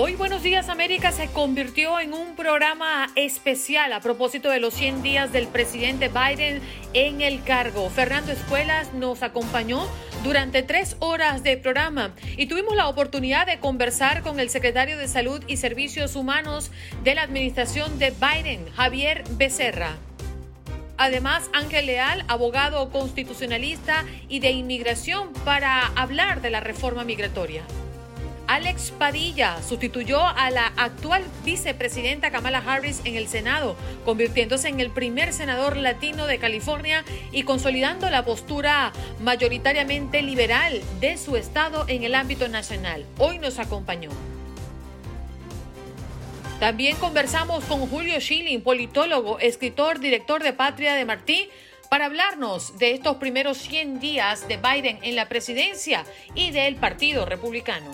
Hoy Buenos Días América se convirtió en un programa especial a propósito de los 100 días del presidente Biden en el cargo. Fernando Escuelas nos acompañó durante tres horas de programa y tuvimos la oportunidad de conversar con el secretario de Salud y Servicios Humanos de la administración de Biden, Javier Becerra. Además, Ángel Leal, abogado constitucionalista y de inmigración, para hablar de la reforma migratoria. Alex Padilla sustituyó a la actual vicepresidenta Kamala Harris en el Senado, convirtiéndose en el primer senador latino de California y consolidando la postura mayoritariamente liberal de su estado en el ámbito nacional. Hoy nos acompañó. También conversamos con Julio Schilling, politólogo, escritor, director de Patria de Martí, para hablarnos de estos primeros 100 días de Biden en la presidencia y del Partido Republicano.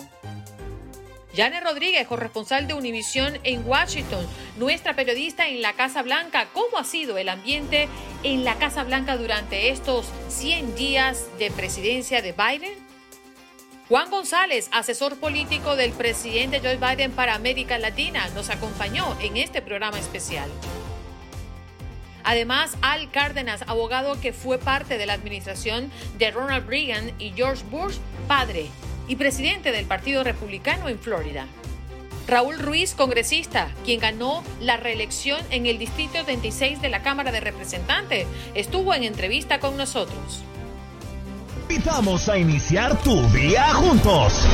Yane Rodríguez, corresponsal de Univisión en Washington, nuestra periodista en la Casa Blanca. ¿Cómo ha sido el ambiente en la Casa Blanca durante estos 100 días de presidencia de Biden? Juan González, asesor político del presidente Joe Biden para América Latina, nos acompañó en este programa especial. Además, Al Cárdenas, abogado que fue parte de la administración de Ronald Reagan y George Bush, padre, y presidente del Partido Republicano en Florida. Raúl Ruiz, congresista, quien ganó la reelección en el Distrito 26 de la Cámara de Representantes, estuvo en entrevista con nosotros. Invitamos a iniciar tu día juntos.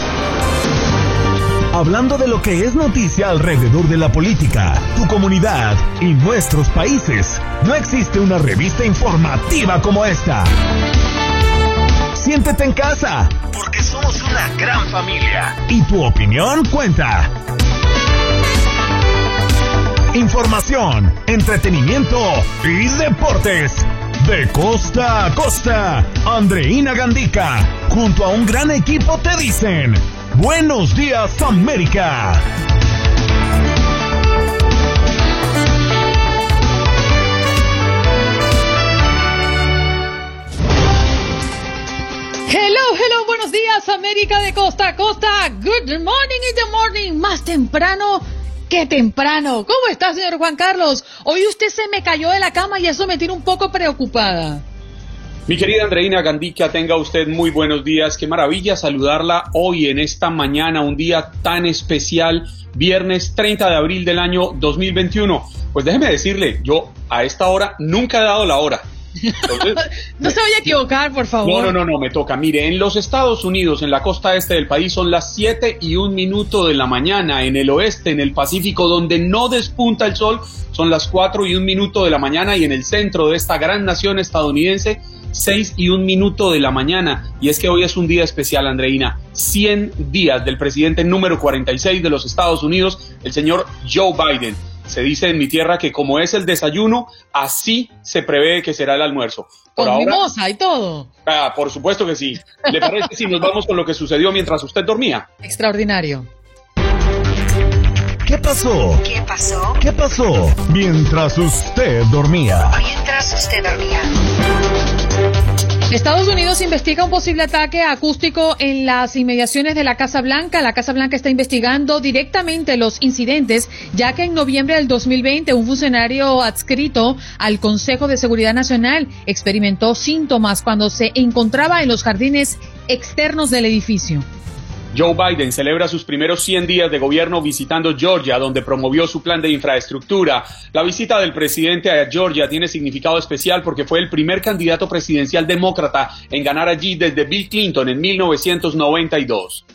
Hablando de lo que es noticia alrededor de la política, tu comunidad y nuestros países, no existe una revista informativa como esta. Siéntete en casa, porque somos una gran familia. Y tu opinión cuenta. Información, entretenimiento y deportes. De costa a costa, Andreina Gandica, junto a un gran equipo te dicen, Buenos días América. Hello, hello, buenos días América de costa a costa. Good morning in the morning, más temprano que temprano. ¿Cómo está, señor Juan Carlos? Hoy usted se me cayó de la cama y eso me tiene un poco preocupada. Mi querida Andreina Gandica, tenga usted muy buenos días. Qué maravilla saludarla hoy en esta mañana, un día tan especial, viernes 30 de abril del año 2021. Pues déjeme decirle, yo a esta hora nunca he dado la hora no se vaya a equivocar, por favor. No, no, no, no, me toca. Mire, en los Estados Unidos, en la costa este del país, son las 7 y un minuto de la mañana. En el oeste, en el Pacífico, donde no despunta el sol, son las 4 y un minuto de la mañana. Y en el centro de esta gran nación estadounidense, 6 y un minuto de la mañana. Y es que hoy es un día especial, Andreina. 100 días del presidente número 46 de los Estados Unidos, el señor Joe Biden se dice en mi tierra que como es el desayuno, así se prevé que será el almuerzo. Por con mimosa y todo. Ah, por supuesto que sí. ¿Le parece si nos vamos con lo que sucedió mientras usted dormía? Extraordinario. ¿Qué pasó? ¿Qué pasó? ¿Qué pasó? Mientras usted dormía. Mientras usted dormía. Estados Unidos investiga un posible ataque acústico en las inmediaciones de la Casa Blanca. La Casa Blanca está investigando directamente los incidentes, ya que en noviembre del 2020 un funcionario adscrito al Consejo de Seguridad Nacional experimentó síntomas cuando se encontraba en los jardines externos del edificio. Joe Biden celebra sus primeros 100 días de gobierno visitando Georgia, donde promovió su plan de infraestructura. La visita del presidente a Georgia tiene significado especial porque fue el primer candidato presidencial demócrata en ganar allí desde Bill Clinton en 1992.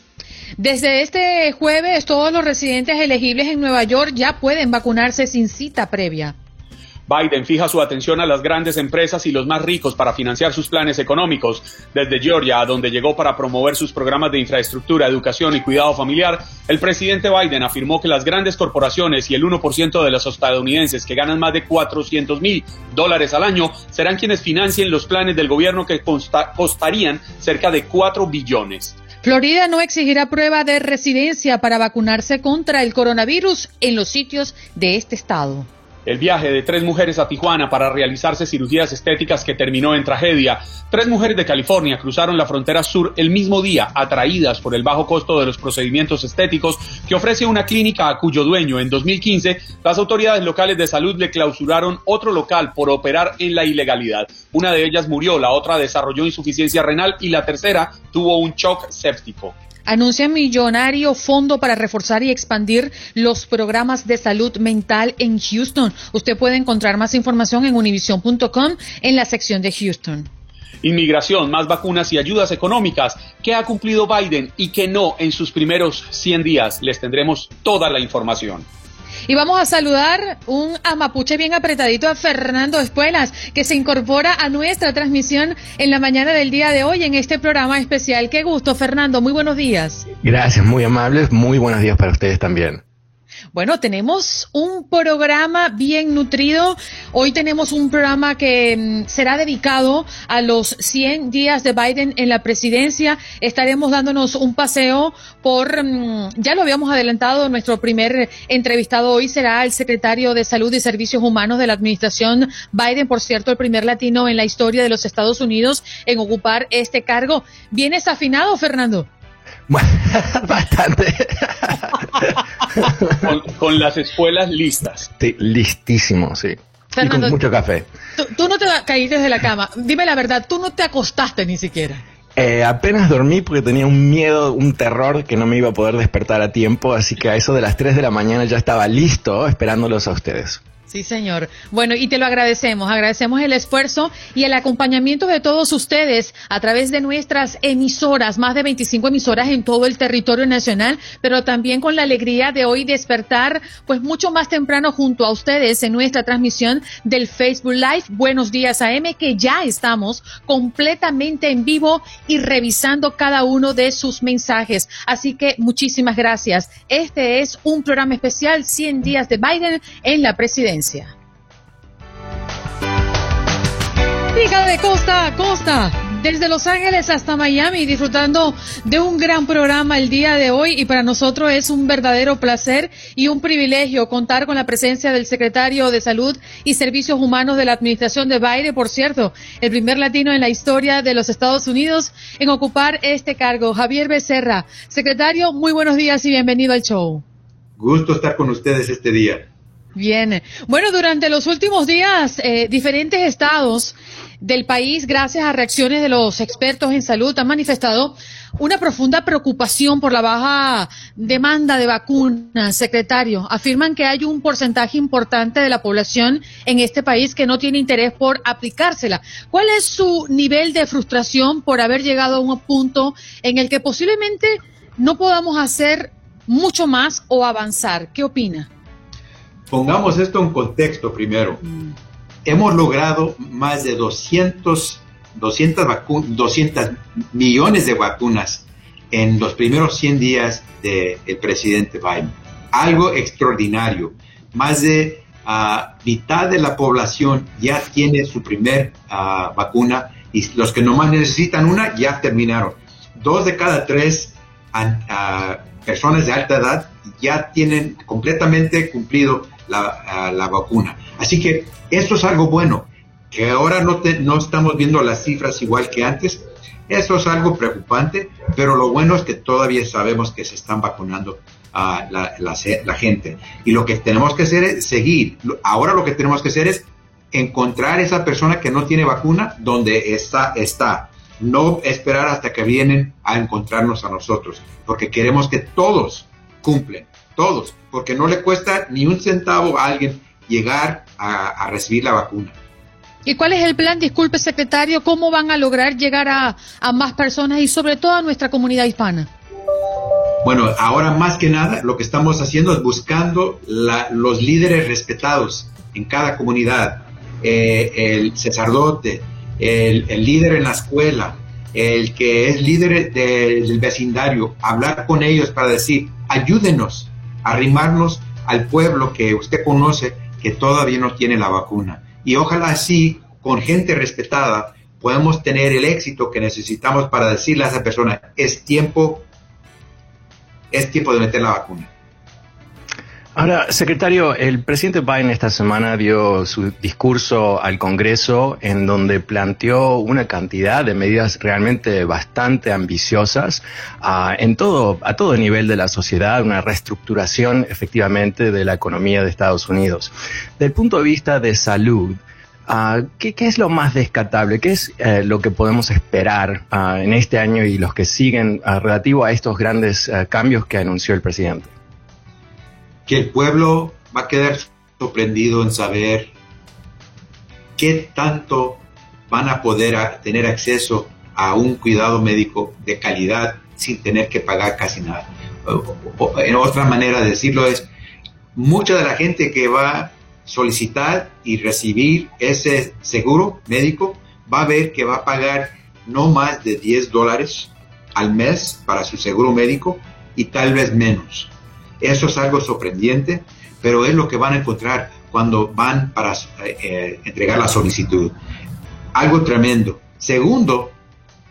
Desde este jueves, todos los residentes elegibles en Nueva York ya pueden vacunarse sin cita previa. Biden fija su atención a las grandes empresas y los más ricos para financiar sus planes económicos. Desde Georgia, a donde llegó para promover sus programas de infraestructura, educación y cuidado familiar, el presidente Biden afirmó que las grandes corporaciones y el 1% de los estadounidenses que ganan más de 400 mil dólares al año serán quienes financien los planes del gobierno que costarían cerca de 4 billones. Florida no exigirá prueba de residencia para vacunarse contra el coronavirus en los sitios de este estado. El viaje de tres mujeres a Tijuana para realizarse cirugías estéticas que terminó en tragedia. Tres mujeres de California cruzaron la frontera sur el mismo día, atraídas por el bajo costo de los procedimientos estéticos que ofrece una clínica a cuyo dueño en 2015 las autoridades locales de salud le clausuraron otro local por operar en la ilegalidad. Una de ellas murió, la otra desarrolló insuficiencia renal y la tercera tuvo un shock séptico anuncia millonario fondo para reforzar y expandir los programas de salud mental en Houston. Usted puede encontrar más información en univision.com en la sección de Houston. Inmigración, más vacunas y ayudas económicas. ¿Qué ha cumplido Biden y qué no en sus primeros 100 días? Les tendremos toda la información. Y vamos a saludar un amapuche bien apretadito a Fernando Espuelas, que se incorpora a nuestra transmisión en la mañana del día de hoy en este programa especial. Qué gusto, Fernando. Muy buenos días. Gracias, muy amables. Muy buenos días para ustedes también. Bueno, tenemos un programa bien nutrido. Hoy tenemos un programa que mm, será dedicado a los 100 días de Biden en la presidencia. Estaremos dándonos un paseo por, mm, ya lo habíamos adelantado, nuestro primer entrevistado hoy será el secretario de Salud y Servicios Humanos de la administración Biden, por cierto, el primer latino en la historia de los Estados Unidos en ocupar este cargo. ¿Vienes afinado, Fernando? Bastante. con, las escuelas listas. Sí, listísimo, sí. y con mucho café. Tú, no te caíste de la cama. Dime la verdad, tú no te acostaste ni siquiera. Eh, apenas dormí porque tenía un miedo, un terror que no me iba a poder despertar a tiempo, así que a eso de las 3 de la mañana ya estaba listo esperándolos a ustedes. Sí, señor. Bueno, y te lo agradecemos. Agradecemos el esfuerzo y el acompañamiento de todos ustedes a través de nuestras emisoras, más de 25 emisoras en todo el territorio nacional, pero también con la alegría de hoy despertar, pues mucho más temprano junto a ustedes en nuestra transmisión del Facebook Live. Buenos días AM, que ya estamos completamente en vivo y revisando cada uno de sus mensajes. Así que muchísimas gracias. Este es un programa especial 100 días de Biden en la presidencia. De costa a costa, desde Los Ángeles hasta Miami, disfrutando de un gran programa el día de hoy y para nosotros es un verdadero placer y un privilegio contar con la presencia del secretario de Salud y Servicios Humanos de la Administración de Biden, por cierto, el primer latino en la historia de los Estados Unidos en ocupar este cargo, Javier Becerra. Secretario, muy buenos días y bienvenido al show. Gusto estar con ustedes este día. Bien. Bueno, durante los últimos días, eh, diferentes estados del país, gracias a reacciones de los expertos en salud, han manifestado una profunda preocupación por la baja demanda de vacunas, secretario. Afirman que hay un porcentaje importante de la población en este país que no tiene interés por aplicársela. ¿Cuál es su nivel de frustración por haber llegado a un punto en el que posiblemente no podamos hacer mucho más o avanzar? ¿Qué opina? Pongamos esto en contexto primero. Mm. Hemos logrado más de 200, 200, 200 millones de vacunas en los primeros 100 días del presidente Biden. Algo extraordinario. Más de uh, mitad de la población ya tiene su primer ah, vacuna y los que nomás necesitan una ya terminaron. Dos de cada tres ah, personas de alta edad ya tienen completamente cumplido la, vacuna. Así que esto es algo bueno, que ahora no, no estamos viendo las cifras igual que antes. Eso es algo preocupante, pero lo bueno es que todavía sabemos que se están vacunando a la, la, gente. Y lo que tenemos que hacer es seguir. Ahora lo que tenemos que hacer es encontrar esa persona que no tiene vacuna donde está, está no esperar hasta que vienen a encontrarnos a nosotros, porque queremos que todos cumplen, todos, porque no le cuesta ni un centavo a alguien llegar a, recibir la vacuna. ¿Y cuál es el plan? Disculpe, secretario, ¿cómo van a lograr llegar a, más personas y sobre todo a nuestra comunidad hispana? Bueno, ahora más que nada lo que estamos haciendo es buscando los líderes respetados en cada comunidad, eh, el sacerdote, el, líder en la escuela, el que es líder del vecindario, hablar con ellos para decir, ayúdenos arrimarnos al pueblo que usted conoce que todavía no tiene la vacuna. Y ojalá así, con gente respetada, podemos tener el éxito que necesitamos para decirle a esa persona, es tiempo, es tiempo de meter la vacuna. Ahora, secretario, el presidente Biden esta semana dio su discurso al Congreso en donde planteó una cantidad de medidas realmente bastante ambiciosas ah, en todo, a todo nivel de la sociedad, una reestructuración efectivamente de la economía de Estados Unidos. Del punto de vista de salud, ah, ¿qué, es lo más descartable? ¿Qué es eh, lo que podemos esperar ah, en este año y los que siguen relativo a estos grandes cambios que anunció el presidente? Que el pueblo va a quedar sorprendido en saber qué tanto van a poder tener acceso a un cuidado médico de calidad sin tener que pagar casi nada. en otra manera de decirlo es, mucha de la gente que va a solicitar y recibir ese seguro médico va a ver que va a pagar no más de 10 dólares al mes para su seguro médico y tal vez menos. Eso es algo sorprendente, pero es lo que van a encontrar cuando van para eh, eh, entregar la solicitud. Algo tremendo. Segundo,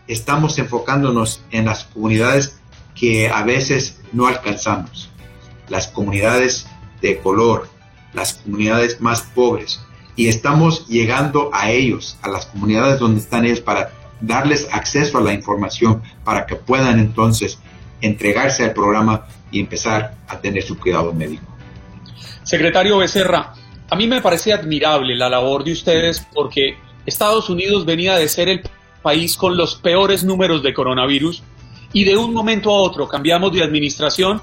estamos enfocándonos en las comunidades que a veces no alcanzamos. Las comunidades de color, las comunidades más pobres. Y estamos llegando a ellos, a las comunidades donde están ellos, para darles acceso a la información, para que puedan entonces entregarse al programa y empezar a tener su cuidado médico. Secretario Becerra, a mí me parece admirable la labor de ustedes porque Estados Unidos venía de ser el país con los peores números de coronavirus y de un momento a otro cambiamos de administración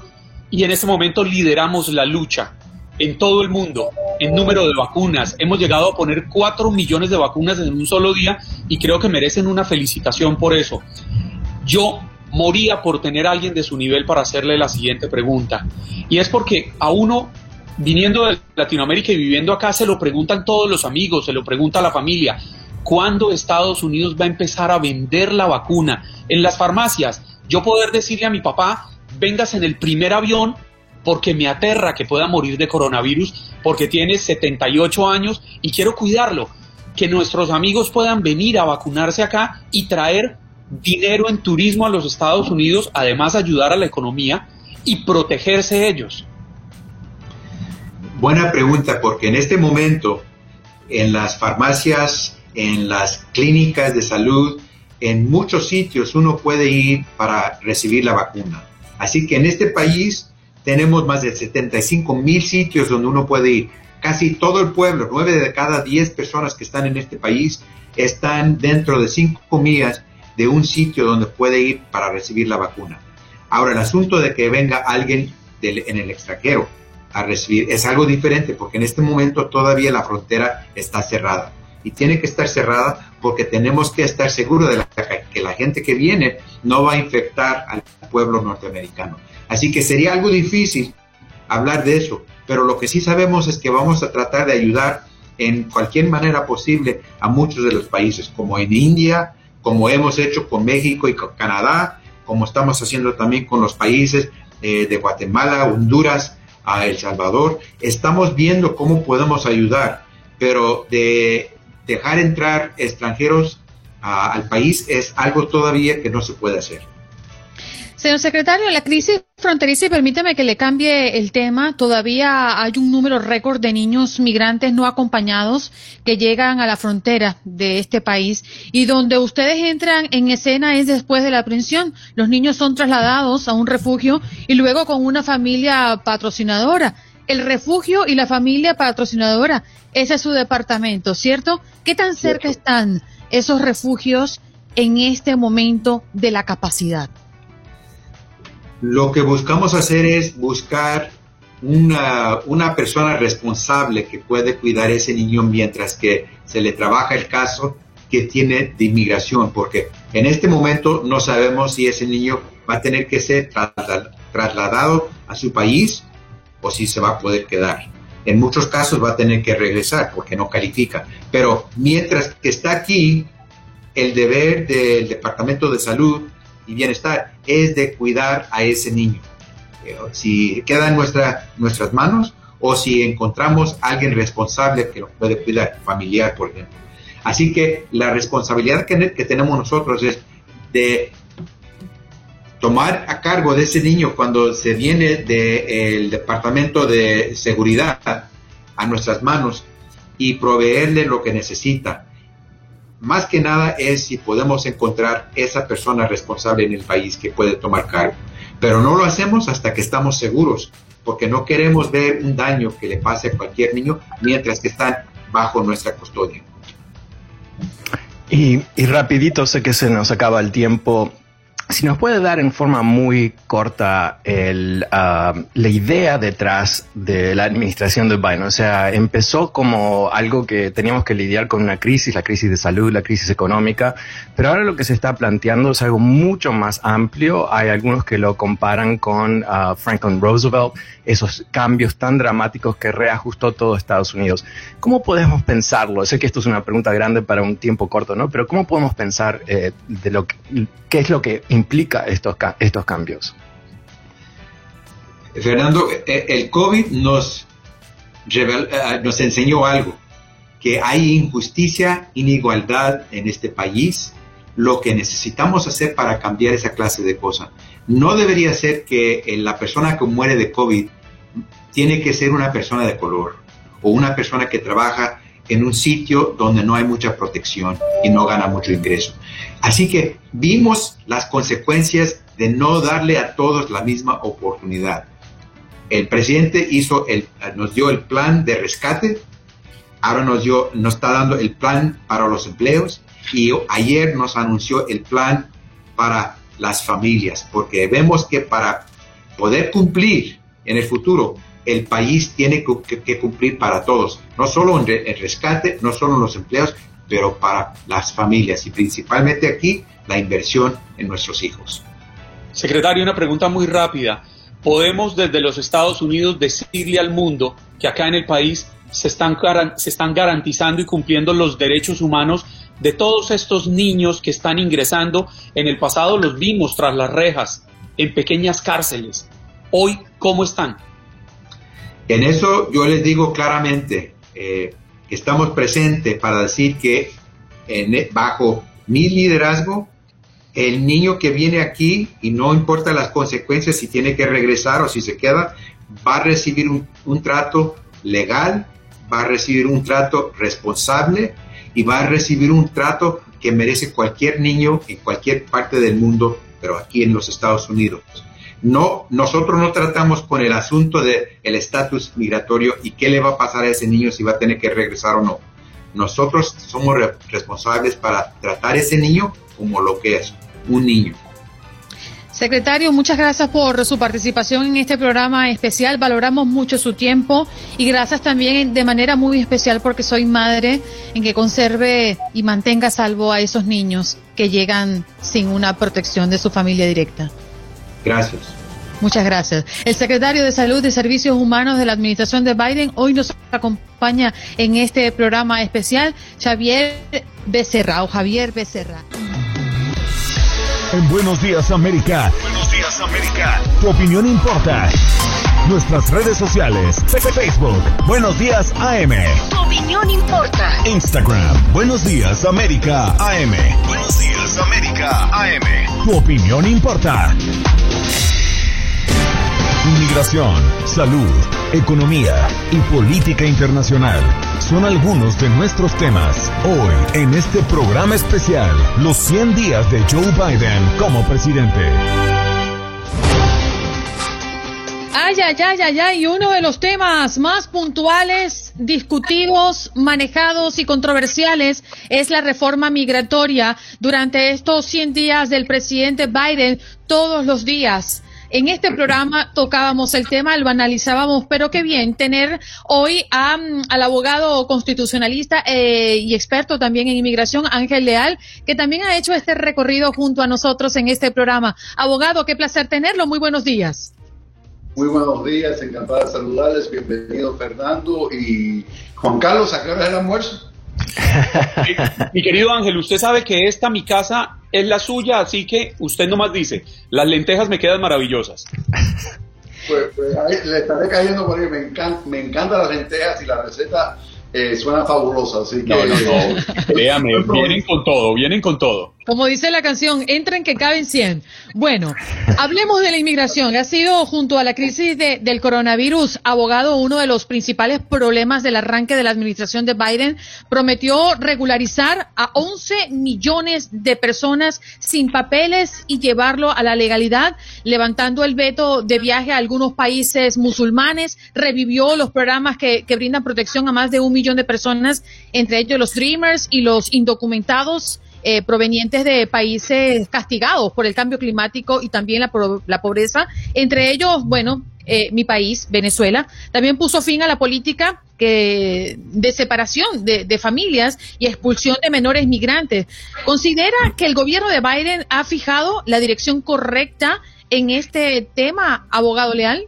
y en ese momento lideramos la lucha en todo el mundo en número de vacunas. Hemos llegado a poner 4 millones de vacunas en un solo día y creo que merecen una felicitación por eso. Yo moría por tener a alguien de su nivel para hacerle la siguiente pregunta. Y es porque a uno, viniendo de Latinoamérica y viviendo acá, se lo preguntan todos los amigos, se lo pregunta la familia. ¿Cuándo Estados Unidos va a empezar a vender la vacuna? En las farmacias, yo poder decirle a mi papá, vengas en el primer avión porque me aterra que pueda morir de coronavirus, porque tiene 78 años y quiero cuidarlo. Que nuestros amigos puedan venir a vacunarse acá y traer dinero en turismo a los Estados Unidos, además ayudar a la economía y protegerse ellos? Buena pregunta, porque en este momento en las farmacias, en las clínicas de salud, en muchos sitios uno puede ir para recibir la vacuna. Así que en este país tenemos más de 75 mil sitios donde uno puede ir. Casi todo el pueblo, nueve de cada diez personas que están en este país, están dentro de cinco millas de un sitio donde puede ir para recibir la vacuna. Ahora, el asunto de que venga alguien en el extranjero a recibir es algo diferente porque en este momento todavía la frontera está cerrada y tiene que estar cerrada porque tenemos que estar seguros de que la gente que viene no va a infectar al pueblo norteamericano. Así que sería algo difícil hablar de eso, pero lo que sí sabemos es que vamos a tratar de ayudar en cualquier manera posible a muchos de los países, como en India, como hemos hecho con México y con Canadá, como estamos haciendo también con los países eh, de Guatemala, Honduras, a El Salvador. Estamos viendo cómo podemos ayudar, pero de dejar entrar extranjeros al país es algo todavía que no se puede hacer. Señor secretario, la crisis fronteriza, y permíteme que le cambie el tema, todavía hay un número récord de niños migrantes no acompañados que llegan a la frontera de este país y donde ustedes entran en escena es después de la aprehensión. Los niños son trasladados a un refugio y luego con una familia patrocinadora. El refugio y la familia patrocinadora, ese es su departamento, ¿cierto? ¿Qué tan cerca están esos refugios en este momento de la capacidad? Lo que buscamos hacer es buscar una, una persona responsable que puede cuidar a ese niño mientras que se le trabaja el caso que tiene de inmigración, porque en este momento no sabemos si ese niño va a tener que ser trasladado a su país o si se va a poder quedar. En muchos casos va a tener que regresar porque no califica. Pero mientras que está aquí, el deber del Departamento de Salud y Bienestar es de cuidar a ese niño. Eh, si queda en nuestra, nuestras manos o si encontramos alguien responsable que lo puede cuidar, familiar, por ejemplo. Así que la responsabilidad que, tenemos nosotros es de tomar a cargo de ese niño cuando se viene del Departamento de Seguridad a nuestras manos y proveerle lo que necesita. Más que nada es si podemos encontrar esa persona responsable en el país que puede tomar cargo. Pero no lo hacemos hasta que estamos seguros, porque no queremos ver un daño que le pase a cualquier niño mientras que están bajo nuestra custodia. Y, rapidito, sé que se nos acaba el tiempo. Si nos puede dar en forma muy corta el, ah, la idea detrás de la administración de Biden. O sea, empezó como algo que teníamos que lidiar con una crisis, la crisis de salud, la crisis económica, pero ahora lo que se está planteando es algo mucho más amplio. Hay algunos que lo comparan con ah, Franklin Roosevelt, esos cambios tan dramáticos que reajustó todo Estados Unidos. ¿Cómo podemos pensarlo? Sé que esto es una pregunta grande para un tiempo corto, ¿no? Pero ¿cómo podemos pensar eh, de lo que, es lo que implica estos, estos cambios? Fernando, eh, el COVID nos, eh, nos enseñó algo, que hay injusticia, inigualdad en este país, lo que necesitamos hacer para cambiar esa clase de cosas. No debería ser que eh, la persona que muere de COVID tiene que ser una persona de color o una persona que trabaja en un sitio donde no hay mucha protección y no gana mucho ingreso. Así que vimos las consecuencias de no darle a todos la misma oportunidad. El presidente nos dio el plan de rescate, ahora nos, dio, nos está dando el plan para los empleos y ayer nos anunció el plan para las familias, porque vemos que para poder cumplir en el futuro el país tiene que, cumplir para todos, no solo en el rescate, no solo en los empleos, pero para las familias y principalmente aquí la inversión en nuestros hijos. Secretario, una pregunta muy rápida. ¿Podemos desde los Estados Unidos decirle al mundo que acá en el país se están, se están garantizando y cumpliendo los derechos humanos de todos estos niños que están ingresando? En el pasado los vimos tras las rejas, en pequeñas cárceles. Hoy, ¿cómo están? En eso yo les digo claramente eh, estamos presentes para decir que bajo mi liderazgo, el niño que viene aquí, y no importa las consecuencias, si tiene que regresar o si se queda, va a recibir un trato legal, va a recibir un trato responsable y va a recibir un trato que merece cualquier niño en cualquier parte del mundo, pero aquí en los Estados Unidos. No, nosotros no tratamos con el asunto del el estatus migratorio y qué le va a pasar a ese niño si va a tener que regresar o no. Nosotros somos responsables para tratar a ese niño como lo que es, un niño. Secretario, muchas gracias por su participación en este programa especial. Valoramos mucho su tiempo y gracias también de manera muy especial porque soy madre en que conserve y mantenga salvo a esos niños que llegan sin una protección de su familia directa. Gracias. Muchas gracias. El secretario de Salud y Servicios Humanos de la Administración de Biden hoy nos acompaña en este programa especial, Javier Becerra o Javier Becerra. En Buenos Días América. Buenos Días América. Tu opinión importa. Nuestras redes sociales. Facebook. Buenos Días AM. Tu opinión importa. Instagram. Buenos Días América AM. Buenos Días América AM. Tu opinión importa. Inmigración, salud, economía y política internacional son algunos de nuestros temas hoy en este programa especial, los 100 días de Joe Biden como presidente. Ay, ay, ay, ay, ay, y uno de los temas más puntuales discutidos, manejados y controversiales es la reforma migratoria durante estos 100 días del presidente Biden todos los días. En este programa tocábamos el tema, lo analizábamos, pero qué bien tener hoy al abogado constitucionalista eh, y experto también en inmigración, Ángel Leal, que también ha hecho este recorrido junto a nosotros en este programa. Abogado, qué placer tenerlo. Muy buenos días. Muy buenos días, encantada de saludarles. Bienvenido Fernando y Juan Carlos, ¿a qué hora es el almuerzo? mi querido Ángel, usted sabe que esta mi casa es la suya, así que usted nomás dice, las lentejas me quedan maravillosas. Pues, pues le estaré cayendo porque me encanta, me encantan las lentejas y la receta eh, suena fabulosa, así que... No, no, no. vienen con todo, vienen con todo. Como dice la canción, entren que caben 100. Bueno, hablemos de la inmigración. Ha sido, junto a la crisis del coronavirus, abogado, uno de los principales problemas del arranque de la administración de Biden. Prometió regularizar a 11 millones de personas sin papeles y llevarlo a la legalidad, levantando el veto de viaje a algunos países musulmanes. Revivió los programas que, que brindan protección a más de un millón de personas, entre ellos los Dreamers y los indocumentados. Eh, provenientes de países castigados por el cambio climático y también la, la pobreza. Entre ellos, bueno, eh, mi país, Venezuela, también puso fin a la política que, de separación de, de, familias y expulsión de menores migrantes. ¿Considera que el gobierno de Biden ha fijado la dirección correcta en este tema, abogado leal?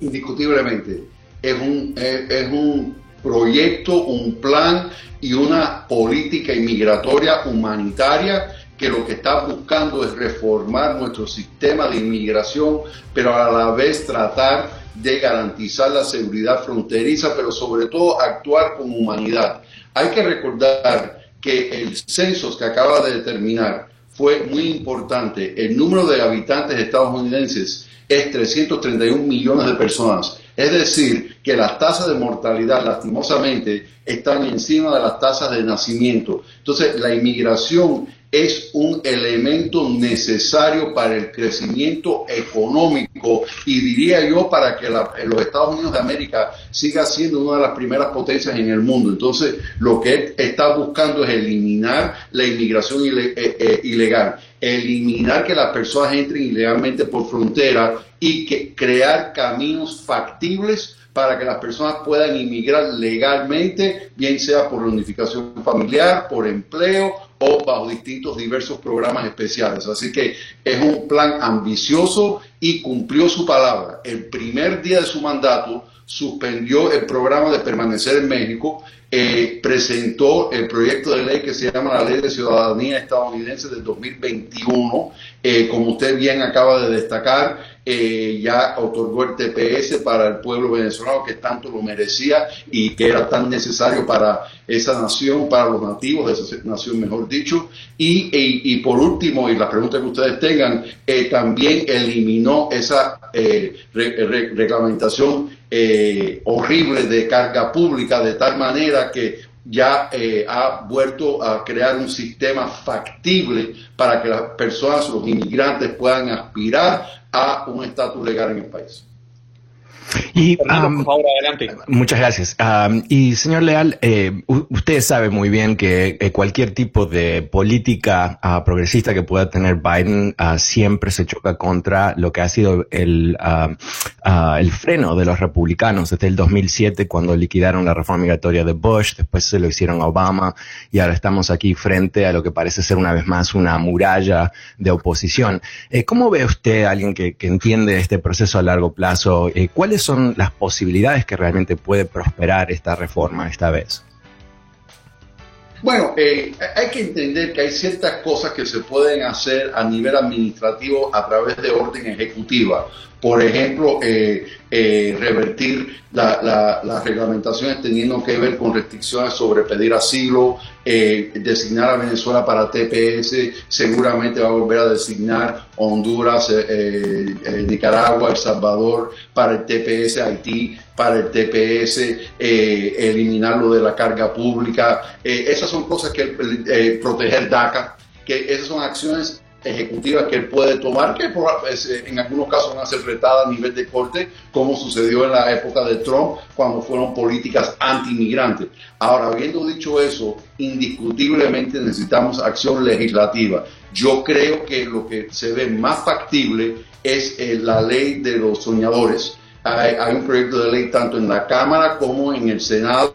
Indiscutiblemente. Es un, es un proyecto, un plan y una política inmigratoria humanitaria que lo que está buscando es reformar nuestro sistema de inmigración, pero a la vez tratar de garantizar la seguridad fronteriza, pero sobre todo actuar con humanidad. Hay que recordar que el censo que acaba de determinar fue muy importante. El número de habitantes estadounidenses es 331 millones de personas. Es decir, que las tasas de mortalidad lastimosamente están encima de las tasas de nacimiento. Entonces, la inmigración es un elemento necesario para el crecimiento económico y diría yo para que los Estados Unidos de América siga siendo una de las primeras potencias en el mundo. Entonces, lo que está buscando es eliminar la inmigración eh, eh, ilegal, eliminar que las personas entren ilegalmente por frontera y que crear caminos factibles para que las personas puedan inmigrar legalmente, bien sea por unificación familiar, por empleo o bajo distintos diversos programas especiales. Así que es un plan ambicioso y cumplió su palabra. El primer día de su mandato suspendió el programa de permanecer en México, eh, presentó el proyecto de ley que se llama la Ley de Ciudadanía Estadounidense del 2021, eh, como usted bien acaba de destacar, eh, ya otorgó el TPS para el pueblo venezolano que tanto lo merecía y que era tan necesario para esa nación, para los nativos de esa nación, mejor dicho. Y, y, por último, y la pregunta que ustedes tengan, eh, también eliminó esa eh, reglamentación horrible de carga pública de tal manera que ya ha vuelto a crear un sistema factible para que las personas, los inmigrantes puedan aspirar a un estatus legal en el país. Y, Muchas gracias. y señor Leal, eh, usted sabe muy bien que eh, cualquier tipo de política ah, progresista que pueda tener Biden ah, siempre se choca contra lo que ha sido el, ah, el freno de los republicanos desde el 2007 cuando liquidaron la reforma migratoria de Bush, después se lo hicieron a Obama y ahora estamos aquí frente a lo que parece ser una vez más una muralla de oposición. Eh, ¿Cómo ve usted, alguien que, que, entiende este proceso a largo plazo, cuáles son las posibilidades que realmente puede prosperar esta reforma esta vez? Bueno, eh, hay que entender que hay ciertas cosas que se pueden hacer a nivel administrativo a través de orden ejecutiva. Por ejemplo, eh, eh, revertir las reglamentaciones teniendo que ver con restricciones sobre pedir asilo, designar a Venezuela para TPS, seguramente va a volver a designar Honduras, Nicaragua, El Salvador para el TPS, Haití para el TPS, eliminarlo de la carga pública. esas son cosas que proteger DACA, que esas son acciones ejecutivas que él puede tomar, que eh, en algunos casos van a ser retadas a nivel de corte, como sucedió en la época de Trump, cuando fueron políticas anti-inmigrantes. Ahora, habiendo dicho eso, indiscutiblemente necesitamos acción legislativa. Yo creo que lo que se ve más factible es eh, la ley de los soñadores. hay un proyecto de ley tanto en la Cámara como en el Senado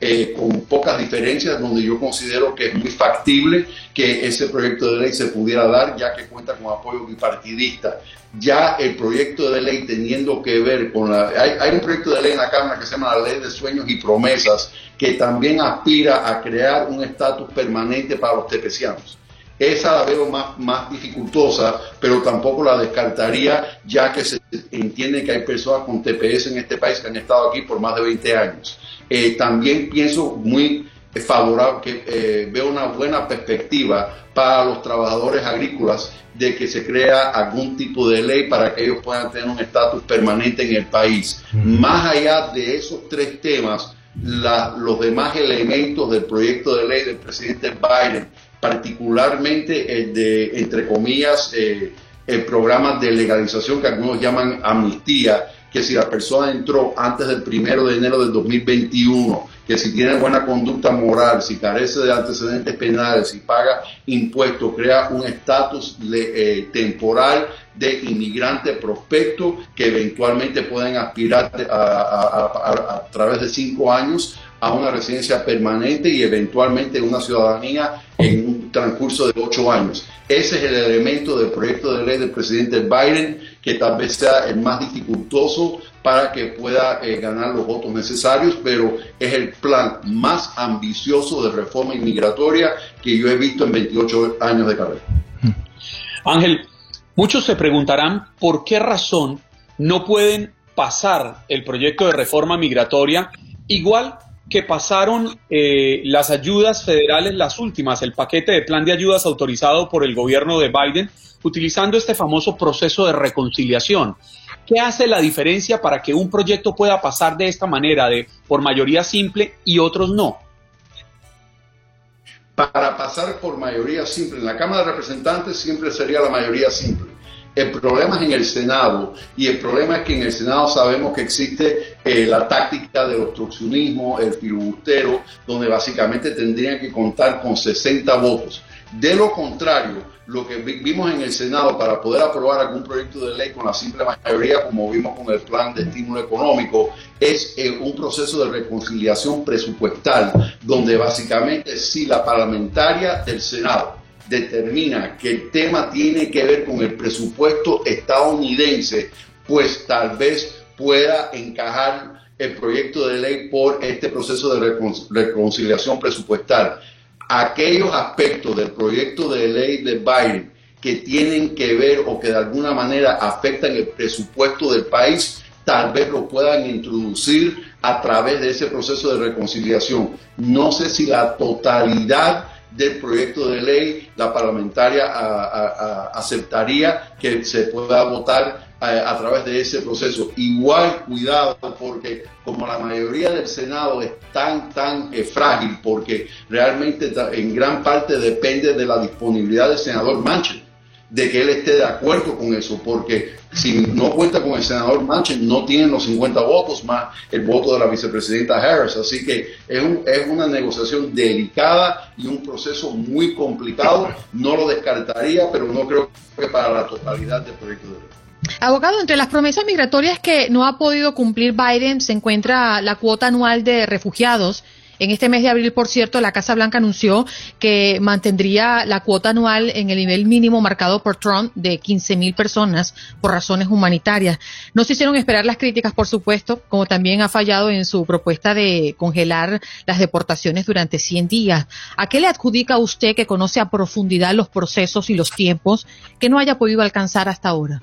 eh, con pocas diferencias, donde yo considero que es muy factible que ese proyecto de ley se pudiera dar, ya que cuenta con apoyo bipartidista. Ya el proyecto de ley teniendo que ver con la... Hay, un proyecto de ley en la Cámara que se llama la Ley de Sueños y Promesas, que también aspira a crear un estatus permanente para los tepecianos. Esa la veo más, más dificultosa, pero tampoco la descartaría, ya que se entiende que hay personas con TPS en este país que han estado aquí por más de 20 años. Eh, también pienso muy favorable, que eh, veo una buena perspectiva para los trabajadores agrícolas de que se crea algún tipo de ley para que ellos puedan tener un estatus permanente en el país. Más allá de esos tres temas, los demás elementos del proyecto de ley del presidente Biden, particularmente el de, entre comillas, eh, el programa de legalización que algunos llaman amnistía, que si la persona entró antes del primero de enero del 2021, que si tiene buena conducta moral, si carece de antecedentes penales, si paga impuestos, crea un estatus eh, temporal de inmigrante prospecto que eventualmente pueden aspirar a, través de cinco años a una residencia permanente y eventualmente una ciudadanía en un transcurso de ocho años. Ese es el elemento del proyecto de ley del presidente Biden que tal vez sea el más dificultoso para que pueda eh, ganar los votos necesarios, pero es el plan más ambicioso de reforma inmigratoria que yo he visto en 28 años de carrera. Ángel, muchos se preguntarán por qué razón no pueden pasar el proyecto de reforma migratoria igual que pasaron eh, las ayudas federales, las últimas, el paquete de plan de ayudas autorizado por el gobierno de Biden, utilizando este famoso proceso de reconciliación. ¿Qué hace la diferencia para que un proyecto pueda pasar de esta manera, de por mayoría simple y otros no? Para pasar por mayoría simple, en la Cámara de Representantes siempre sería la mayoría simple el problema es en el Senado y el problema es que en el Senado sabemos que existe eh, la táctica del obstruccionismo, el filibustero, donde básicamente tendrían que contar con 60 votos. De lo contrario, lo que vimos en el Senado para poder aprobar algún proyecto de ley con la simple mayoría, como vimos con el plan de estímulo económico, es eh, un proceso de reconciliación presupuestal, donde básicamente si la parlamentaria del Senado determina que el tema tiene que ver con el presupuesto estadounidense, pues tal vez pueda encajar el proyecto de ley por este proceso de reconciliación presupuestal. Aquellos aspectos del proyecto de ley de Biden que tienen que ver o que de alguna manera afectan el presupuesto del país, tal vez lo puedan introducir a través de ese proceso de reconciliación. No sé si la totalidad del proyecto de ley, la parlamentaria aceptaría que se pueda votar a, través de ese proceso. Igual cuidado porque como la mayoría del Senado es tan, tan eh, frágil, porque realmente en gran parte depende de la disponibilidad del senador Manchin de que él esté de acuerdo con eso, porque si no cuenta con el senador Manchin, no tienen los 50 votos más el voto de la vicepresidenta Harris. Así que es, es una negociación delicada y un proceso muy complicado. No lo descartaría, pero no creo que para la totalidad del proyecto de ley. Abogado, entre las promesas migratorias que no ha podido cumplir Biden se encuentra la cuota anual de refugiados en este mes de abril, por cierto, la Casa Blanca anunció que mantendría la cuota anual en el nivel mínimo marcado por Trump de 15 mil personas por razones humanitarias. No se hicieron esperar las críticas, por supuesto, como también ha fallado en su propuesta de congelar las deportaciones durante 100 días. ¿A qué le adjudica usted que conoce a profundidad los procesos y los tiempos que no haya podido alcanzar hasta ahora?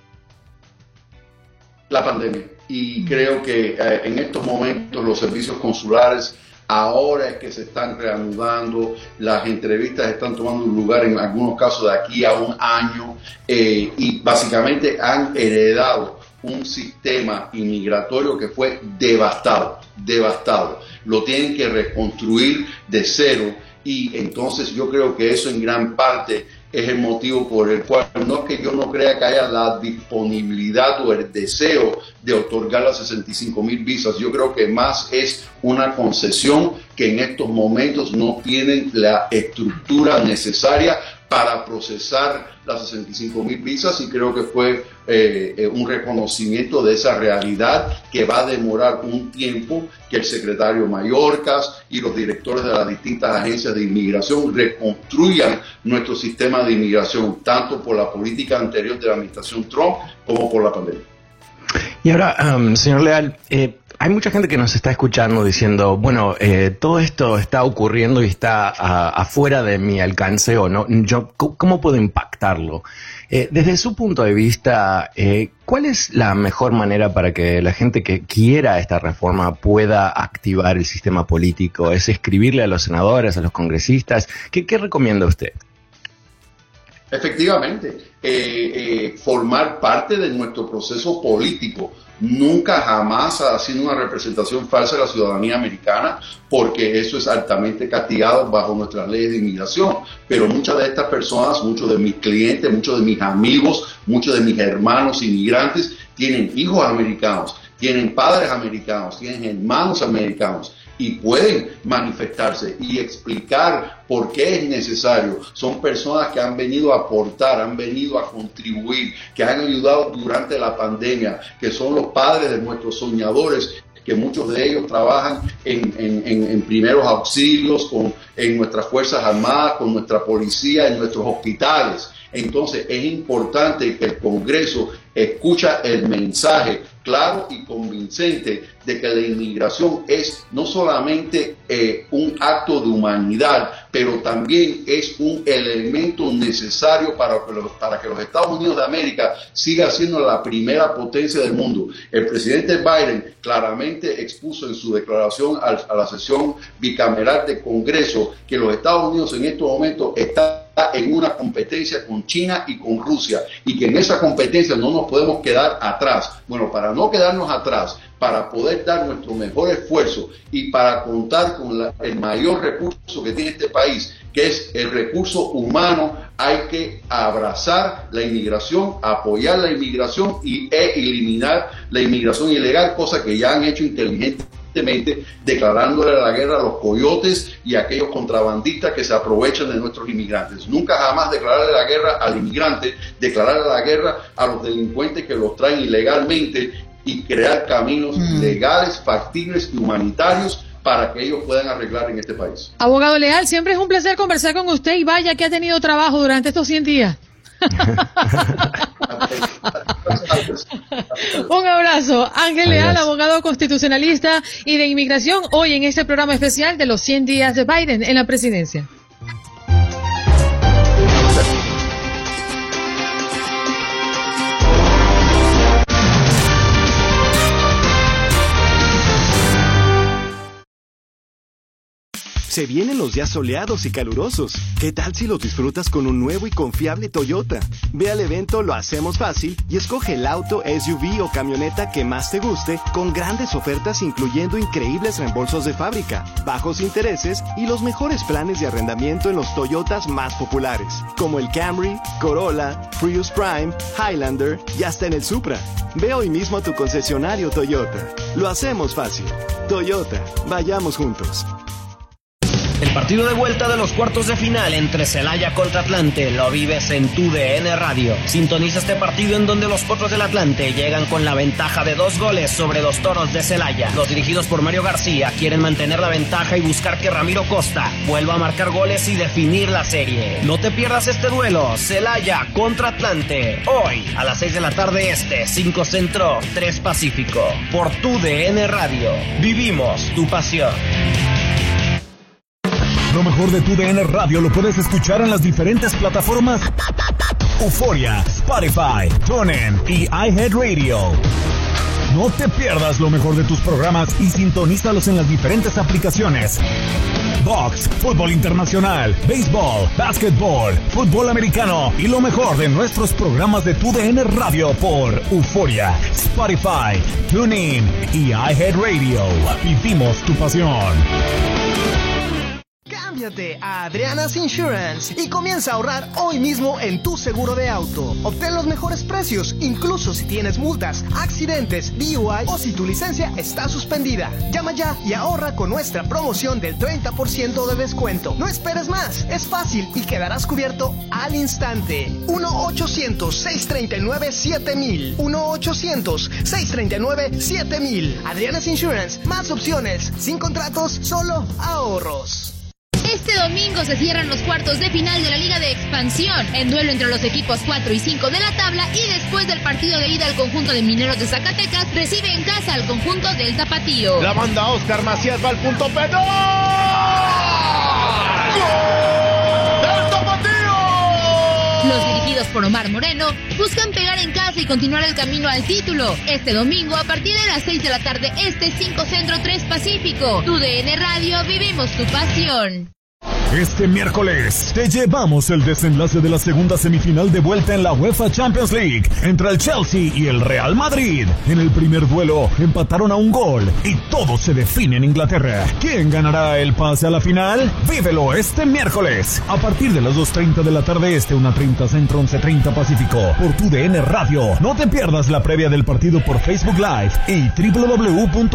La pandemia. Y creo que eh, en estos momentos los servicios consulares Ahora es que se están reanudando, las entrevistas están tomando lugar en algunos casos de aquí a un año eh, y básicamente han heredado un sistema inmigratorio que fue devastado, devastado. Lo tienen que reconstruir de cero y entonces yo creo que eso en gran parte es el motivo por el cual no es que yo no crea que haya la disponibilidad o el deseo de otorgar las 65 mil visas. Yo creo que más es una concesión que en estos momentos no tienen la estructura necesaria para procesar las 65 mil visas y creo que fue eh, eh, un reconocimiento de esa realidad que va a demorar un tiempo que el secretario Mayorkas y los directores de las distintas agencias de inmigración reconstruyan nuestro sistema de inmigración, tanto por la política anterior de la administración Trump como por la pandemia. Y ahora, um, señor Leal, eh, hay mucha gente que nos está escuchando diciendo, bueno, eh, todo esto está ocurriendo y está afuera de mi alcance o no, yo, ¿cómo puedo impactarlo? Eh, desde su punto de vista, eh, ¿cuál es la mejor manera para que la gente que quiera esta reforma pueda activar el sistema político? ¿Es escribirle a los senadores, a los congresistas? ¿Qué, qué recomienda usted? Efectivamente, formar parte de nuestro proceso político nunca jamás ha sido una representación falsa de la ciudadanía americana, porque eso es altamente castigado bajo nuestras leyes de inmigración. Pero muchas de estas personas, muchos de mis clientes, muchos de mis amigos, muchos de mis hermanos inmigrantes tienen hijos americanos, tienen padres americanos, tienen hermanos americanos y pueden manifestarse y explicar por qué es necesario. Son personas que han venido a aportar, han venido a contribuir, que han ayudado durante la pandemia, que son los padres de nuestros soñadores que muchos de ellos trabajan en, primeros auxilios, con, en nuestras Fuerzas Armadas, con nuestra policía, en nuestros hospitales. Entonces es importante que el Congreso escucha el mensaje claro y convincente de que la inmigración es no solamente eh, un acto de humanidad, pero también es un elemento necesario para que, los, Estados Unidos de América siga siendo la primera potencia del mundo. El presidente Biden claramente expuso en su declaración a, la sesión bicameral de Congreso que los Estados Unidos en estos momentos están en una competencia con China y con Rusia y que en esa competencia no nos podemos quedar atrás. Bueno, para no quedarnos atrás, para poder dar nuestro mejor esfuerzo y para contar con el mayor recurso que tiene este país, que es el recurso humano, hay que abrazar la inmigración, apoyar la inmigración y, e eliminar la inmigración ilegal, cosa que ya han hecho inteligentes declarándole la guerra a los coyotes y a aquellos contrabandistas que se aprovechan de nuestros inmigrantes. Nunca jamás declararle la guerra al inmigrante, declararle la guerra a los delincuentes que los traen ilegalmente y crear caminos mm. legales, factibles y humanitarios para que ellos puedan arreglar en este país. Abogado Leal, siempre es un placer conversar con usted y vaya que ha tenido trabajo durante estos 100 días. Un abrazo. Ángel Leal, abogado constitucionalista y de inmigración, hoy en este programa especial de los 100 días de Biden en la presidencia. Se vienen los días soleados y calurosos. ¿Qué tal si los disfrutas con un nuevo y confiable Toyota? Ve al evento Lo Hacemos Fácil y escoge el auto, SUV o camioneta que más te guste con grandes ofertas incluyendo increíbles reembolsos de fábrica, bajos intereses y los mejores planes de arrendamiento en los Toyotas más populares, como el Camry, Corolla, Prius Prime, Highlander y hasta en el Supra. Ve hoy mismo a tu concesionario Toyota. Lo hacemos fácil. Toyota, vayamos juntos. El partido de vuelta de los cuartos de final entre Celaya contra Atlante lo vives en tu DN Radio. Sintoniza este partido en donde los potros del Atlante llegan con la ventaja de dos goles sobre los toros de Celaya. Los dirigidos por Mario García quieren mantener la ventaja y buscar que Ramiro Costa vuelva a marcar goles y definir la serie. No te pierdas este duelo, Celaya contra Atlante. Hoy a las 6 de la tarde este, 5 Centro, 3 Pacífico. Por tu DN Radio. Vivimos tu pasión. Lo mejor de tu DN Radio lo puedes escuchar en las diferentes plataformas Euforia, Spotify, TuneIn y iHeartRadio. No te pierdas lo mejor de tus programas y sintonízalos en las diferentes aplicaciones. Box, fútbol internacional, béisbol, básquetbol, fútbol americano y lo mejor de nuestros programas de tu DN Radio por Euforia, Spotify, TuneIn y iHeartRadio. Vivimos tu pasión. Cámbiate a Adriana's Insurance y comienza a ahorrar hoy mismo en tu seguro de auto. Obtén los mejores precios, incluso si tienes multas, accidentes, DUI o si tu licencia está suspendida. Llama ya y ahorra con nuestra promoción del 30% de descuento. No esperes más, es fácil y quedarás cubierto al instante. 1-800-639-7000. 1-800-639-7000. Adriana's Insurance, más opciones, sin contratos, solo ahorros. Este domingo se cierran los cuartos de final de la Liga de Expansión, en duelo entre los equipos 4 y 5 de la tabla y después del partido de ida al conjunto de Mineros de Zacatecas, recibe en casa al conjunto del Tapatío. La banda Oscar Macías va al punto penal. ¡Del Tapatío! Los dirigidos por Omar Moreno buscan pegar en casa y continuar el camino al título. Este domingo a partir de las 6 de la tarde, este 5 Centro 3 Pacífico. Tu DN Radio, vivimos tu pasión. Este miércoles te llevamos el desenlace de la segunda semifinal de vuelta en la UEFA Champions League entre el Chelsea y el Real Madrid. En el primer duelo empataron a un gol y todo se define en Inglaterra. ¿Quién ganará el pase a la final? Vívelo este miércoles a partir de las 2.30 de la tarde este, 1.30 centro, 11.30 pacífico por tu DN Radio. No te pierdas la previa del partido por Facebook Live y www.tudn.radio.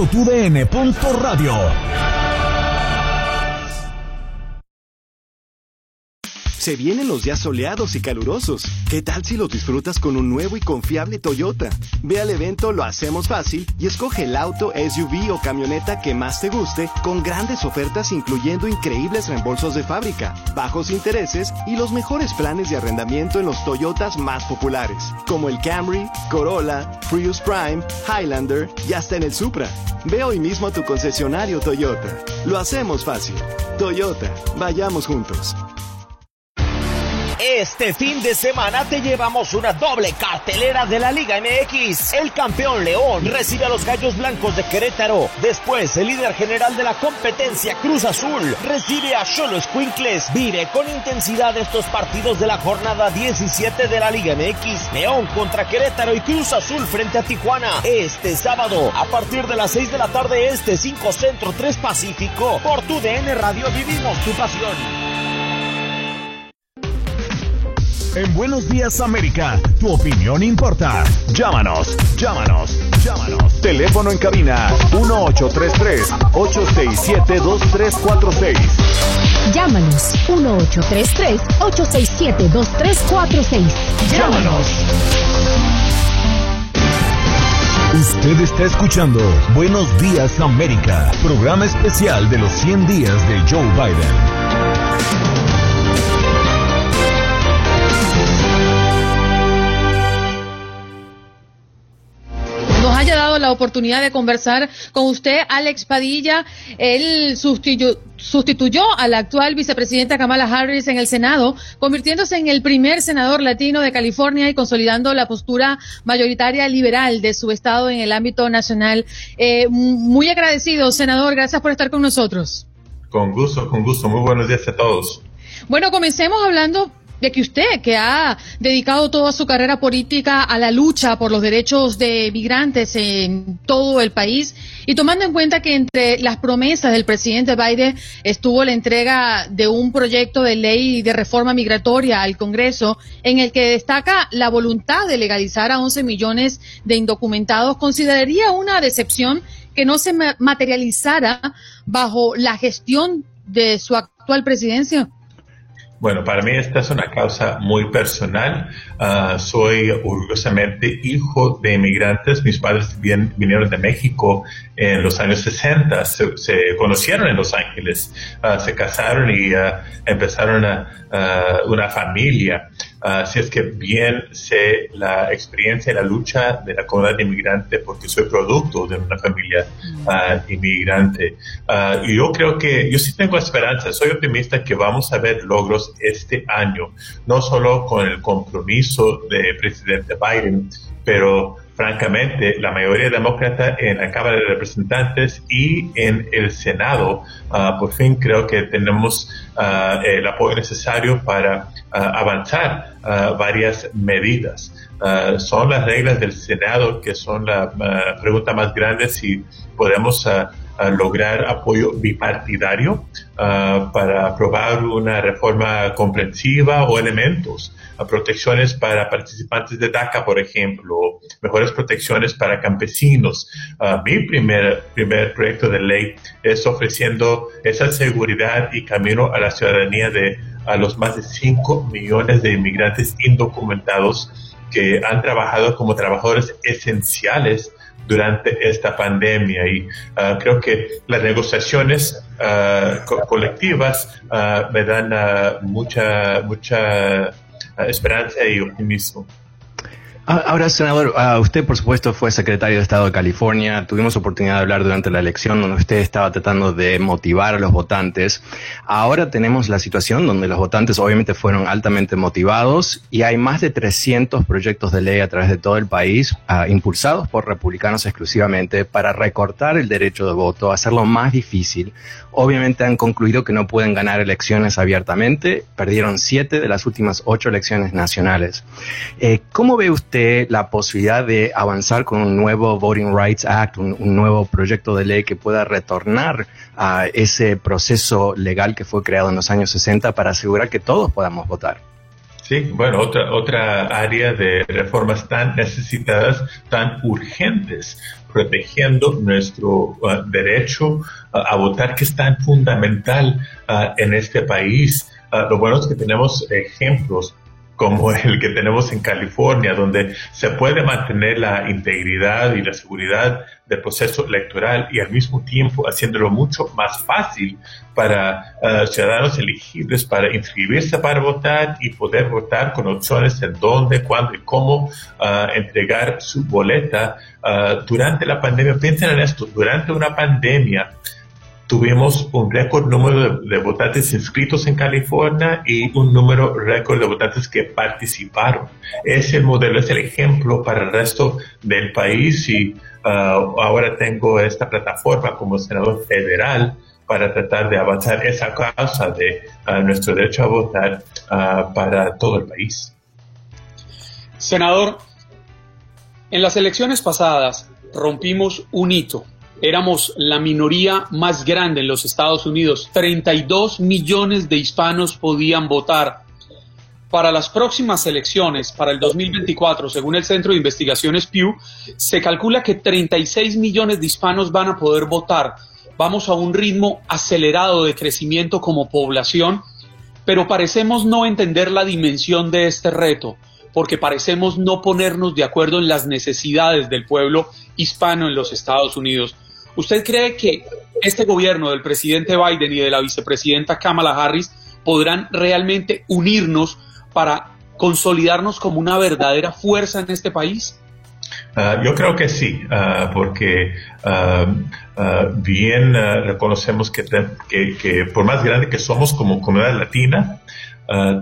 Se vienen los días soleados y calurosos. ¿Qué tal si los disfrutas con un nuevo y confiable Toyota? Ve al evento Lo Hacemos Fácil y escoge el auto, SUV o camioneta que más te guste con grandes ofertas incluyendo increíbles reembolsos de fábrica, bajos intereses y los mejores planes de arrendamiento en los Toyotas más populares, como el Camry, Corolla, Prius Prime, Highlander y hasta en el Supra. Ve hoy mismo a tu concesionario Toyota. Lo hacemos fácil. Toyota, vayamos juntos. Este fin de semana te llevamos una doble cartelera de la Liga MX. El campeón León recibe a los Gallos Blancos de Querétaro. Después, el líder general de la competencia, Cruz Azul, recibe a Cholos Quincles. Vive con intensidad estos partidos de la jornada 17 de la Liga MX. León contra Querétaro y Cruz Azul frente a Tijuana. Este sábado, a partir de las 6 de la tarde, este 5 Centro 3 Pacífico. Por tu DN Radio vivimos tu pasión. En Buenos Días América, tu opinión importa. Llámanos, llámanos, llámanos. Teléfono en cabina 1833-867-2346. Llámanos 1833-867-2346. Llámanos. Usted está escuchando Buenos Días América, programa especial de los 100 días de Joe Biden. Haya dado la oportunidad de conversar con usted, Alex Padilla. Él sustituyó, sustituyó a la actual vicepresidenta Kamala Harris en el Senado, convirtiéndose en el primer senador latino de California y consolidando la postura mayoritaria liberal de su estado en el ámbito nacional. Eh, muy agradecido, senador. Gracias por estar con nosotros. Con gusto, con gusto. Muy buenos días a todos. Bueno, comencemos hablando de que usted, que ha dedicado toda su carrera política a la lucha por los derechos de migrantes en todo el país, y tomando en cuenta que entre las promesas del presidente Biden estuvo la entrega de un proyecto de ley de reforma migratoria al Congreso, en el que destaca la voluntad de legalizar a 11 millones de indocumentados, ¿consideraría una decepción que no se materializara bajo la gestión de su actual presidencia? Bueno, para mí esta es una causa muy personal. Uh, soy orgullosamente hijo de inmigrantes. Mis padres vinieron de México en los años 60. Se, se conocieron en Los Ángeles, uh, se casaron y uh, empezaron a, una familia. Así es que bien sé la experiencia y la lucha de la comunidad inmigrante porque soy producto de una familia inmigrante. y yo creo que, yo sí tengo esperanza, soy optimista que vamos a ver logros este año, no solo con el compromiso del presidente Biden, pero francamente, la mayoría demócrata en la Cámara de Representantes y en el Senado, uh, por fin creo que tenemos uh, el apoyo necesario para uh, avanzar varias medidas. son las reglas del Senado que son la pregunta más grande si podemos lograr apoyo bipartidario para aprobar una reforma comprensiva o elementos protecciones para participantes de DACA, por ejemplo, mejores protecciones para campesinos. mi primer, primer proyecto de ley es ofreciendo esa seguridad y camino a la ciudadanía de a los más de 5 millones de inmigrantes indocumentados que han trabajado como trabajadores esenciales durante esta pandemia y uh, creo que las negociaciones uh, colectivas uh, me dan mucha mucha esperanza y optimismo. Ah, ahora, senador, ah, usted por supuesto fue secretario de Estado de California. Tuvimos oportunidad de hablar durante la elección donde usted estaba tratando de motivar a los votantes. Ahora tenemos la situación donde los votantes obviamente fueron altamente motivados y hay más de 300 proyectos de ley a través de todo el país ah, impulsados por republicanos exclusivamente para recortar el derecho de voto, hacerlo más difícil. Obviamente han concluido que no pueden ganar elecciones abiertamente. Perdieron siete de las últimas ocho elecciones nacionales. Eh, ¿Cómo ve usted? La posibilidad de avanzar con un nuevo Voting Rights Act, un, nuevo proyecto de ley que pueda retornar a ese proceso legal que fue creado en los años 60 para asegurar que todos podamos votar. Sí, bueno, otra, otra área de reformas tan necesitadas, tan urgentes, protegiendo nuestro uh, derecho uh, a votar, que es tan fundamental uh, en este país. lo bueno es que tenemos ejemplos como el que tenemos en California, donde se puede mantener la integridad y la seguridad del proceso electoral y al mismo tiempo haciéndolo mucho más fácil para uh, ciudadanos elegibles para inscribirse para votar y poder votar con opciones de dónde, cuándo y cómo uh, entregar su boleta uh, durante la pandemia. Piensen en esto, durante una pandemia tuvimos un récord número de, votantes inscritos en California y un número récord de votantes que participaron. Es el modelo, es el ejemplo para el resto del país y uh, ahora tengo esta plataforma como senador federal para tratar de avanzar esa causa de uh, nuestro derecho a votar uh, para todo el país. Senador, en las elecciones pasadas rompimos un hito éramos la minoría más grande en los Estados Unidos. 32 millones de hispanos podían votar. Para las próximas elecciones, para el 2024, según el Centro de Investigaciones Pew, se calcula que 36 millones de hispanos van a poder votar. Vamos a un ritmo acelerado de crecimiento como población, pero parecemos no entender la dimensión de este reto, porque parecemos no ponernos de acuerdo en las necesidades del pueblo hispano en los Estados Unidos. ¿Usted cree que este gobierno del presidente Biden y de la vicepresidenta Kamala Harris podrán realmente unirnos para consolidarnos como una verdadera fuerza en este país? Ah, yo creo que sí, ah, porque ah, bien reconocemos que, que, por más grande que somos como comunidad latina,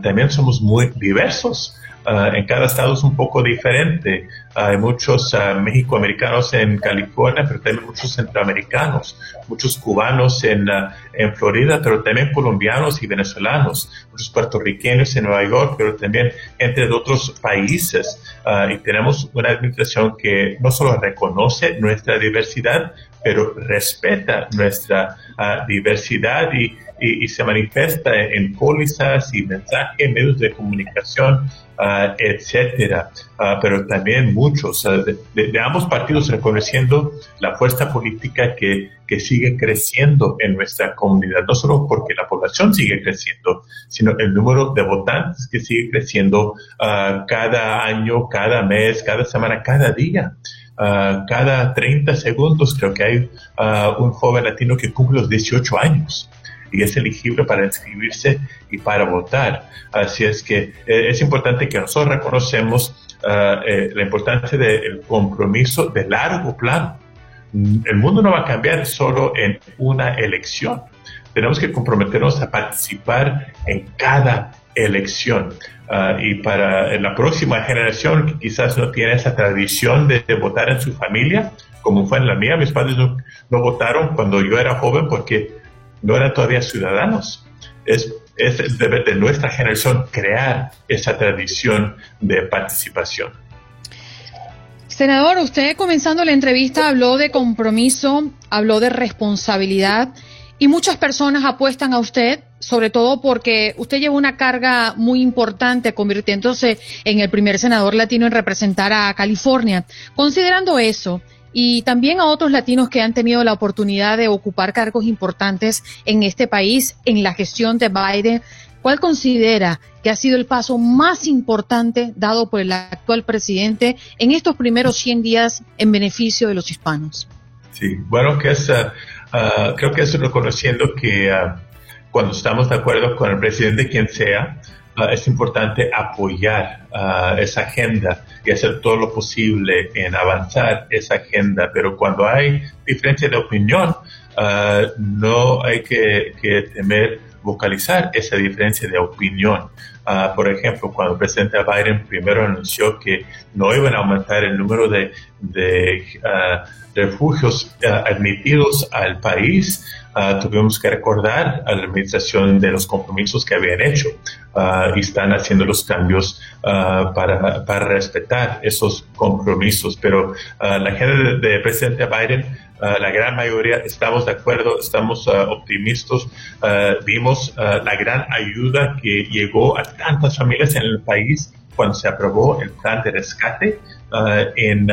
también somos muy diversos. Ah, en cada estado es un poco diferente. hay muchos uh, mexicoamericanos en California, pero también muchos centroamericanos, muchos cubanos en, en Florida, pero también colombianos y venezolanos, muchos puertorriqueños en Nueva York, pero también entre otros países. y tenemos una administración que no solo reconoce nuestra diversidad, pero respeta nuestra diversidad y, y, se manifiesta en pólizas y mensajes, medios de comunicación, uh, etcétera. Uh, pero también muchos de, ambos partidos reconociendo la fuerza política que, que sigue creciendo en nuestra comunidad, no solo porque la población sigue creciendo, sino el número de votantes que sigue creciendo uh, cada año, cada mes, cada semana, cada día. Uh, cada 30 segundos creo que hay uh, un joven latino que cumple los 18 años y es elegible para inscribirse y para votar. Así es que eh, es importante que nosotros reconocemos uh, eh, la importancia del compromiso de largo plano. El mundo no va a cambiar solo en una elección. Tenemos que comprometernos a participar en cada elección. Uh, y para la próxima generación que quizás no tiene esa tradición de, votar en su familia, como fue en la mía, mis padres no, no, votaron cuando yo era joven porque no eran todavía ciudadanos. Es, el deber de nuestra generación crear esa tradición de participación. Senador, usted comenzando la entrevista habló de compromiso, habló de responsabilidad y muchas personas apuestan a usted, sobre todo porque usted lleva una carga muy importante convirtiéndose en el primer senador latino en representar a California. Considerando eso, y también a otros latinos que han tenido la oportunidad de ocupar cargos importantes en este país en la gestión de Biden. ¿Cuál considera que ha sido el paso más importante dado por el actual presidente en estos primeros 100 días en beneficio de los hispanos? Sí, bueno, que es, uh, uh, creo que es reconociendo que uh, cuando estamos de acuerdo con el presidente, quien sea, es importante apoyar esa agenda y hacer todo lo posible en avanzar esa agenda. Pero cuando hay diferencia de opinión, no hay que, que temer vocalizar esa diferencia de opinión. Uh, por ejemplo, cuando el presidente Biden primero anunció que no iban a aumentar el número de, de uh, refugios uh, admitidos al país, tuvimos que recordar a la administración de los compromisos que habían hecho y están haciendo los cambios para, para, respetar esos compromisos. Pero la gente del presidente Biden Ah, la gran mayoría estamos de acuerdo, estamos uh, optimistas. Uh, vimos la gran ayuda que llegó a tantas familias en el país cuando se aprobó el plan de rescate en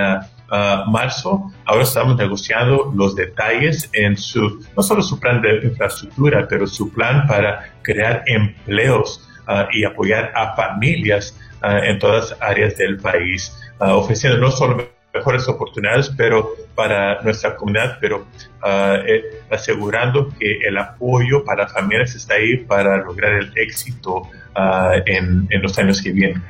marzo. Ahora estamos negociando los detalles en su, no solo su plan de infraestructura, pero su plan para crear empleos y apoyar a familias en todas áreas del país, ofreciendo no solo mejores oportunidades pero para nuestra comunidad, pero uh, eh, asegurando que el apoyo para familias está ahí para lograr el éxito uh, en, en, los años que vienen.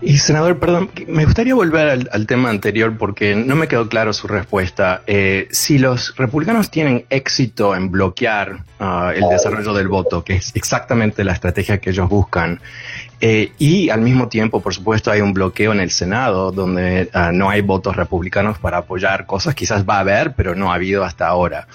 Y senador, perdón, me gustaría volver al, tema anterior porque no me quedó claro su respuesta. Eh, si los republicanos tienen éxito en bloquear uh, el desarrollo del voto, que es exactamente la estrategia que ellos buscan, eh, y al mismo tiempo, por supuesto, hay un bloqueo en el Senado donde uh, no hay votos republicanos para apoyar cosas. Quizás va a haber, pero no ha habido hasta ahora.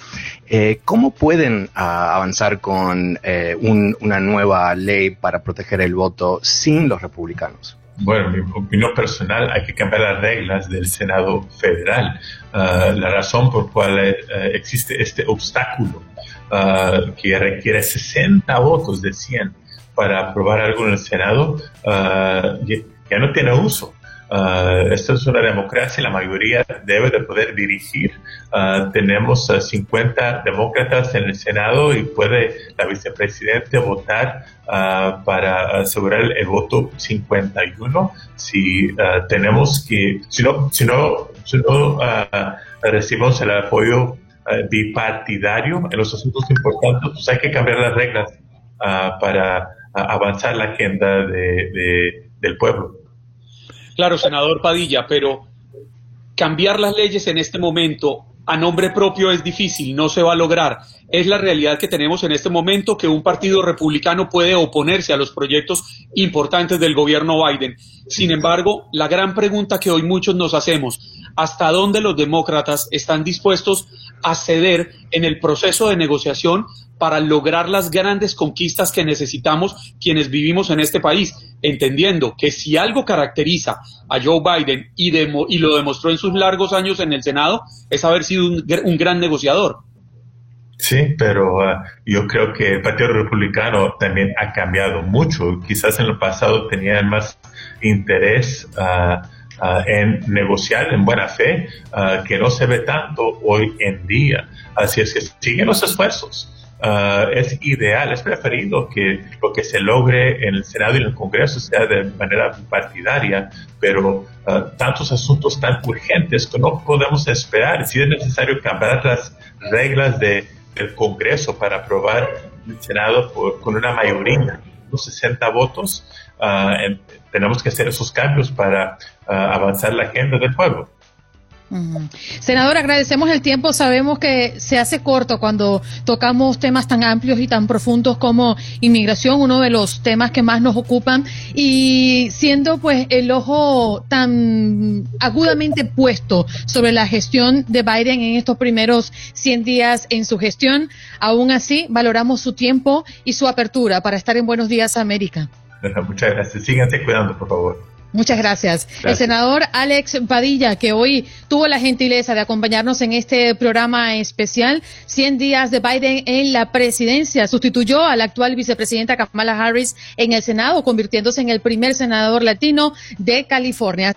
Eh, ¿Cómo pueden uh, avanzar con un, una nueva ley para proteger el voto sin los republicanos? Bueno, mi opinión personal, hay que cambiar las reglas del Senado federal. Uh, la razón por cual uh, existe este obstáculo uh, que requiere 60 votos de 100 para aprobar algo en el Senado uh, ya, no tiene uso. Uh, esto es una democracia, la mayoría debe de poder dirigir. Uh, tenemos 50 demócratas en el Senado y puede la vicepresidente votar uh, para asegurar el voto 51. Si tenemos que, si no, si no, si no recibimos el apoyo bipartidario en los asuntos importantes, pues hay que cambiar las reglas para avanzar la agenda de, del pueblo. Claro, senador Padilla, pero cambiar las leyes en este momento a nombre propio es difícil, no se va a lograr. Es la realidad que tenemos en este momento que un partido republicano puede oponerse a los proyectos importantes del gobierno Biden. Sin embargo, la gran pregunta que hoy muchos nos hacemos, ¿hasta dónde los demócratas están dispuestos a ceder en el proceso de negociación para lograr las grandes conquistas que necesitamos quienes vivimos en este país, entendiendo que si algo caracteriza a Joe Biden y, y lo demostró en sus largos años en el Senado, es haber sido un, un gran negociador. Sí, pero uh, yo creo que el Partido Republicano también ha cambiado mucho. Quizás en el pasado tenían más interés uh, uh, en negociar en buena fe, que no se ve tanto hoy en día. Así es que siguen los esfuerzos. Uh, es ideal, es preferido que lo que se logre en el Senado y en el Congreso sea de manera partidaria, pero uh, tantos asuntos tan urgentes que no podemos esperar. Si es necesario cambiar las reglas de, del Congreso para aprobar el Senado por, con una mayoría, los 60 votos, uh, en, tenemos que hacer esos cambios para avanzar la agenda del pueblo. Senador, agradecemos el tiempo. Sabemos que se hace corto cuando tocamos temas tan amplios y tan profundos como inmigración, uno de los temas que más nos ocupan. Y siendo pues el ojo tan agudamente puesto sobre la gestión de Biden en estos primeros 100 días en su gestión, aún así valoramos su tiempo y su apertura para estar en Buenos Días América. Muchas gracias. Síganse cuidando, por favor. Muchas gracias. El senador Alex Padilla, que hoy tuvo la gentileza de acompañarnos en este programa especial, 100 días de Biden en la presidencia, sustituyó a la actual vicepresidenta Kamala Harris en el Senado, convirtiéndose en el primer senador latino de California.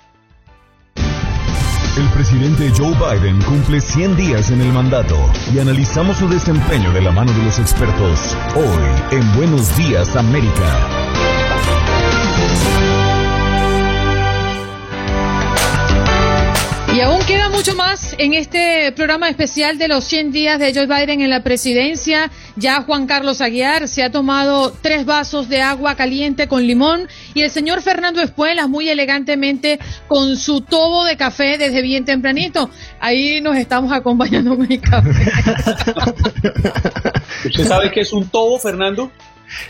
El presidente Joe Biden cumple 100 días en el mandato y analizamos su desempeño de la mano de los expertos hoy en Buenos Días América. Y aún queda mucho más en este programa especial de los 100 días de Joe Biden en la presidencia. Ya Juan Carlos Aguiar se ha tomado tres vasos de agua caliente con limón y el señor Fernando Espuelas muy elegantemente con su tobo de café desde bien tempranito. Ahí nos estamos acompañando con mi café. ¿Usted sabe qué es un tobo, Fernando?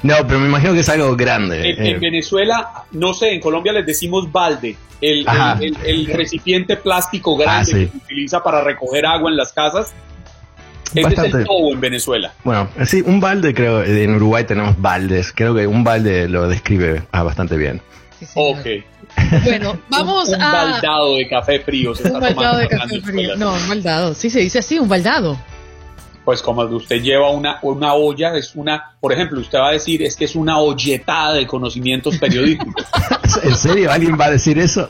No, pero me imagino que es algo grande. En, en, eh. Venezuela, no sé, en Colombia les decimos balde, el, el, el recipiente plástico grande ah, sí. que se utiliza para recoger agua en las casas. Es el tobo en Venezuela. Bueno, sí, un balde creo, en Uruguay tenemos baldes, creo que un balde lo describe ah, bastante bien. Sí, ok. Bueno, vamos un, un a... baldado de café frío. Se un está baldado de café frío. No, un baldado. Sí, se dice así, un baldado pues como usted lleva una, una olla, es una, por ejemplo, usted va a decir, es que es una olletada de conocimientos periodísticos. ¿En serio? ¿Alguien va a decir eso?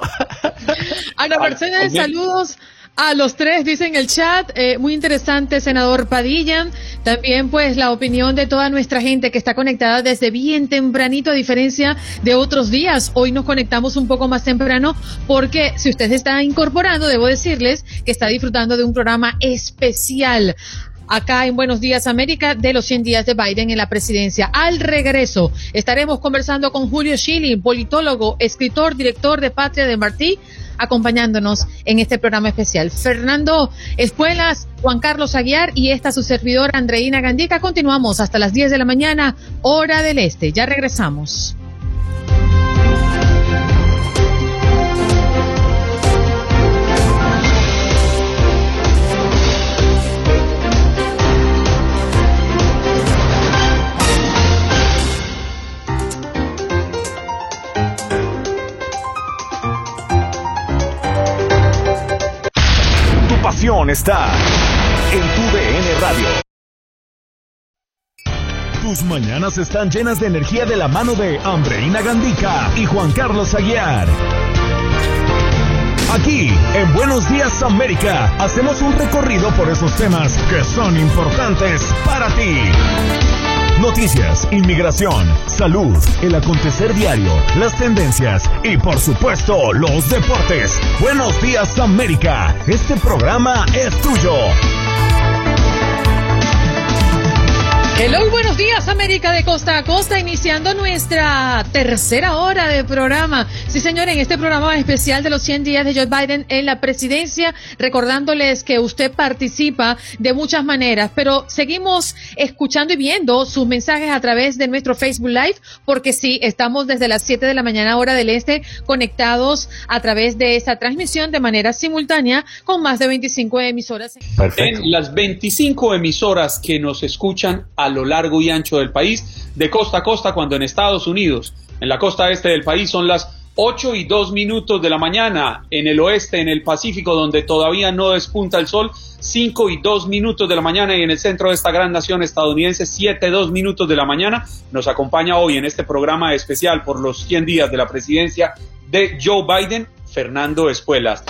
Ana Mercedes, saludos. A los tres, dice en el chat, eh, muy interesante, senador Padilla. También, pues, la opinión de toda nuestra gente que está conectada desde bien tempranito, a diferencia de otros días. Hoy nos conectamos un poco más temprano porque si usted se está incorporando, debo decirles que está disfrutando de un programa especial acá en Buenos Días América de los 100 días de Biden en la presidencia. Al regreso estaremos conversando con Julio Schilling, politólogo, escritor, director de Patria de Martí, acompañándonos en este programa especial. Fernando Espuelas, Juan Carlos Aguiar y esta su servidora Andreina Gandica. Continuamos hasta las 10 de la mañana, hora del este. Ya regresamos. Está en tu DN Radio. Tus mañanas están llenas de energía de la mano de Andreina Gandica y Juan Carlos Aguiar. Aquí, en Buenos Días América, hacemos un recorrido por esos temas que son importantes para ti. Noticias, inmigración, salud, el acontecer diario, las tendencias y por supuesto los deportes. Buenos días América, este programa es tuyo. Hello, buenos días América de costa a costa, iniciando nuestra tercera hora de programa. Sí, señor, en este programa especial de los 100 días de Joe Biden en la presidencia, recordándoles que usted participa de muchas maneras, pero seguimos escuchando y viendo sus mensajes a través de nuestro Facebook Live, porque sí, estamos desde las 7 de la mañana hora del este conectados a través de esta transmisión de manera simultánea con más de 25 emisoras. Perfecto. En las 25 emisoras que nos escuchan a lo largo y ancho del país, de costa a costa, cuando en Estados Unidos, en la costa este del país, son las 8 y 2 minutos de la mañana, en el oeste, en el Pacífico, donde todavía no despunta el sol, 5 y 2 minutos de la mañana, y en el centro de esta gran nación estadounidense, 7 2 minutos de la mañana, nos acompaña hoy en este programa especial por los 100 días de la presidencia de Joe Biden, Fernando Espuelas.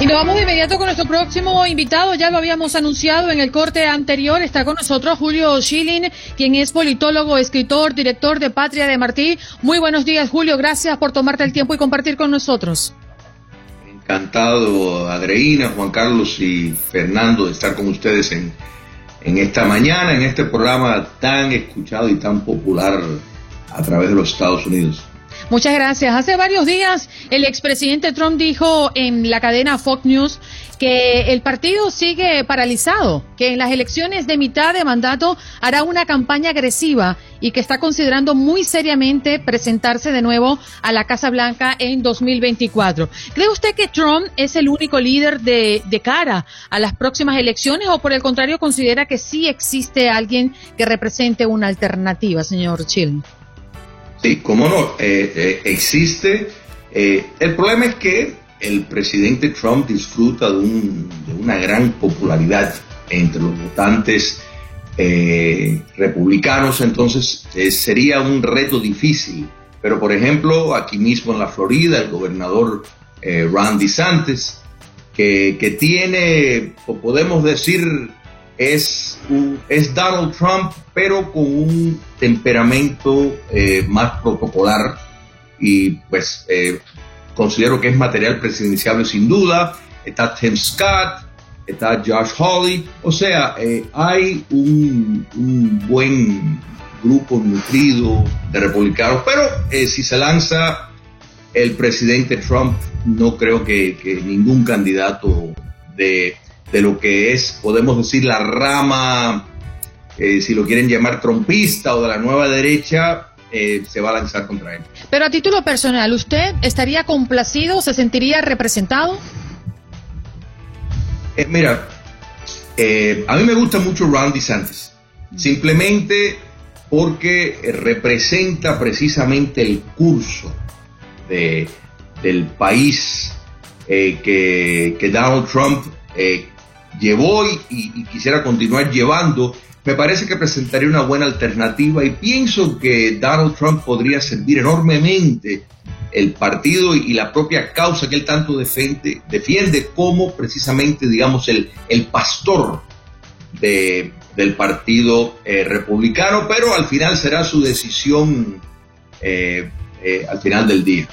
Y nos vamos de inmediato con nuestro próximo invitado. Ya lo habíamos anunciado en el corte anterior. Está con nosotros Julio Schilling, quien es politólogo, escritor, director de Patria de Martí. Muy buenos días, Julio. Gracias por tomarte el tiempo y compartir con nosotros. Encantado, Adreina, Juan Carlos y Fernando, de estar con ustedes en, en esta mañana, en este programa tan escuchado y tan popular a través de los Estados Unidos. Muchas gracias. Hace varios días el expresidente Trump dijo en la cadena Fox News que el partido sigue paralizado, que en las elecciones de mitad de mandato hará una campaña agresiva y que está considerando muy seriamente presentarse de nuevo a la Casa Blanca en 2024. ¿Cree usted que Trump es el único líder de, de cara a las próximas elecciones o por el contrario considera que sí existe alguien que represente una alternativa, señor Chill? Sí, cómo no, eh, eh, existe. Eh, el problema es que el presidente Trump disfruta de, una gran popularidad entre los votantes republicanos, entonces sería un reto difícil. Pero, por ejemplo, aquí mismo en la Florida, el gobernador Ron DeSantis, que, que tiene, podemos decir, es, es Donald Trump, pero con un temperamento eh, más protocolar y pues eh, considero que es material presidencial sin duda. Está Tim Scott, está Josh Hawley, o sea, eh, hay un, buen grupo nutrido de republicanos, pero si se lanza el presidente Trump, no creo que ningún candidato de de lo que es, podemos decir, la rama, eh, si lo quieren llamar trompista o de la nueva derecha, eh, se va a lanzar contra él. Pero a título personal, ¿usted estaría complacido, se sentiría representado? Eh, mira, a mí me gusta mucho Ron DeSantis, simplemente porque representa precisamente el curso de, del país que, que, Donald Trump llevó y, quisiera continuar llevando, me parece que presentaría una buena alternativa y pienso que Donald Trump podría servir enormemente el partido y la propia causa que él tanto defiende, defiende como precisamente, digamos, el, el pastor de, del partido eh, republicano, pero al final será su decisión eh, eh, al final del día.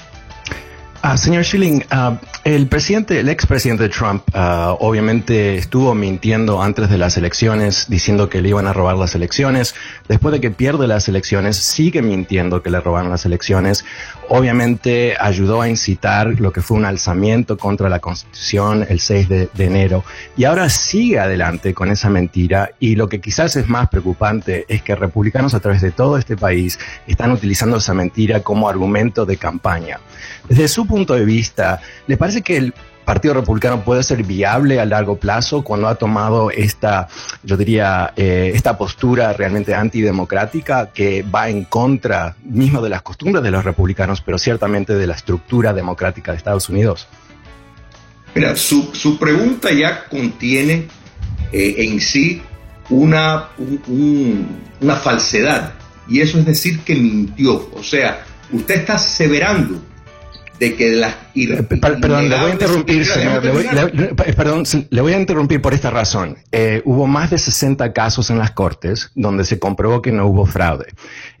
Ah, señor Schilling, ah, el presidente, el expresidente Trump, ah, obviamente estuvo mintiendo antes de las elecciones, diciendo que le iban a robar las elecciones. Después de que pierde las elecciones, sigue mintiendo que le robaron las elecciones. Obviamente ayudó a incitar lo que fue un alzamiento contra la Constitución el 6 de, de enero. Y ahora sigue adelante con esa mentira. Y lo que quizás es más preocupante es que republicanos a través de todo este país están utilizando esa mentira como argumento de campaña. Desde su punto de vista, ¿le parece que el Partido Republicano puede ser viable a largo plazo cuando ha tomado esta, yo diría, eh, esta postura realmente antidemocrática que va en contra mismo de las costumbres de los republicanos, pero ciertamente de la estructura democrática de Estados Unidos? Mira, su, pregunta ya contiene eh, en sí una, una falsedad, y eso es decir que mintió. O sea, usted está aseverando de que las Perdón, le voy a interrumpir, señor. Le perdón, le voy a interrumpir por esta razón. Eh, hubo más de 60 casos en las cortes donde se comprobó que no hubo fraude.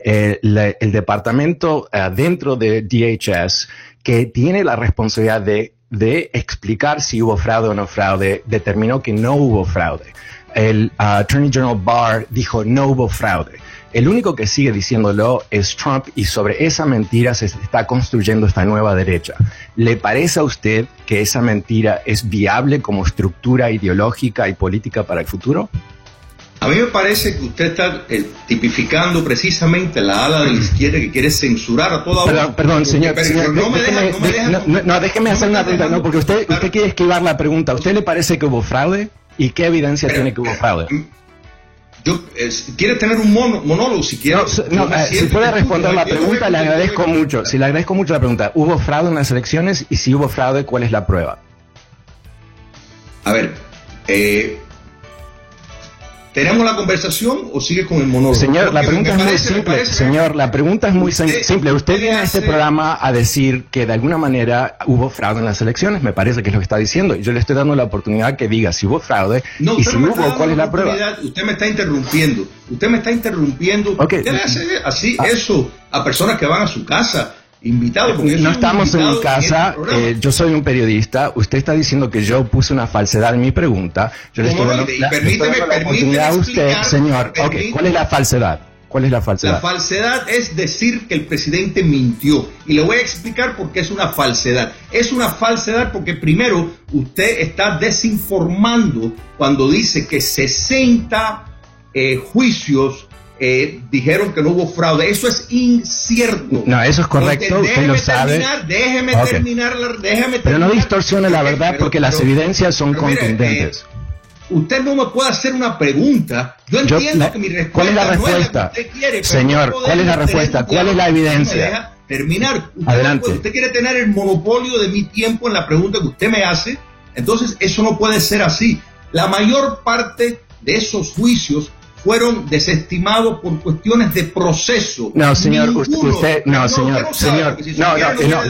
Eh, el departamento uh, dentro de DHS que tiene la responsabilidad de, de explicar si hubo fraude o no fraude, determinó que no hubo fraude. El Attorney General Barr dijo no hubo fraude. El único que sigue diciéndolo es Trump y sobre esa mentira se está construyendo esta nueva derecha. ¿Le parece a usted que esa mentira es viable como estructura ideológica y política para el futuro? A mí me parece que usted está eh, tipificando precisamente la ala de la izquierda que quiere censurar a toda Perdón, perdón señor. no, me deja, no, déjeme hacer una pregunta, no, porque usted, usted quiere esquivar la pregunta. ¿A usted le parece que hubo fraude? ¿Y qué evidencia tiene que hubo fraude? Yo, ¿Quiere tener un monólogo si quiere? No, eh, si puede responder la pregunta, le agradezco mucho. Si le agradezco mucho la pregunta. ¿Hubo fraude en las elecciones? Y si hubo fraude, ¿cuál es la prueba? A ver, eh, ¿Tenemos la conversación o sigue con el monólogo? Señor, la pregunta es muy simple. Señor, la pregunta es muy simple. Usted viene a este programa a decir que de alguna manera hubo fraude en las elecciones. Me parece que es lo que está diciendo. Yo le estoy dando la oportunidad que diga si hubo fraude y si hubo, ¿cuál es la prueba? Usted me está interrumpiendo. Usted me está interrumpiendo. Okay. le hace así ah. eso a personas que van a su casa invitado. no estamos en mi casa, eh, yo soy un periodista, usted está diciendo que yo puse una falsedad en mi pregunta, yo le estoy dando la, oportunidad a usted, señor, ¿cuál es la falsedad? ¿Cuál es la falsedad? La falsedad es decir que el presidente mintió. Y le voy a explicar por qué es una falsedad. Es una falsedad porque primero usted está desinformando cuando dice que 60 eh, juicios eh, dijeron que no hubo fraude. Eso es incierto. No, eso es correcto, usted lo sabe. Déjeme terminar, déjeme Pero no distorsione la verdad porque las evidencias son contundentes. usted no me puede hacer una pregunta. Yo entiendo que mi respuesta ¿Cuál es la respuesta? usted quiere, Señor, ¿cuál es la respuesta? ¿Cuál es la evidencia? terminar. Adelante. usted quiere tener el monopolio de mi tiempo en la pregunta que usted me hace. Entonces, eso no puede ser así. La mayor parte de esos juicios fueron desestimados por cuestiones de proceso. No, señor, usted, no, señor, señor, no, no,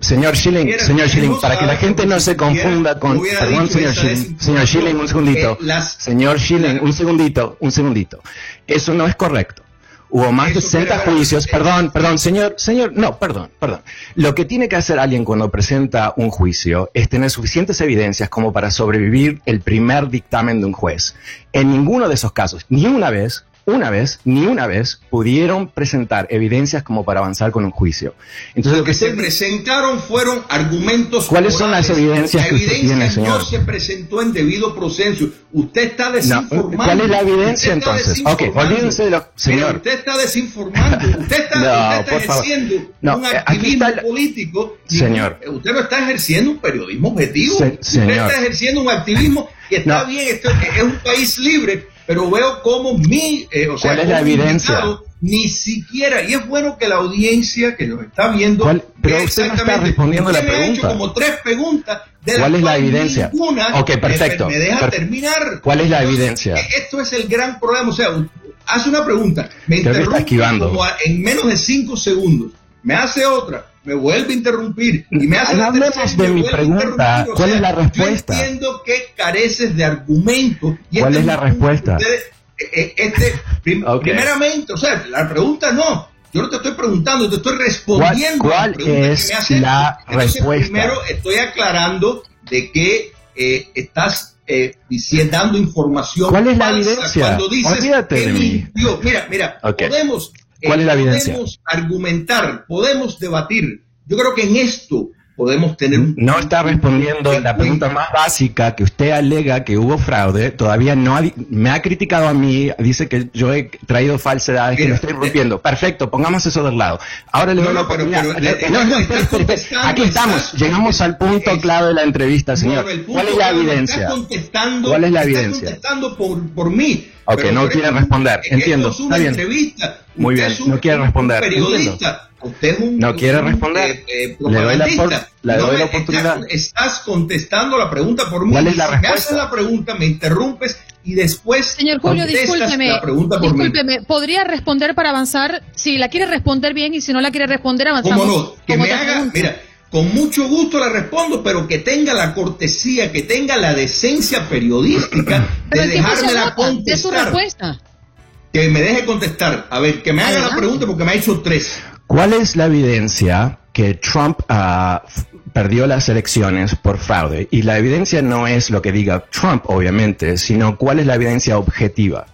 señor Schilling, señor Schilling, para que la gente no se confunda con, perdón, señor Schilling, señor Schilling, un segundito, señor Schilling, un segundito, un segundito, eso no es correcto. Hubo más de 60 juicios. Perdón, perdón, señor, señor, no, perdón, perdón. Lo que tiene que hacer alguien cuando presenta un juicio es tener suficientes evidencias como para sobrevivir el primer dictamen de un juez. En ninguno de esos casos, ni una vez, una vez, ni una vez, pudieron presentar evidencias como para avanzar con un juicio. Entonces, lo que, se presentaron fueron argumentos. ¿Cuáles son las evidencias la que usted tiene, señor? no se presentó en debido proceso. Usted está desinformando. ¿Cuál es la evidencia entonces? Ok, olvídense de lo. Señor. usted está desinformando. Usted está, no, usted está ejerciendo un activismo político. Señor. Usted no está ejerciendo un periodismo objetivo. Se, usted está ejerciendo un activismo que está bien. Esto es un país libre pero veo como mi, eh, o sea, ¿cuál es la evidencia? Ni siquiera, y es bueno que la audiencia que nos está viendo, ¿Cuál? pero usted no está respondiendo la me pregunta. Ha hecho como tres preguntas. De ¿Cuál es la evidencia? Ninguna ok, perfecto. Me, deja per terminar. ¿Cuál es la Entonces, evidencia? Esto es el gran problema. O sea, hace una pregunta, me interrumpe en menos de cinco segundos, me hace otra, me vuelve a interrumpir y me hace tercera, de mi pregunta. O ¿Cuál sea, es la respuesta? Yo entiendo que careces de argumento. y ¿Cuál este es la respuesta? ustedes- eh, este, prim- Ok. primeramente, o sea, la pregunta no. Yo no te estoy preguntando, te estoy ¿Cuál, respondiendo. a la cuál pregunta que es me haces. la Entonces, respuesta? Primero estoy aclarando de que eh, estás eh, diciendo, dando información. ¿Cuál es la falsa evidencia? Cuando dices Olvídate que de mí. mintió. Mira, mira, Ok. podemos, eh, ¿Cuál es la evidencia? podemos argumentar, podemos debatir. Yo creo que en esto podemos tener un No está respondiendo la pregunta más básica que usted alega que hubo fraude. Todavía no ha, me ha criticado a mí, dice que yo he traído falsedades, que lo estoy rompiendo. Perfecto, pongamos eso del lado. Ahora le No, doy la oportunidad. eh, Aquí estamos, llegamos al punto es- clave de la entrevista, señor. Bueno, ¿Cuál es la evidencia? ¿Cuál es la evidencia? contestando por, por mí. Ok, Pero no quiere responder, esto entiendo, es una está bien. entrevista. Muy Usted bien, es un- no quiere un responder, periodista. Usted es un, No quiere un, responder. eh, eh, Le doy la por- le No doy me- la oportunidad. Estás, estás contestando la pregunta por mí. ¿Cuál es la Si Me respuesta? haces la pregunta, me interrumpes y después Señor Julio, contestas discúlpeme. la pregunta por mí. Discúlpeme, ¿podría responder para avanzar? Si la quiere responder bien y si no la quiere responder, avanzamos. ¿Cómo no? Que me haga, pregunta. mira, con mucho gusto la respondo, pero que tenga la cortesía, que tenga la decencia periodística de dejármela agota, de su contestar. respuesta. Que me deje contestar. A ver, que me haga la pregunta porque me ha hecho tres. ¿Cuál es la evidencia que Trump f- perdió las elecciones por fraude? Y la evidencia no es lo que diga Trump, obviamente, sino cuál es la evidencia objetiva.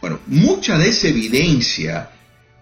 Bueno, mucha de esa evidencia,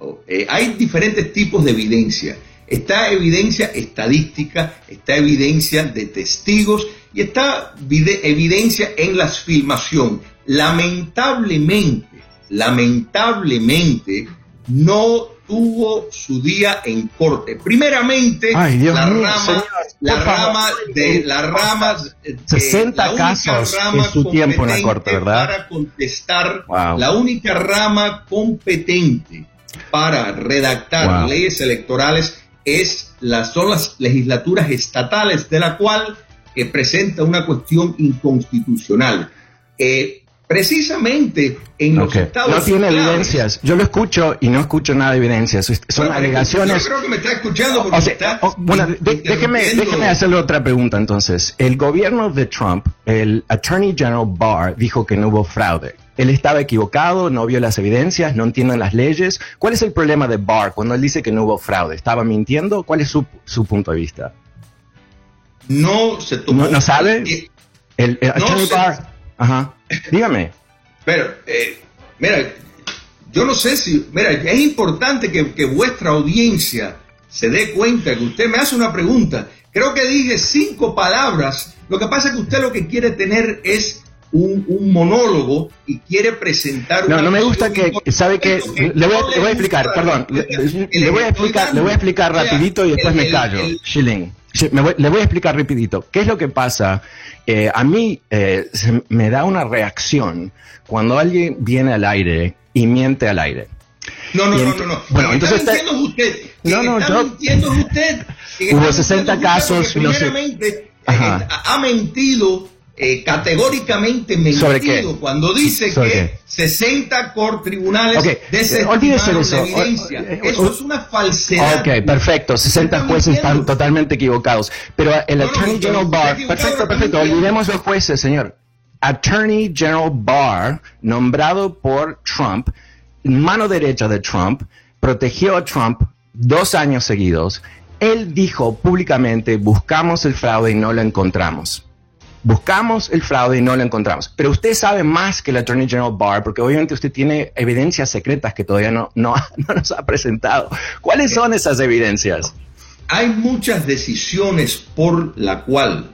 oh, eh, hay diferentes tipos de evidencia. Está evidencia estadística, está evidencia de testigos y está vide- evidencia en la filmación. Lamentablemente, lamentablemente, no tuvo su día en corte. Primeramente, Ay, la mío, rama, señor, la rama de las ramas eh, 60 la única casos rama es su tiempo en la corte, ¿verdad? Para contestar, Wow. la única rama competente para redactar Wow. leyes electorales es las, son las legislaturas estatales, de la cual eh, presenta una cuestión inconstitucional. Eh, precisamente en los Ok. estados No tiene claves- evidencias. Yo lo escucho y no escucho nada de evidencias. Son Bueno, alegaciones. Yo creo que me está escuchando porque O sea, está o- bueno, de- déjeme, déjeme hacerle otra pregunta entonces. El gobierno de Trump, el Attorney General Barr, dijo que no hubo fraude. Él estaba equivocado, no vio las evidencias, no entiende las leyes. ¿Cuál es el problema de Barr cuando él dice que no hubo fraude? ¿Estaba mintiendo? ¿Cuál es su, su punto de vista? No se tomó. ¿No, no sabe? Eh, El, el no Attorney sé. Barr. Ajá. Dígame. Pero, eh, mira, yo no sé si, mira, es importante que, que vuestra audiencia se dé cuenta que usted me hace una pregunta. Creo que dije cinco palabras. Lo que pasa es que usted lo que quiere tener es un, un monólogo y quiere presentar. No, no me gusta que, sabe que, le voy, no a, le voy a explicar, gusta. perdón, le, voy a explicar, le voy a explicar rapidito y después el- me el- callo. el- le voy a explicar rapidito. ¿Qué es lo que pasa? Eh, a mí eh, me da una reacción cuando alguien viene al aire y miente al aire. No, no, no, no, no. Bueno, entonces está mintiendo usted. No, no, está yo, mintiendo usted. Hubo 60 casos. No sé. ha mentido eh, categóricamente mentido cuando dice que 60 cor tribunales okay. desestimaron eso. evidencia. Eso es una falsedad. Ok, perfecto. 60 jueces están totalmente equivocados. Pero el Attorney General Barr... Perfecto, perfecto. Olvidemos los jueces, señor. Attorney General Barr, nombrado por Trump, mano derecha de Trump, protegió a Trump dos años seguidos. Él dijo públicamente, buscamos el fraude y no lo encontramos. Buscamos el fraude y no lo encontramos. Pero usted sabe más que el Attorney General Barr, porque obviamente usted tiene evidencias secretas que todavía no, no, nos ha presentado. ¿Cuáles son esas evidencias? Hay muchas decisiones por la cual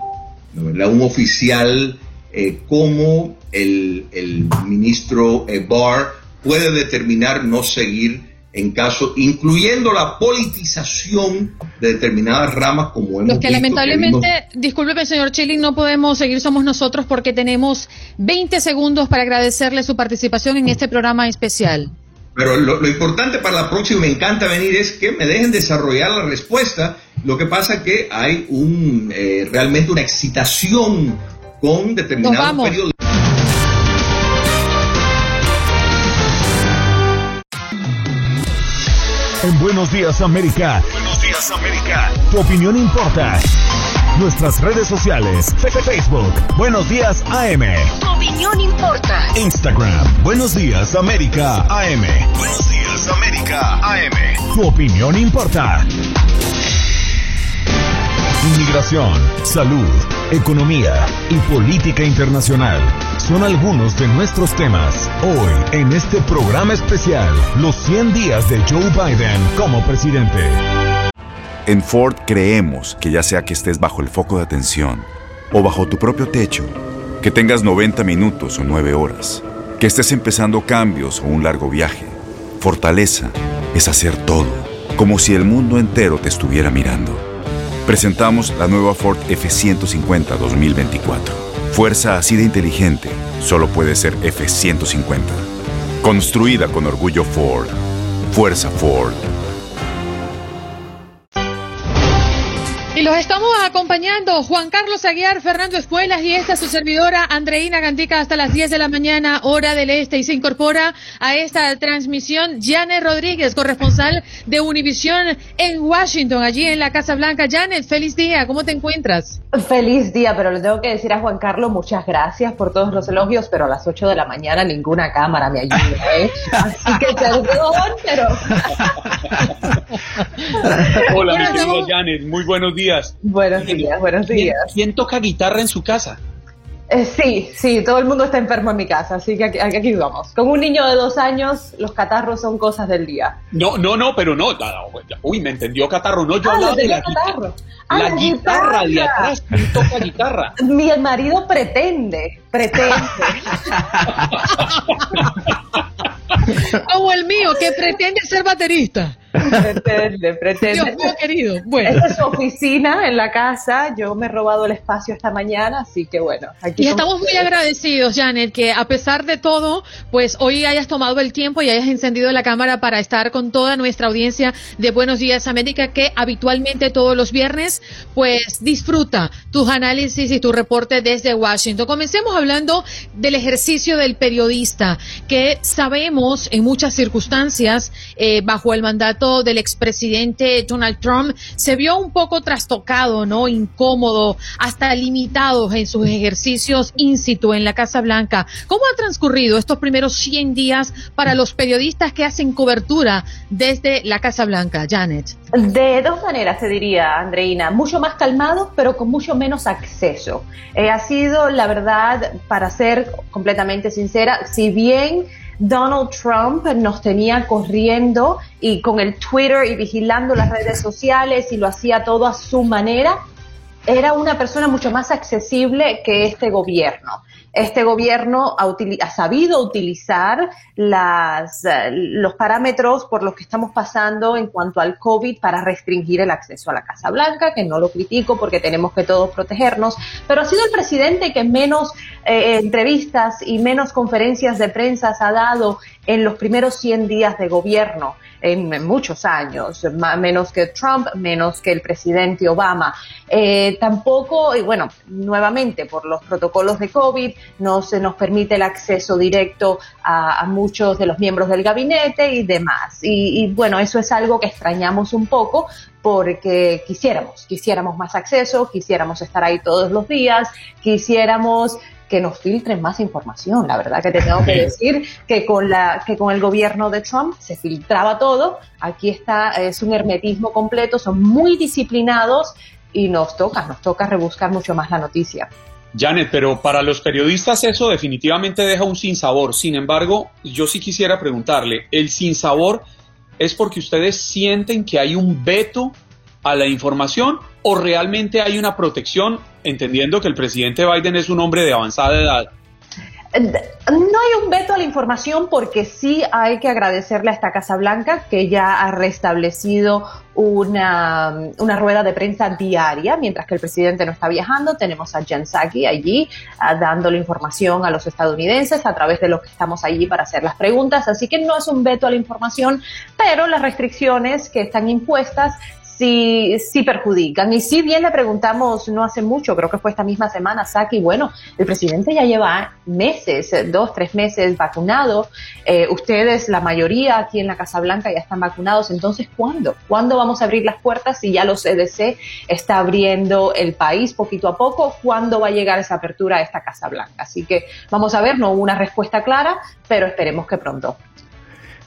un oficial eh, como el, el ministro eh, Barr puede determinar no seguir en caso, incluyendo la politización de determinadas ramas como hemos Los que lamentablemente, discúlpeme señor Chilling, no podemos seguir, somos nosotros porque tenemos 20 segundos para agradecerle su participación en este programa especial. Pero lo, importante para la próxima, me encanta venir, es que me dejen desarrollar la respuesta. Lo que pasa que hay un eh, realmente una excitación con determinados periodos. En Buenos Días América. Buenos Días América. Tu opinión importa. Nuestras redes sociales. Facebook. Buenos Días AM. Tu opinión importa. Instagram. Buenos Días América AM. Buenos Días América AM. Tu opinión importa. Inmigración, salud, economía y política internacional son algunos de nuestros temas hoy en este programa especial, los 100 días de Joe Biden como presidente. En Ford creemos que ya sea que estés bajo el foco de atención o bajo tu propio techo, que tengas 90 minutos o 9 horas, que estés empezando cambios o un largo viaje, fortaleza es hacer todo, como si el mundo entero te estuviera mirando. Presentamos la nueva Ford F150 2024. Fuerza así de inteligente solo puede ser F150. Construida con orgullo Ford. Fuerza Ford. Los estamos acompañando Juan Carlos Aguiar, Fernando Espuelas y esta su servidora Andreina Gandica hasta las 10 de la mañana, hora del este. Y se incorpora a esta transmisión Janet Rodríguez, corresponsal de Univisión en Washington, allí en la Casa Blanca. Janet, feliz día, ¿cómo te encuentras? Feliz día, pero le tengo que decir a Juan Carlos muchas gracias por todos los elogios, pero a las 8 de la mañana ninguna cámara me ayuda, ¿eh? Así que perdón, pero... Hola, mi querida Janet, muy buenos días. Buenos días, buenos días. ¿Quién, toca guitarra en su casa? Eh, sí, sí, todo el mundo está enfermo en mi casa, así que aquí, vamos. Con un niño de dos años, los catarros son cosas del día. No, no, no, pero no. Uy, me entendió catarro. No, yo ah, hablaba de la guitarra. Ah, la, guitarra, de atrás, ¿quién toca guitarra? Mi marido pretende, pretende. Como el mío, que pretende ser baterista. Pretende, pretende. Dios mío querido. Bueno. Esta es su oficina en la casa. Yo me he robado el espacio esta mañana, así que bueno. y estamos muy agradecidos, Janet, que a pesar de todo, pues hoy hayas tomado el tiempo y hayas encendido la cámara para estar con toda nuestra audiencia de Buenos Días América, que habitualmente todos los viernes, pues disfruta tus análisis y tu reporte desde Washington. Comencemos hablando del ejercicio del periodista, que sabemos en muchas circunstancias, eh, bajo el mandato del expresidente Donald Trump se vio un poco trastocado, ¿no? Incómodo, hasta limitado en sus ejercicios in situ en la Casa Blanca. ¿Cómo han transcurrido estos primeros 100 días para los periodistas que hacen cobertura desde la Casa Blanca, Janet? De dos maneras, te diría, Andreina. Mucho más calmado, pero con mucho menos acceso. Eh, ha sido, la verdad, para ser completamente sincera, si bien Donald Trump nos tenía corriendo y con el Twitter y vigilando las redes sociales y lo hacía todo a su manera. era una persona mucho más accesible que este gobierno. Este gobierno ha, sabido utilizar las, eh, los parámetros por los que estamos pasando en cuanto al COVID para restringir el acceso a la Casa Blanca, que no lo critico porque tenemos que todos protegernos, pero ha sido el presidente que menos eh, entrevistas y menos conferencias de prensa ha dado en los primeros 100 días de gobierno en, muchos años, menos que Trump, menos que el presidente Obama. Eh, tampoco, y bueno, nuevamente por los protocolos de COVID, no se nos permite el acceso directo a, muchos de los miembros del gabinete y demás. Y, y bueno, eso es algo que extrañamos un poco porque quisiéramos, quisiéramos más acceso, quisiéramos estar ahí todos los días, quisiéramos que nos filtren más información. La verdad que te tengo que decir que con, la, que con el gobierno de Trump se filtraba todo. Aquí está, es un hermetismo completo, son muy disciplinados y nos toca, nos toca rebuscar mucho más la noticia. Janet, pero para los periodistas eso definitivamente deja un sinsabor. Sin embargo, yo sí quisiera preguntarle, ¿el sinsabor es porque ustedes sienten que hay un veto a la información o realmente hay una protección, entendiendo que el presidente Biden es un hombre de avanzada edad? No hay un veto a la información porque sí hay que agradecerle a esta Casa Blanca que ya ha restablecido una, una rueda de prensa diaria mientras que el presidente no está viajando. Tenemos a Jen Psaki allí uh, dando la información a los estadounidenses a través de los que estamos allí para hacer las preguntas. Así que no es un veto a la información, pero las restricciones que están impuestas sí, sí perjudican. Y si bien le preguntamos no hace mucho, creo que fue esta misma semana, Saki, bueno, el presidente ya lleva meses, dos, tres meses vacunado, eh, ustedes, la mayoría aquí en la Casa Blanca ya están vacunados, entonces ¿cuándo? ¿Cuándo vamos a abrir las puertas si ya los CDC está abriendo el país poquito a poco? ¿Cuándo va a llegar esa apertura a esta Casa Blanca? Así que vamos a ver, no hubo una respuesta clara, pero esperemos que pronto.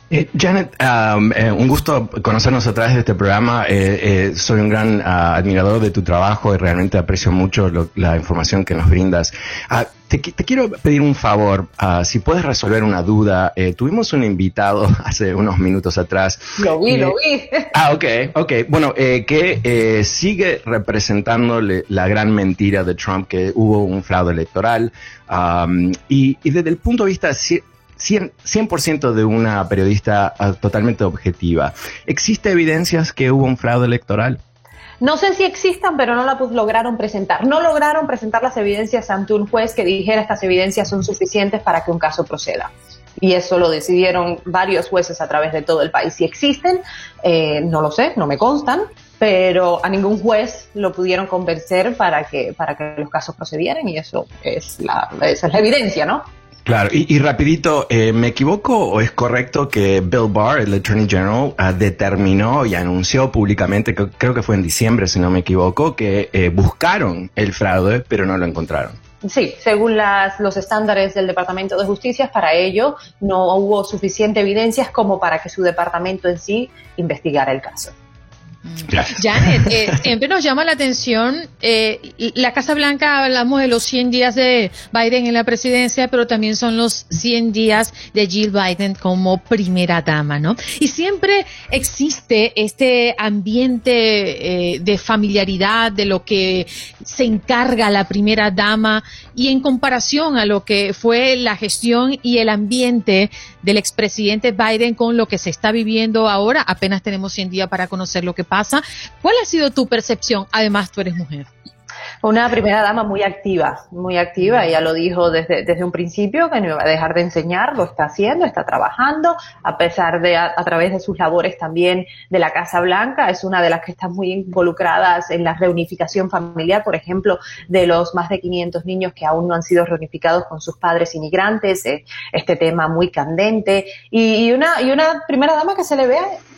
Eh, Janet, um, eh, un gusto conocernos a través de este programa. Eh, soy un gran ah, admirador de tu trabajo y realmente aprecio mucho la información que nos brindas. Ah, te, quiero pedir un favor, ah, si puedes resolver una duda. tuvimos un invitado hace unos minutos atrás. Lo vi, lo vi. Ah, ok, ok. Bueno, que sigue representando la gran mentira de Trump que hubo un fraude electoral. Um, y, y desde el punto de vista 100%, de una periodista ah, totalmente objetiva. ¿Existe evidencias que hubo un fraude electoral? No sé si existan, pero no la lograron presentar. No lograron presentar las evidencias ante un juez que dijera estas evidencias son suficientes para que un caso proceda. Y eso lo decidieron varios jueces a través de todo el país. Si existen, eh, no lo sé, no me constan, pero a ningún juez lo pudieron convencer para que, para que los casos procedieran y eso es la, esa es la evidencia, ¿no? Claro, y, rapidito, eh, ¿me equivoco o es correcto que Bill Barr, el Attorney General, ah, determinó y anunció públicamente, que, creo que fue en diciembre si no me equivoco, que eh, buscaron el fraude pero no lo encontraron? Sí, según las, los estándares del Departamento de Justicia, para ello no hubo suficiente evidencias como para que su departamento en sí investigara el caso. Janet, eh, siempre nos llama la atención, eh, la Casa Blanca hablamos de los 100 días de Biden en la presidencia, pero también son los 100 días de Jill Biden como primera dama, ¿no? Y siempre existe este ambiente eh, de familiaridad de lo que se encarga la primera dama y en comparación a lo que fue la gestión y el ambiente del expresidente Biden con lo que se está viviendo ahora, apenas tenemos 100 días para conocer lo que pasa ¿Cuál ha sido tu percepción? Además, tú eres mujer. Una primera dama muy activa, muy activa, ella lo dijo desde, desde un principio que no iba a dejar de enseñar, lo está haciendo, está trabajando, a pesar de a, través de sus labores también de la Casa Blanca, es una de las que está muy involucradas en la reunificación familiar, por ejemplo, de los más de 500 niños que aún no han sido reunificados con sus padres inmigrantes, eh, este tema muy candente, y, y, una, y una primera dama que se le ve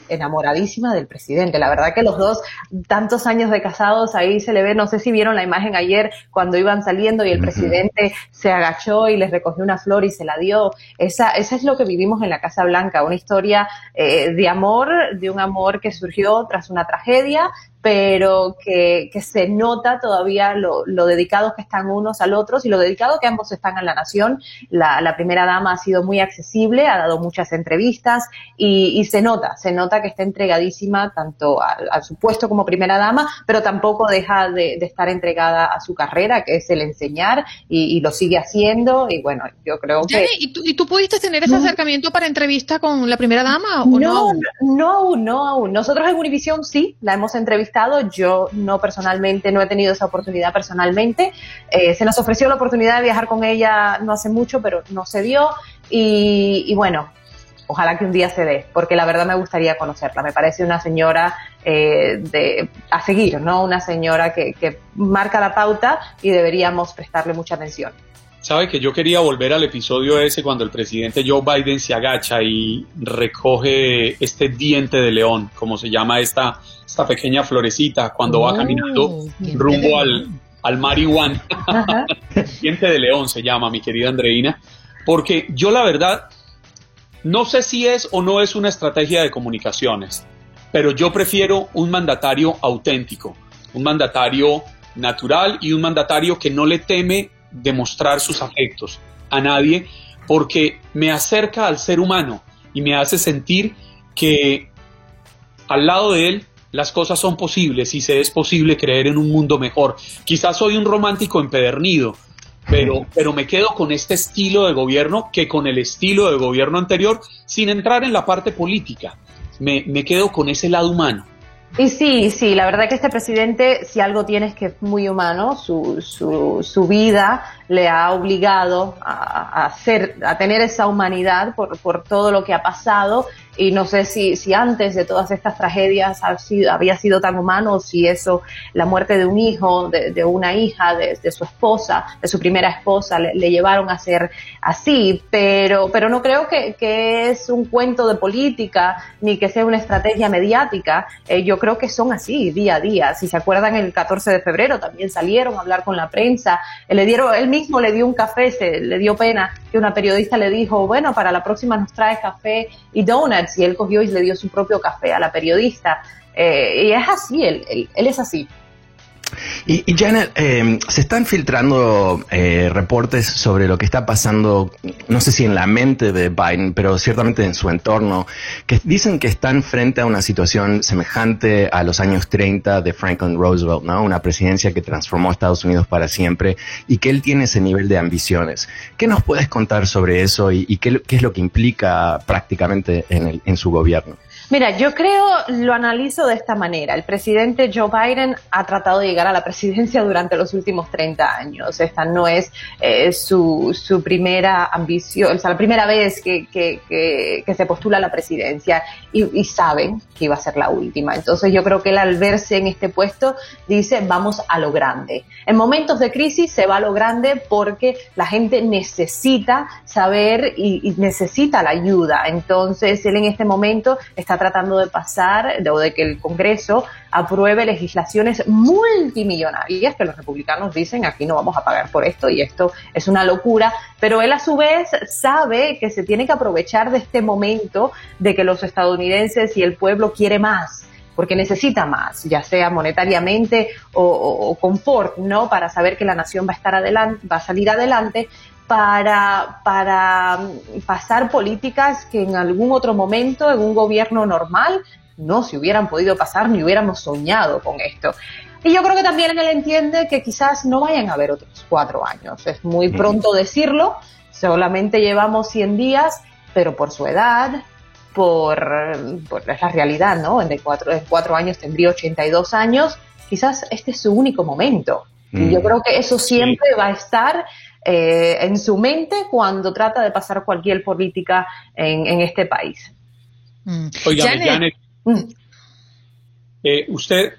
enamoradísima del presidente. La verdad que los dos, tantos años de casados, ahí se le ve, no sé si vieron la imagen ayer cuando iban saliendo y el presidente se agachó y les recogió una flor y se la dio. Esa, esa es lo que vivimos en la Casa Blanca, una historia eh, de amor, de un amor que surgió tras una tragedia, pero que, que se nota todavía lo, lo, dedicados que están unos al otros y lo dedicado que ambos están a la nación. La, la primera dama ha sido muy accesible, ha dado muchas entrevistas y, y se nota, se nota que está entregadísima tanto a, a, su puesto como primera dama, pero tampoco deja de, de estar entregada a su carrera, que es el enseñar y, y, lo sigue haciendo y bueno, yo creo que... ¿y tú, ¿y tú pudiste tener ese acercamiento para entrevista con la primera dama o no? No, aún? no aún, no aún. Nosotros en Univision sí, la hemos entrevistado yo no personalmente, no he tenido esa oportunidad personalmente. Eh, se nos ofreció la oportunidad de viajar con ella no hace mucho, pero no se dio. Y, y bueno, ojalá que un día se dé, porque la verdad me gustaría conocerla. Me parece una señora eh, de, a seguir, ¿no? Una señora que, que marca la pauta y deberíamos prestarle mucha atención. Sabe que yo quería volver al episodio ese cuando el presidente Joe Biden se agacha y recoge este diente de león, como se llama esta, esta pequeña florecita, cuando oh, va caminando rumbo al, al marihuana. diente de león se llama, mi querida Andreina, porque yo la verdad no sé si es o no es una estrategia de comunicaciones, pero yo prefiero un mandatario auténtico, un mandatario natural y un mandatario que no le teme demostrar sus afectos a nadie porque me acerca al ser humano y me hace sentir que al lado de él las cosas son posibles y se es posible creer en un mundo mejor. Quizás soy un romántico empedernido, pero, pero me quedo con este estilo de gobierno que con el estilo de gobierno anterior, sin entrar en la parte política. Me, me quedo con ese lado humano. Y sí, sí, la verdad que este presidente, si algo tiene es que es muy humano, su, su, su vida le ha obligado a, a, hacer, a tener esa humanidad por, por todo lo que ha pasado. Y no sé si, si antes de todas estas tragedias ha sido, había sido tan humano si eso, la muerte de un hijo, de, de una hija, de, de, su esposa, de su primera esposa, le, le, llevaron a ser así, pero, pero no creo que, que, es un cuento de política ni que sea una estrategia mediática, eh, yo creo que son así día a día, si se acuerdan el 14 de febrero también salieron a hablar con la prensa, eh, le dieron, él mismo le dio un café, se, le dio pena que una periodista le dijo, bueno, para la próxima nos trae café y donuts y él cogió y le dio su propio café a la periodista. Eh, y es así, él, él, él es así. Y, Janet, eh, se están filtrando eh, reportes sobre lo que está pasando, no sé si en la mente de Biden, pero ciertamente en su entorno, que dicen que están frente a una situación semejante a los años 30 de Franklin Roosevelt, ¿no? Una presidencia que transformó a Estados Unidos para siempre y que él tiene ese nivel de ambiciones. ¿Qué nos puedes contar sobre eso y, y qué, qué, es lo que implica prácticamente en, el, en su gobierno? Mira, yo creo, lo analizo de esta manera. El presidente Joe Biden ha tratado de llegar a la presidencia durante los últimos 30 años. Esta no es eh, su, su, primera ambición, o sea, la primera vez que, que, que, se postula a la presidencia y, y, saben que iba a ser la última. Entonces yo creo que él al verse en este puesto dice, vamos a lo grande. En momentos de crisis se va a lo grande porque la gente necesita saber y, y necesita la ayuda. Entonces él en este momento está tratando de pasar o de que el Congreso apruebe legislaciones multimillonarias que los republicanos dicen aquí no vamos a pagar por esto y esto es una locura, pero él a su vez sabe que se tiene que aprovechar de este momento de que los estadounidenses y el pueblo quiere más porque necesita más, ya sea monetariamente o, o, confort, ¿no? Para saber que la nación va a estar adelante, va a salir adelante, para, para pasar políticas que en algún otro momento, en un gobierno normal, no se hubieran podido pasar ni hubiéramos soñado con esto. Y yo creo que también él entiende que quizás no vayan a haber otros cuatro años. Es muy pronto decirlo, solamente llevamos 100 días, pero por su edad, por, por la realidad, ¿no? En cuatro, en cuatro años tendría 82 años, quizás este es su único momento. Y yo creo que eso siempre va a estar eh, en su mente cuando trata de pasar cualquier política en, en este país. Mm. Oiga, Janet, Janet mm. eh, ¿usted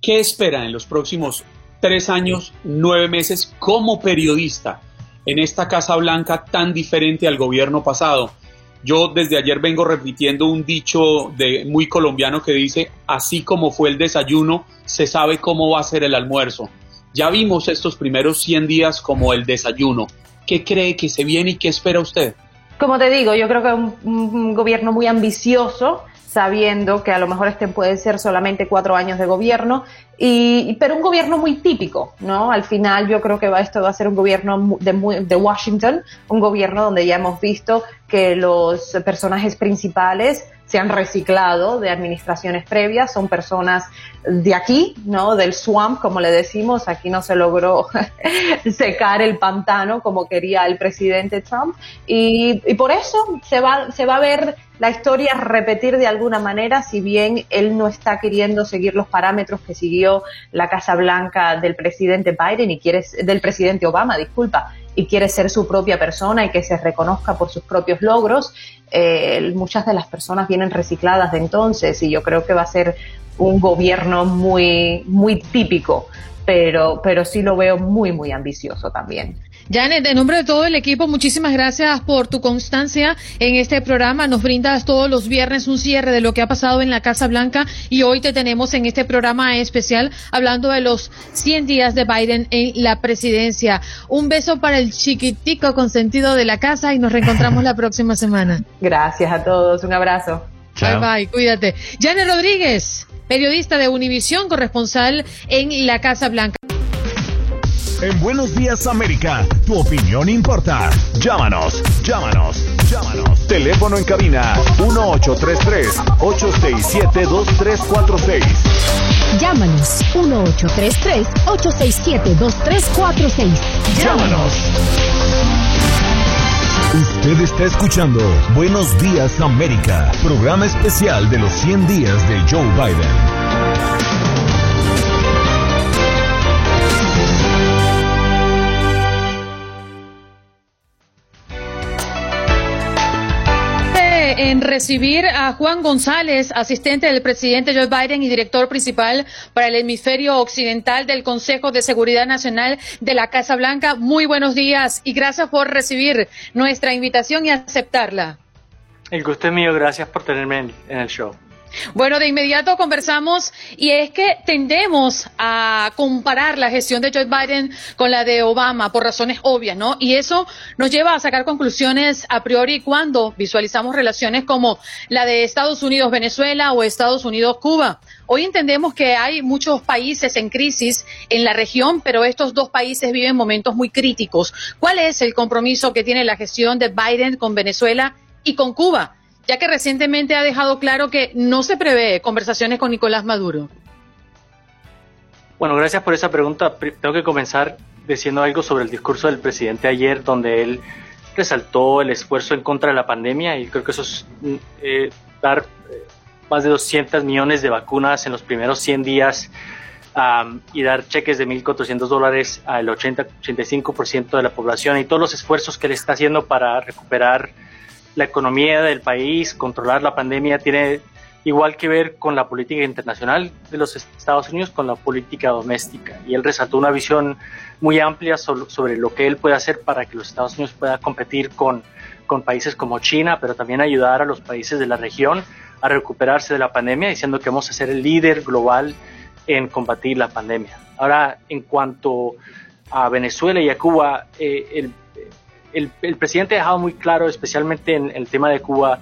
qué espera en los próximos tres años, nueve meses como periodista en esta Casa Blanca tan diferente al gobierno pasado? Yo desde ayer vengo repitiendo un dicho de muy colombiano que dice, así como fue el desayuno, se sabe cómo va a ser el almuerzo. Ya vimos estos primeros 100 días como el desayuno. ¿Qué cree que se viene y qué espera usted? Como te digo, yo creo que es un, gobierno muy ambicioso sabiendo que a lo mejor este puede ser solamente cuatro años de gobierno, y, pero un gobierno muy típico, ¿no? Al final yo creo que va, esto va a ser un gobierno de, de Washington, un gobierno donde ya hemos visto que los personajes principales se han reciclado de administraciones previas, son personas de aquí, ¿no? Del swamp, como le decimos, aquí no se logró secar el pantano como quería el presidente Trump y, y, por eso se va, se va a ver la historia repetir de alguna manera, si bien él no está queriendo seguir los parámetros que siguió la Casa Blanca del presidente Biden y quiere, del presidente Obama, disculpa, y quiere ser su propia persona y que se reconozca por sus propios logros. Eh, muchas de las personas vienen recicladas de entonces y yo creo que va a ser un gobierno muy, muy típico, pero, pero sí lo veo muy, muy ambicioso también. Janet, en nombre de todo el equipo, muchísimas gracias por tu constancia en este programa. Nos brindas todos los viernes un cierre de lo que ha pasado en la Casa Blanca y hoy te tenemos en este programa especial hablando de los 100 días de Biden en la presidencia. Un beso para el chiquitico consentido de la casa y nos reencontramos la próxima semana. Gracias a todos, un abrazo. Bye bye, cuídate. Janet Rodríguez, periodista de Univisión, corresponsal en la Casa Blanca. En Buenos Días América, tu opinión importa. Llámanos, llámanos, llámanos. Teléfono en cabina 1833-867-2346. Llámanos 1833-867-2346. Llámanos. Usted está escuchando Buenos Días América, programa especial de los 100 días de Joe Biden. En recibir a Juan González, asistente del presidente Joe Biden y director principal para el hemisferio occidental del Consejo de Seguridad Nacional de la Casa Blanca. Muy buenos días y gracias por recibir nuestra invitación y aceptarla. El gusto es mío, gracias por tenerme en, el show. Bueno, de inmediato conversamos y es que tendemos a comparar la gestión de Joe Biden con la de Obama por razones obvias, ¿no? Y eso nos lleva a sacar conclusiones a priori cuando visualizamos relaciones como la de Estados Unidos-Venezuela o Estados Unidos-Cuba. Hoy entendemos que hay muchos países en crisis en la región, pero estos dos países viven momentos muy críticos. ¿Cuál es el compromiso que tiene la gestión de Biden con Venezuela y con Cuba? Ya que recientemente ha dejado claro que no se prevé conversaciones con Nicolás Maduro? Bueno, gracias por esa pregunta. Tengo que comenzar diciendo algo sobre el discurso del presidente ayer, donde él resaltó el esfuerzo en contra de la pandemia y creo que eso es mm, eh, dar eh, más de 200 millones de vacunas en los primeros 100 días y dar cheques de 1.400 dólares al 80-85% de la población y todos los esfuerzos que él está haciendo para recuperar la economía del país, controlar la pandemia, tiene igual que ver con la política internacional de los Estados Unidos, con la política doméstica. Y él resaltó una visión muy amplia sobre, lo que él puede hacer para que los Estados Unidos pueda competir con, con países como China, pero también ayudar a los países de la región a recuperarse de la pandemia, diciendo que vamos a ser el líder global en combatir la pandemia. Ahora, en cuanto a Venezuela y a Cuba, eh, el el, presidente ha dejado muy claro, especialmente en el tema de Cuba,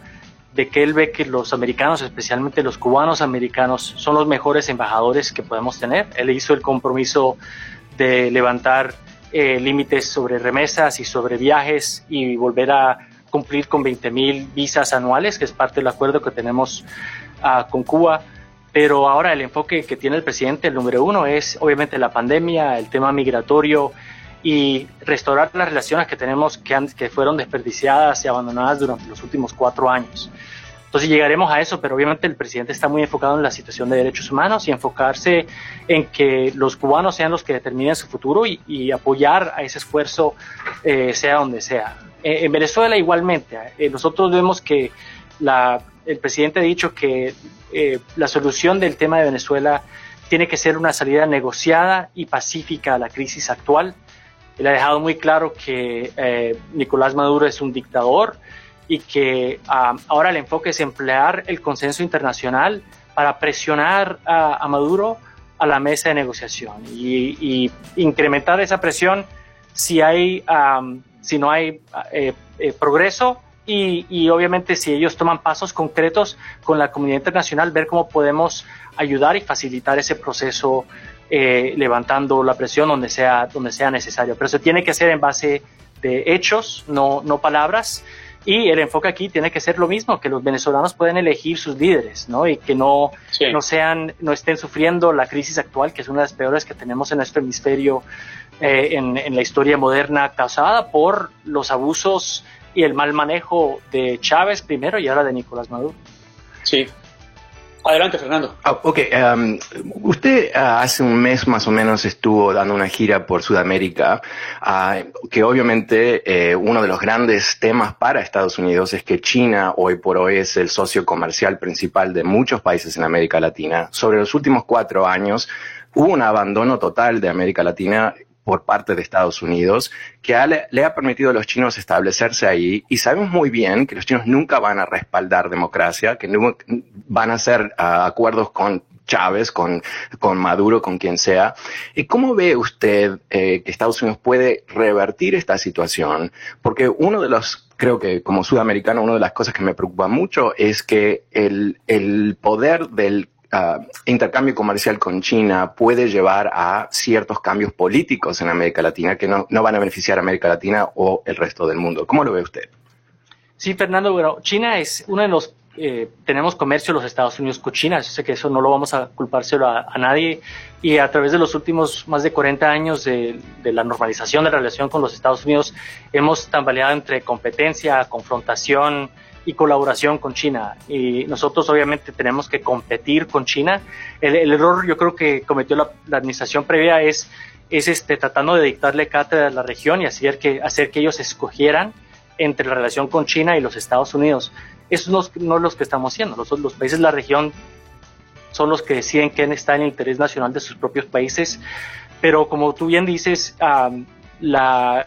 de que él ve que los americanos, especialmente los cubanos americanos, son los mejores embajadores que podemos tener. Él hizo el compromiso de levantar eh, límites sobre remesas y sobre viajes y volver a cumplir con 20 mil visas anuales, que es parte del acuerdo que tenemos uh, con Cuba. Pero ahora el enfoque que tiene el presidente, el número uno, es obviamente la pandemia, el tema migratorio, y restaurar las relaciones que tenemos que, fueron desperdiciadas y abandonadas durante los últimos cuatro años. Entonces llegaremos a eso, pero obviamente el presidente está muy enfocado en la situación de derechos humanos y enfocarse en que los cubanos sean los que determinen su futuro y, apoyar a ese esfuerzo eh, sea donde sea. Eh, en Venezuela igualmente, eh, nosotros vemos que el presidente ha dicho que la solución del tema de Venezuela tiene que ser una salida negociada y pacífica a la crisis actual él ha dejado muy claro que eh, Nicolás Maduro es un dictador y que ah, ahora el enfoque es emplear el consenso internacional para presionar a, Maduro a la mesa de negociación. Y, incrementar esa presión si, hay, si no hay eh, eh, progreso y, y, obviamente si ellos toman pasos concretos con la comunidad internacional, ver cómo podemos ayudar y facilitar ese proceso eh, levantando la presión donde sea, donde sea necesario. Pero se tiene que hacer en base de hechos, no, no palabras. Y el enfoque aquí tiene que ser lo mismo, que los venezolanos pueden elegir sus líderes, ¿no? Y que no, no sean, no estén sufriendo la crisis actual, que es una de las peores que tenemos en nuestro hemisferio eh, en, en la historia moderna, causada por los abusos y el mal manejo de Chávez primero y ahora de Nicolás Maduro. Sí, Adelante, Fernando. Ah, ok, um, usted uh, hace un mes más o menos estuvo dando una gira por Sudamérica, uh, que obviamente eh, uno de los grandes temas para Estados Unidos es que China hoy por hoy es el socio comercial principal de muchos países en América Latina. Sobre los últimos cuatro años hubo un abandono total de América Latina por parte de Estados Unidos que le ha permitido a los chinos establecerse ahí y sabemos muy bien que los chinos nunca van a respaldar democracia, que no van a hacer ah, acuerdos con Chávez, con, con Maduro, con quien sea. ¿Y cómo ve usted eh, que Estados Unidos puede revertir esta situación? Porque uno de los, creo que como sudamericano, una de las cosas que me preocupa mucho es que el, el poder del intercambio comercial con China puede llevar a ciertos cambios políticos en América Latina que no, van a beneficiar a América Latina o el resto del mundo. ¿Cómo lo ve usted? Sí, Fernando, bueno, China es uno de los eh, tenemos comercio los Estados Unidos con China, yo sé que eso no lo vamos a culpárselo a, nadie y a través de los últimos más de 40 años de, de, la normalización de la relación con los Estados Unidos hemos tambaleado entre competencia, confrontación, y colaboración con China. Y nosotros obviamente tenemos que competir con China. El, error yo creo que cometió la, administración previa es, es este, tratando de dictarle cátedra a la región y hacer que, hacer que ellos escogieran entre la relación con China y los Estados Unidos. Eso no, no es lo que estamos haciendo. Los, los países de la región son los que deciden quién está en el interés nacional de sus propios países. Pero como tú bien dices, la,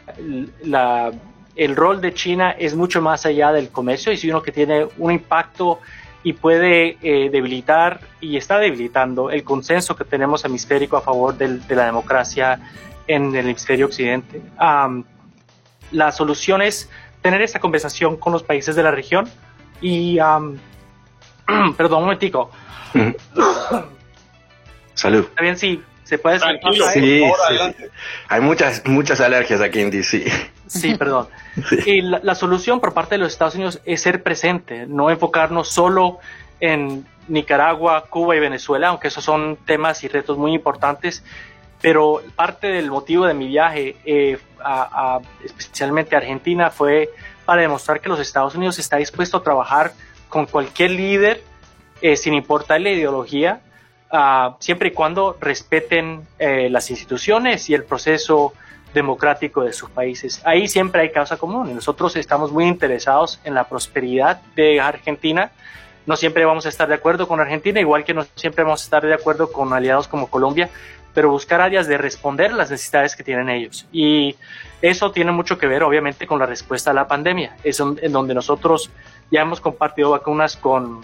la el rol de China es mucho más allá del comercio y es uno que tiene un impacto y puede eh, debilitar y está debilitando el consenso que tenemos hemisférico a favor de la democracia en el hemisferio occidente. la solución es tener esta conversación con los países de la región y, perdón, un momentico. Salud. Está bien, sí, se puede Tranquilo, sí, sí. Hay muchas, muchas alergias aquí en DC. Sí, perdón. Y la, solución por parte de los Estados Unidos es ser presente, no enfocarnos solo en Nicaragua, Cuba y Venezuela, aunque esos son temas y retos muy importantes. Pero parte del motivo de mi viaje, eh, a, especialmente a Argentina, fue para demostrar que los Estados Unidos está dispuesto a trabajar con cualquier líder, eh, sin importar la ideología, Ah, siempre y cuando respeten eh, las instituciones y el proceso democrático de sus países. Ahí siempre hay causa común nosotros estamos muy interesados en la prosperidad de Argentina. No siempre vamos a estar de acuerdo con Argentina, igual que no siempre vamos a estar de acuerdo con aliados como Colombia, pero buscar áreas de responder las necesidades que tienen ellos. Y eso tiene mucho que ver, obviamente, con la respuesta a la pandemia. Es en donde nosotros ya hemos compartido vacunas con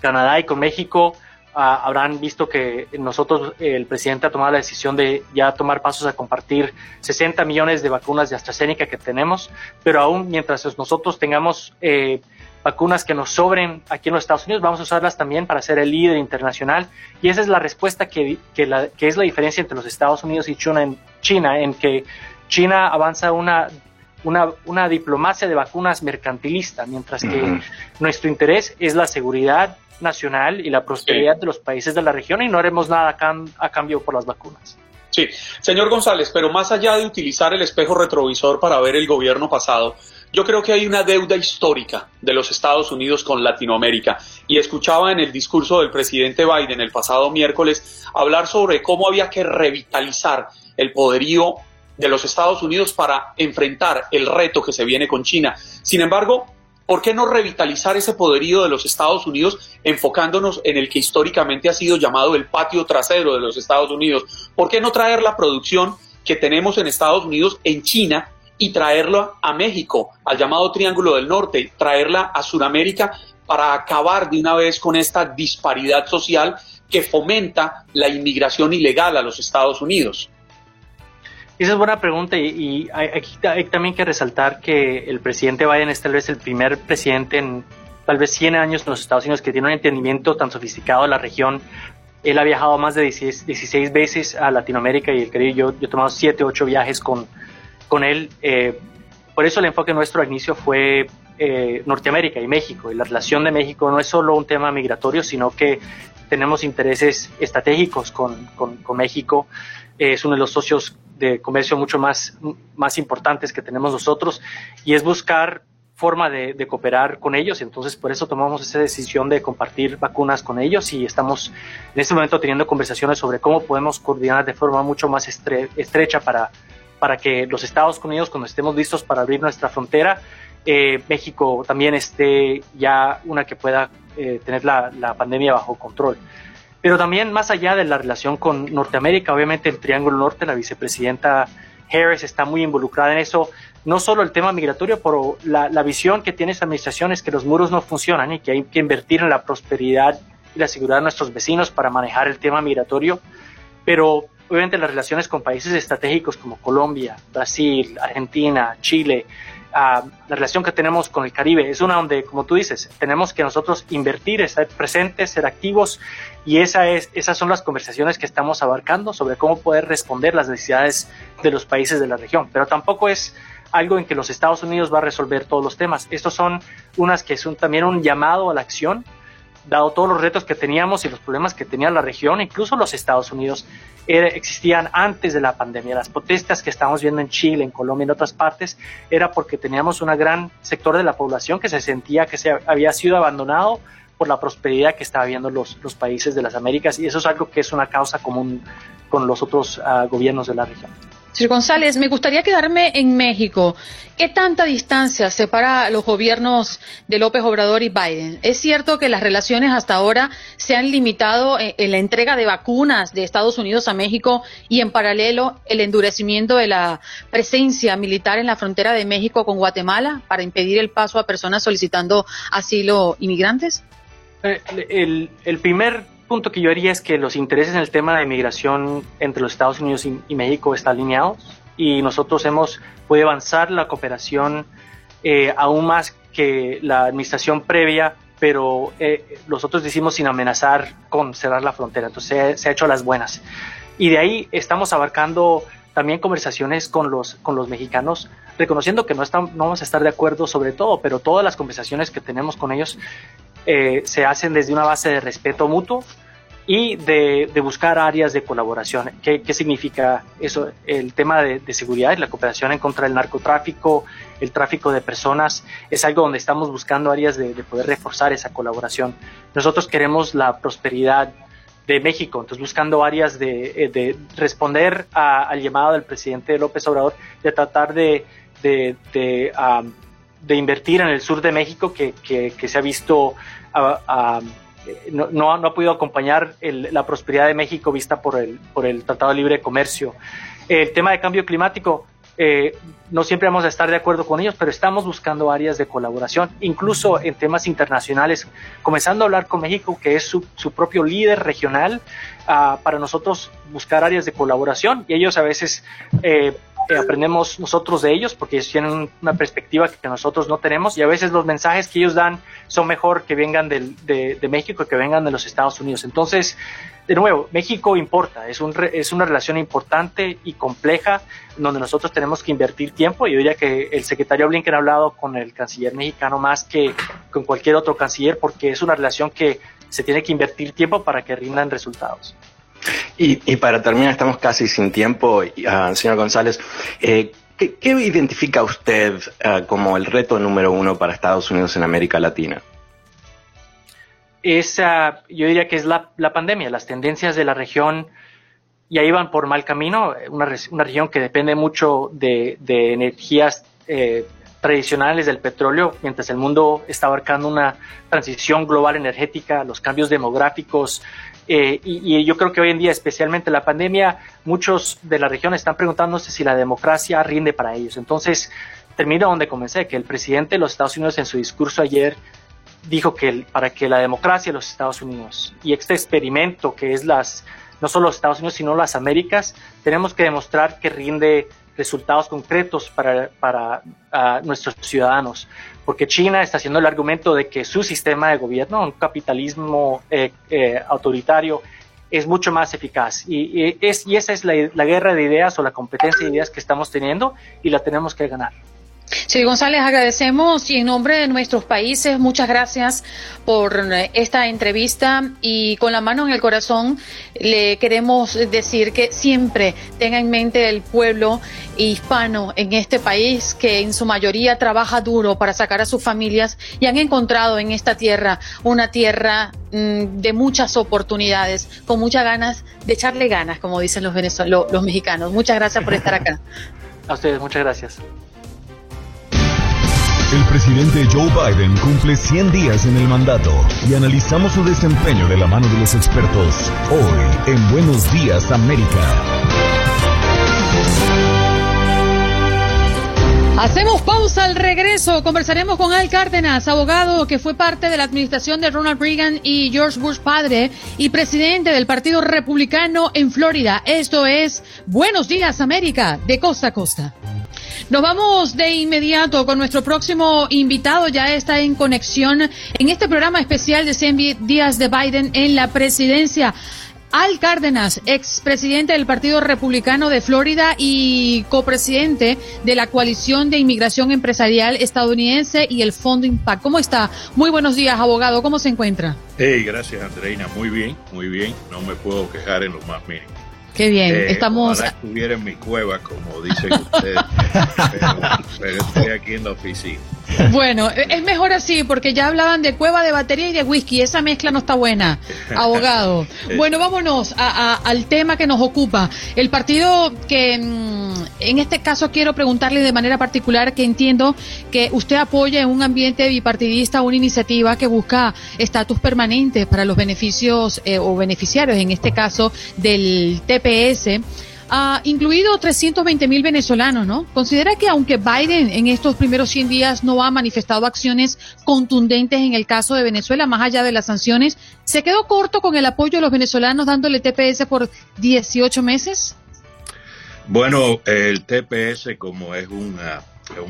Canadá y con México, Ah, habrán visto que nosotros, el presidente ha tomado la decisión de ya tomar pasos a compartir 60 millones de vacunas de AstraZeneca que tenemos, pero aún mientras nosotros tengamos eh, vacunas que nos sobren aquí en los Estados Unidos, vamos a usarlas también para ser el líder internacional. Y esa es la respuesta que, que, la, que es la diferencia entre los Estados Unidos y China en, China, en que China avanza una una, una, diplomacia de vacunas mercantilista, mientras que nuestro interés es la seguridad nacional y la prosperidad de los países de la región y no haremos nada a, cambio por las vacunas. Sí, señor González, pero más allá de utilizar el espejo retrovisor para ver el gobierno pasado, yo creo que hay una deuda histórica de los Estados Unidos con Latinoamérica. Y escuchaba en el discurso del presidente Biden el pasado miércoles hablar sobre cómo había que revitalizar el poderío de los Estados Unidos para enfrentar el reto que se viene con China. Sin embargo, ¿Por qué no revitalizar ese poderío de los Estados Unidos enfocándonos en el que históricamente ha sido llamado el patio trasero de los Estados Unidos? ¿Por qué no traer la producción que tenemos en Estados Unidos en China y traerla a México, al llamado Triángulo del Norte, traerla a Sudamérica para acabar de una vez con esta disparidad social que fomenta la inmigración ilegal a los Estados Unidos? Esa es buena pregunta y, hay, hay, también que resaltar que el presidente Biden es tal vez el primer presidente en tal vez 100 años en los Estados Unidos que tiene un entendimiento tan sofisticado de la región. Él ha viajado más de 16, veces a Latinoamérica y el Caribe. Yo, yo he tomado 7, 8 viajes con, con él. Eh, por eso el enfoque nuestro al inicio fue eh, Norteamérica y México. Y la relación de México no es solo un tema migratorio, sino que tenemos intereses estratégicos con, con, con México. Es uno de los socios de comercio mucho más, más importantes que tenemos nosotros y es buscar forma de, cooperar con ellos. Entonces, por eso tomamos esa decisión de compartir vacunas con ellos y estamos en este momento teniendo conversaciones sobre cómo podemos coordinar de forma mucho más estrecha para, para que los Estados Unidos, cuando estemos listos para abrir nuestra frontera, eh, México también esté ya una que pueda eh, tener la pandemia bajo control. Pero también más allá de la relación con Norteamérica, obviamente el Triángulo Norte, la vicepresidenta Harris está muy involucrada en eso. No solo el tema migratorio, pero la, visión que tiene esta administración es que los muros no funcionan y que hay que invertir en la prosperidad y la seguridad de nuestros vecinos para manejar el tema migratorio. Pero obviamente las relaciones con países estratégicos como Colombia, Brasil, Argentina, Chile, la relación que tenemos con el Caribe es una donde, como tú dices, tenemos que nosotros invertir, estar presentes, ser activos y esa es, esas son las conversaciones que estamos abarcando sobre cómo poder responder las necesidades de los países de la región. Pero tampoco es algo en que los Estados Unidos va a resolver todos los temas. Estos son unas que son también un llamado a la acción dado todos los retos que teníamos y los problemas que tenía la región, incluso los Estados Unidos, existían antes de la pandemia. Las protestas que estamos viendo en Chile, en Colombia, en otras partes, era porque teníamos un gran sector de la población que se sentía que se había sido abandonado por la prosperidad que estaba viendo los, los países de las Américas y eso es algo que es una causa común con los otros ah, gobiernos de la región. Señor González, me gustaría quedarme en México. ¿Qué tanta distancia separa los gobiernos de López Obrador y Biden? Es cierto que las relaciones hasta ahora se han limitado en la entrega de vacunas de Estados Unidos a México y en paralelo el endurecimiento de la presencia militar en la frontera de México con Guatemala para impedir el paso a personas solicitando asilo inmigrantes. Eh, el primer punto que yo haría es que los intereses en el tema de migración entre los Estados Unidos y, México están alineados y nosotros hemos podido avanzar la cooperación eh, aún más que la administración previa, pero eh, nosotros decimos sin amenazar con cerrar la frontera, entonces se, ha hecho las buenas. Y de ahí estamos abarcando también conversaciones con los, con los mexicanos, reconociendo que no, están, no vamos a estar de acuerdo sobre todo, pero todas las conversaciones que tenemos con ellos eh, se hacen desde una base de respeto mutuo y de, buscar áreas de colaboración. ¿Qué, significa eso? El tema de, seguridad y la cooperación en contra del narcotráfico, el tráfico de personas, es algo donde estamos buscando áreas de, poder reforzar esa colaboración. Nosotros queremos la prosperidad de México, entonces buscando áreas de, eh, responder al llamado del presidente López Obrador de tratar de, de, invertir en el sur de México que, se ha visto no, no, ha podido acompañar la prosperidad de México vista por el, por el Tratado de Libre Comercio. El tema de cambio climático, eh, no siempre vamos a estar de acuerdo con ellos, pero estamos buscando áreas de colaboración, incluso en temas internacionales, comenzando a hablar con México, que es su, su propio líder regional, uh, para nosotros buscar áreas de colaboración y ellos a veces eh, aprendemos nosotros de ellos porque ellos tienen una perspectiva que nosotros no tenemos y a veces los mensajes que ellos dan son mejor que vengan de, de, México que vengan de los Estados Unidos. Entonces, de nuevo, México importa, es, un, es una relación importante y compleja donde nosotros tenemos que invertir tiempo. Yo diría que el secretario Blinken ha hablado con el canciller mexicano más que con cualquier otro canciller porque es una relación que se tiene que invertir tiempo para que rindan resultados. Y, para terminar, estamos casi sin tiempo, uh, señor González. Eh, ¿qué, identifica usted uh, como el reto número uno para Estados Unidos en América Latina? Esa, yo diría que es la, pandemia, las tendencias de la región ya iban por mal camino, una, una región que depende mucho de, energías eh, tradicionales del petróleo, mientras el mundo está abarcando una transición global energética, los cambios demográficos, eh, y, yo creo que hoy en día, especialmente la pandemia, muchos de la región están preguntándose si la democracia rinde para ellos. Entonces, termino donde comencé, que el presidente de los Estados Unidos en su discurso ayer dijo que para que la democracia de los Estados Unidos y este experimento que es las, no solo los Estados Unidos, sino las Américas, tenemos que demostrar que rinde resultados concretos para, para nuestros ciudadanos. Porque China está haciendo el argumento de que su sistema de gobierno, un capitalismo eh, eh, autoritario, es mucho más eficaz. Y, es, y esa es la, la guerra de ideas o la competencia de ideas que estamos teniendo y la tenemos que ganar. Sí, González, agradecemos y en nombre de nuestros países, muchas gracias por esta entrevista y con la mano en el corazón le queremos decir que siempre tenga en mente el pueblo hispano en este país que en su mayoría trabaja duro para sacar a sus familias y han encontrado en esta tierra una tierra mm, de muchas oportunidades, con muchas ganas de echarle ganas, como dicen los, los mexicanos. Muchas gracias por estar acá. A ustedes, muchas gracias. El presidente Joe Biden cumple 100 días en el mandato y analizamos su desempeño de la mano de los expertos hoy en Buenos Días América. Hacemos pausa al regreso. Conversaremos con Al Cárdenas, abogado que fue parte de la administración de Ronald Reagan y George Bush padre y presidente del Partido Republicano en Florida. Esto es Buenos Días América de costa a costa. Nos vamos de inmediato con nuestro próximo invitado. Ya está en conexión en este programa especial de 100 días de Biden en la presidencia. Al Cárdenas, expresidente del Partido Republicano de Florida y copresidente de la Coalición de Inmigración Empresarial Estadounidense y el Fondo Impact. ¿Cómo está? Muy buenos días, abogado. ¿Cómo se encuentra? Hey, gracias, Andreina. Muy bien, muy bien. No me puedo quejar en lo más mínimo. Qué bien, eh, estamos... estuviera en mi cueva, como dicen ustedes, pero, estoy aquí en la oficina. Bueno, es mejor así, porque ya hablaban de cueva de batería y de whisky. Esa mezcla no está buena, abogado. Bueno, vámonos al tema que nos ocupa. El partido que, mm, en este caso, quiero preguntarle de manera particular que entiendo que usted apoya en un ambiente bipartidista una iniciativa que busca estatus permanente para los beneficios eh, o beneficiarios, en este caso, del TPS ha incluido 320 mil venezolanos, ¿no? Considera que aunque Biden en estos primeros 100 días no ha manifestado acciones contundentes en el caso de Venezuela, más allá de las sanciones, ¿se quedó corto con el apoyo de los venezolanos dándole TPS por 18 meses? Bueno, el TPS como es un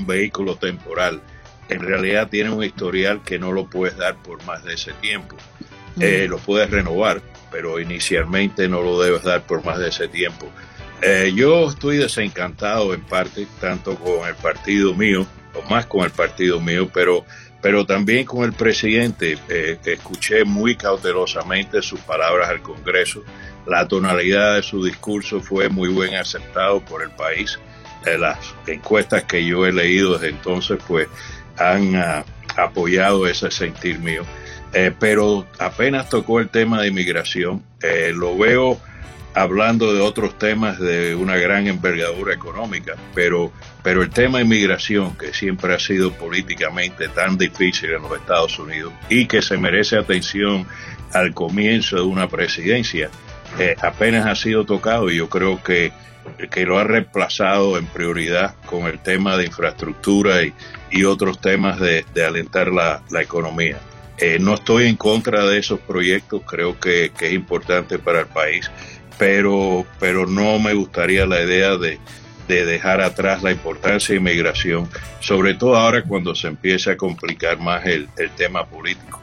vehículo temporal, en realidad tiene un historial que no lo puedes dar por más de ese tiempo. Eh, lo puedes renovar, pero inicialmente no lo debes dar por más de ese tiempo. Eh, yo estoy desencantado en parte, tanto con el partido mío, o más con el partido mío, pero, pero también con el presidente. Eh, escuché muy cautelosamente sus palabras al Congreso. La tonalidad de su discurso fue muy bien aceptado por el país. Eh, las encuestas que yo he leído desde entonces, pues han ah, apoyado ese sentir mío. Pero apenas tocó el tema de inmigración, lo veo hablando de otros temas de una gran envergadura económica, pero, pero el tema de inmigración, que siempre ha sido políticamente tan difícil en los Estados Unidos y que se merece atención al comienzo de una presidencia, eh, apenas ha sido tocado y yo creo que, que lo ha reemplazado en prioridad con el tema de infraestructura y, y otros temas de, de alentar la, la economía. Eh, no estoy en contra de esos proyectos, creo que, que es importante para el país pero, pero no me gustaría la idea de, dejar atrás la importancia de inmigración, sobre todo ahora cuando se empieza a complicar más el, tema político.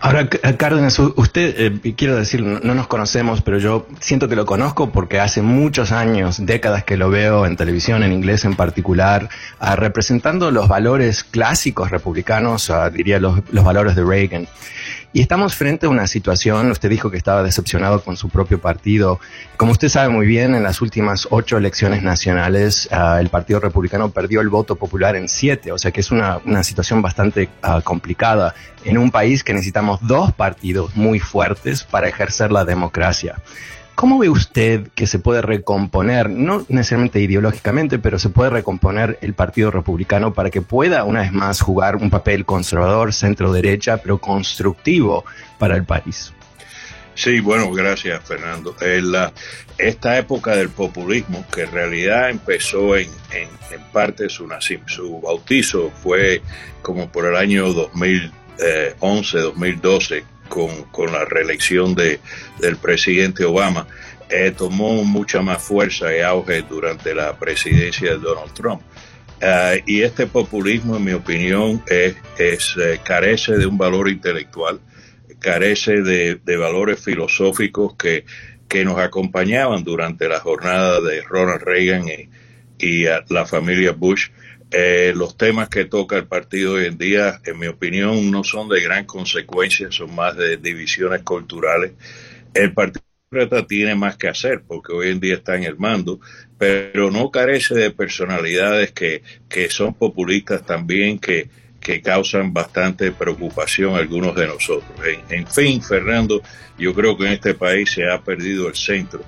Ahora, Cárdenas, usted, eh, quiero decir, no nos conocemos, pero yo siento que lo conozco porque hace muchos años, décadas que lo veo en televisión, en inglés en particular, ah, representando los valores clásicos republicanos, ah, diría los, los valores de Reagan. Y estamos frente a una situación, usted dijo que estaba decepcionado con su propio partido. Como usted sabe muy bien, en las últimas ocho elecciones nacionales, ah, el Partido Republicano perdió el voto popular en siete, o sea que es una, una situación bastante ah, complicada en un país que necesitamos dos partidos muy fuertes para ejercer la democracia. ¿Cómo ve usted que se puede recomponer, no necesariamente ideológicamente, pero se puede recomponer el Partido Republicano para que pueda una vez más jugar un papel conservador, centro-derecha, pero constructivo para el país? Sí, bueno, gracias Fernando. La, esta época del populismo, que en realidad empezó en, en, en parte su, su bautizo fue como por el año 2011, 2012, con, la reelección de, del presidente Obama, eh, tomó mucha más fuerza y auge durante la presidencia de Donald Trump. Ah, y este populismo, en mi opinión, es, eh, carece de un valor intelectual, carece de, valores filosóficos que, que, nos acompañaban durante la jornada de Ronald Reagan y, y la familia Bush. Eh, los temas que toca el partido hoy en día, en mi opinión, no son de gran consecuencia, son más de divisiones culturales. El Partido tiene más que hacer porque hoy en día está en el mando, pero no carece de personalidades que, que son populistas también, que, que causan bastante preocupación a algunos de nosotros. En fin, Fernando, yo creo que en este país se ha perdido el centro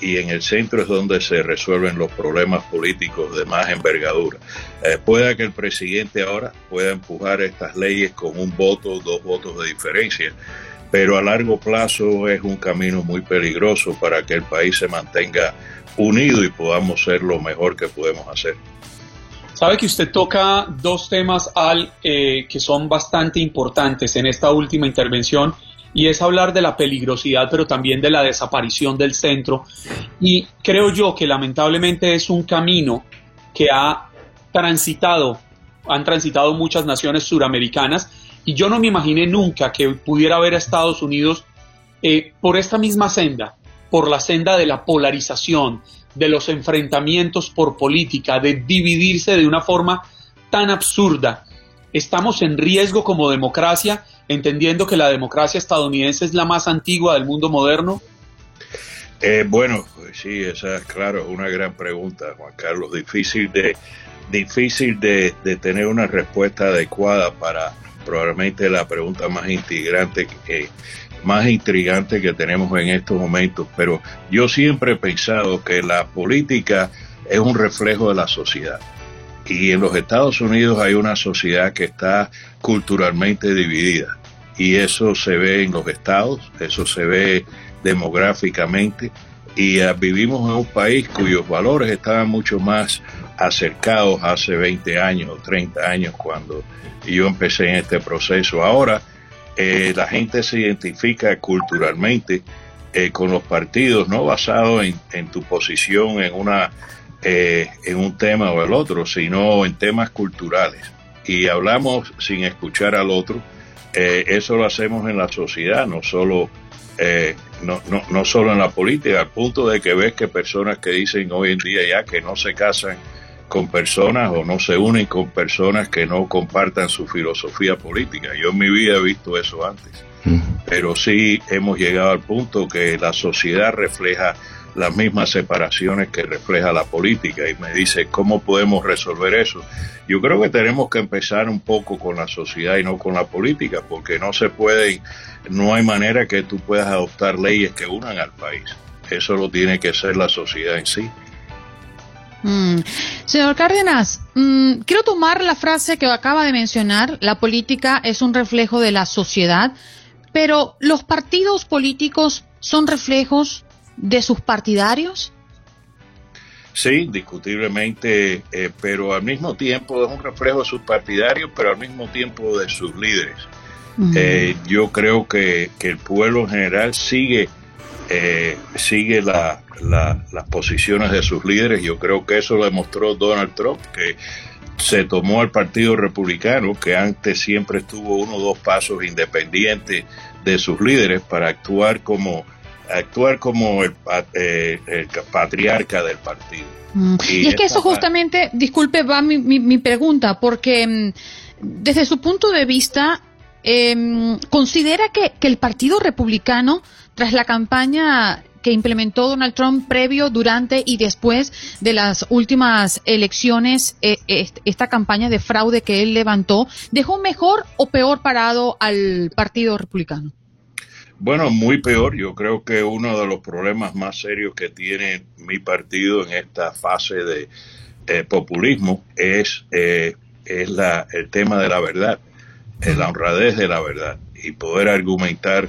y en el centro es donde se resuelven los problemas políticos de más envergadura. Eh, pueda que el presidente ahora pueda empujar estas leyes con un voto, dos votos de diferencia, pero a largo plazo es un camino muy peligroso para que el país se mantenga unido y podamos ser lo mejor que podemos hacer. Sabe que usted toca dos temas al eh, que son bastante importantes en esta última intervención y es hablar de la peligrosidad, pero también de la desaparición del centro. Y creo yo que lamentablemente es un camino que ha transitado, han transitado muchas naciones suramericanas, y yo no me imaginé nunca que pudiera ver a Estados Unidos eh, por esta misma senda, por la senda de la polarización, de los enfrentamientos por política, de dividirse de una forma tan absurda. Estamos en riesgo como democracia entendiendo que la democracia estadounidense es la más antigua del mundo moderno? Eh, bueno, pues sí, esa es claro, una gran pregunta, Juan Carlos. Difícil de, difícil de, tener una respuesta adecuada para probablemente la pregunta más intrigante que más intrigante que tenemos en estos momentos. Pero yo siempre he pensado que la política es un reflejo de la sociedad. Y en los Estados Unidos hay una sociedad que está culturalmente dividida y eso se ve en los estados, eso se ve demográficamente y uh, vivimos en un país cuyos valores estaban mucho más acercados hace 20 años o 30 años cuando yo empecé en este proceso. Ahora eh, la gente se identifica culturalmente eh, con los partidos, no basado en, en tu posición en una eh, en un tema o el otro, sino en temas culturales. Y hablamos sin escuchar al otro eh, eso lo hacemos en la sociedad, no solo, eh, no, no, no solo en la política, al punto de que ves que personas que dicen hoy en día ya que no se casan con personas o no se unen con personas que no compartan su filosofía política. Yo en mi vida he visto eso antes, mm. pero sí hemos llegado al punto que la sociedad refleja las mismas separaciones que refleja la política y me dice cómo podemos resolver eso. Yo creo que tenemos que empezar un poco con la sociedad y no con la política, porque no se puede, no hay manera que tú puedas adoptar leyes que unan al país. Eso lo tiene que ser la sociedad en sí. Mm. Señor Cárdenas, mm, quiero tomar la frase que acaba de mencionar, la política es un reflejo de la sociedad, pero los partidos políticos son reflejos de sus partidarios? Sí, indiscutiblemente, eh, pero al mismo tiempo es un reflejo de sus partidarios, pero al mismo tiempo de sus líderes. Eh, yo creo que, el pueblo en general sigue, eh, sigue las posiciones de sus líderes. Yo creo que eso lo demostró Donald Trump, que se tomó al Partido Republicano, que antes siempre estuvo uno o dos pasos independientes de sus líderes para actuar como actuar como el, eh, patriarca del partido. Mm. Y, es que eso justamente, disculpe, va mi, mi, pregunta, porque mm, desde su punto de vista, em, ¿considera que, que, el Partido Republicano, tras la campaña que implementó Donald Trump previo, durante y después de las últimas elecciones, eh, esta campaña de fraude que él levantó, dejó mejor o peor parado al Partido Republicano? Bueno, muy peor. Yo creo que uno de los problemas más serios que tiene mi partido en esta fase de eh, populismo es, eh, es la, el tema de la verdad, eh, la honradez de la verdad y poder argumentar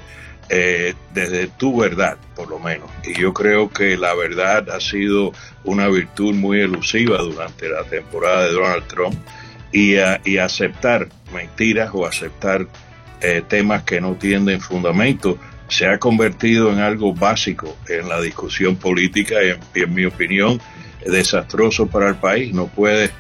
desde tu verdad, por lo menos. Y yo creo que la verdad ha sido una virtud muy elusiva durante la temporada de Donald Trump y, y aceptar mentiras o aceptar eh, temas que no tienen fundamento, se ha convertido en algo básico en la discusión política y en, mi opinión desastroso para el país. No puedes,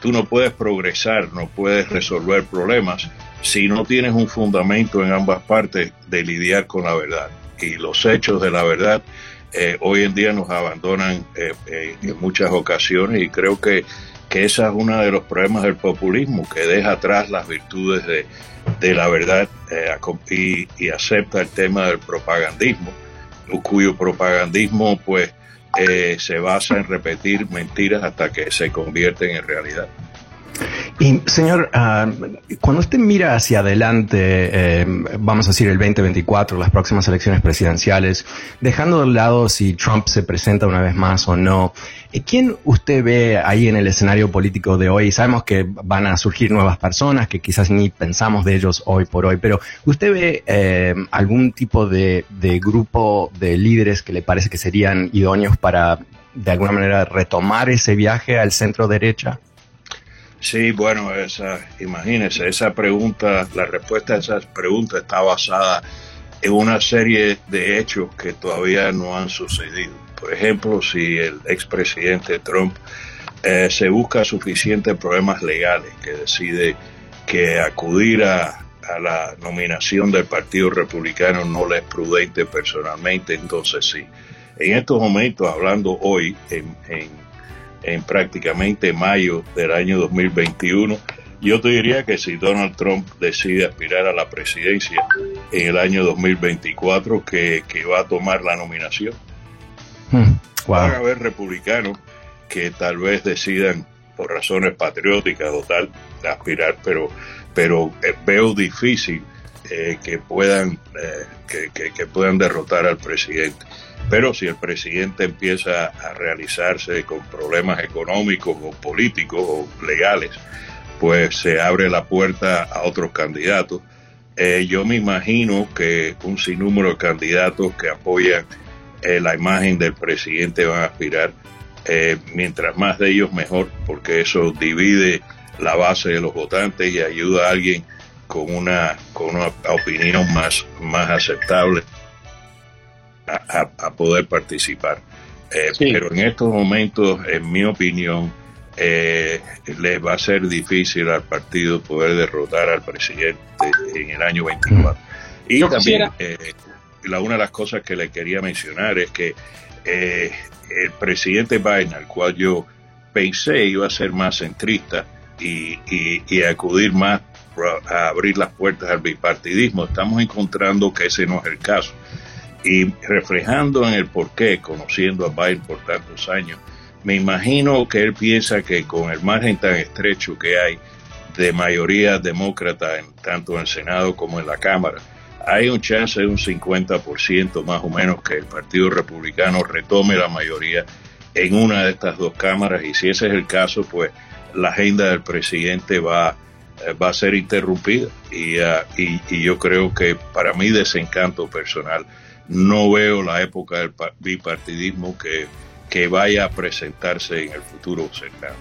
tú no puedes progresar, no puedes resolver problemas si no tienes un fundamento en ambas partes de lidiar con la verdad. Y los hechos de la verdad eh, hoy en día nos abandonan eh, eh, en muchas ocasiones y creo que, que ese es uno de los problemas del populismo, que deja atrás las virtudes de, de la verdad y, y, acepta el tema del propagandismo, cuyo propagandismo pues se basa en repetir mentiras hasta que se convierten en realidad. Y señor, ah, cuando usted mira hacia adelante, eh, vamos a decir el 2024, las próximas elecciones presidenciales, dejando de lado si Trump se presenta una vez más o no, eh, ¿quién usted ve ahí en el escenario político de hoy? Sabemos que van a surgir nuevas personas que quizás ni pensamos de ellos hoy por hoy, pero ¿usted ve eh, algún tipo de, de grupo de líderes que le parece que serían idóneos para de alguna manera retomar ese viaje al centro derecha? Sí, bueno, esa, imagínese, esa pregunta, la respuesta a esa pregunta está basada en una serie de hechos que todavía no han sucedido. Por ejemplo, si el expresidente Trump eh, se busca suficientes problemas legales que decide que acudir a, la nominación del Partido Republicano no le es prudente personalmente, entonces sí. En estos momentos, hablando hoy en, en en prácticamente mayo del año 2021. Yo te diría que si Donald Trump decide aspirar a la presidencia en el año 2024, que, que va a tomar la nominación. Hmm, Van a haber republicanos que tal vez decidan por razones patrióticas o tal aspirar, pero, pero eh, veo difícil eh, que puedan eh, que, que, puedan derrotar al presidente. Pero si el presidente empieza a realizarse con problemas económicos o políticos o legales, pues se abre la puerta a otros candidatos. Eh, yo me imagino que un sinnúmero de candidatos que apoyan eh, la imagen del presidente van a aspirar, eh, mientras más de ellos mejor, porque eso divide la base de los votantes y ayuda a alguien con una, con una opinión más, más aceptable a, poder participar. Eh, pero en estos momentos, en mi opinión, eh, les va a ser difícil al partido poder derrotar al presidente en el año 24. Y también, eh, la, una de las cosas que le quería mencionar es que el presidente Biden, al cual yo pensé iba a ser más centrista y, y acudir más a abrir las puertas al bipartidismo, estamos encontrando que ese no es el caso y reflejando en el porqué, conociendo a Biden por tantos años, me imagino que él piensa que con el margen tan estrecho que hay de mayoría demócrata en, tanto en el Senado como en la Cámara, hay un chance de un 50% más o menos que el Partido Republicano retome la mayoría en una de estas dos cámaras y si ese es el caso, pues la agenda del presidente va, va a ser interrumpida y, uh, y, y yo creo que para mi desencanto personal, no veo la época del bipartidismo que, que vaya a presentarse en el futuro cercano.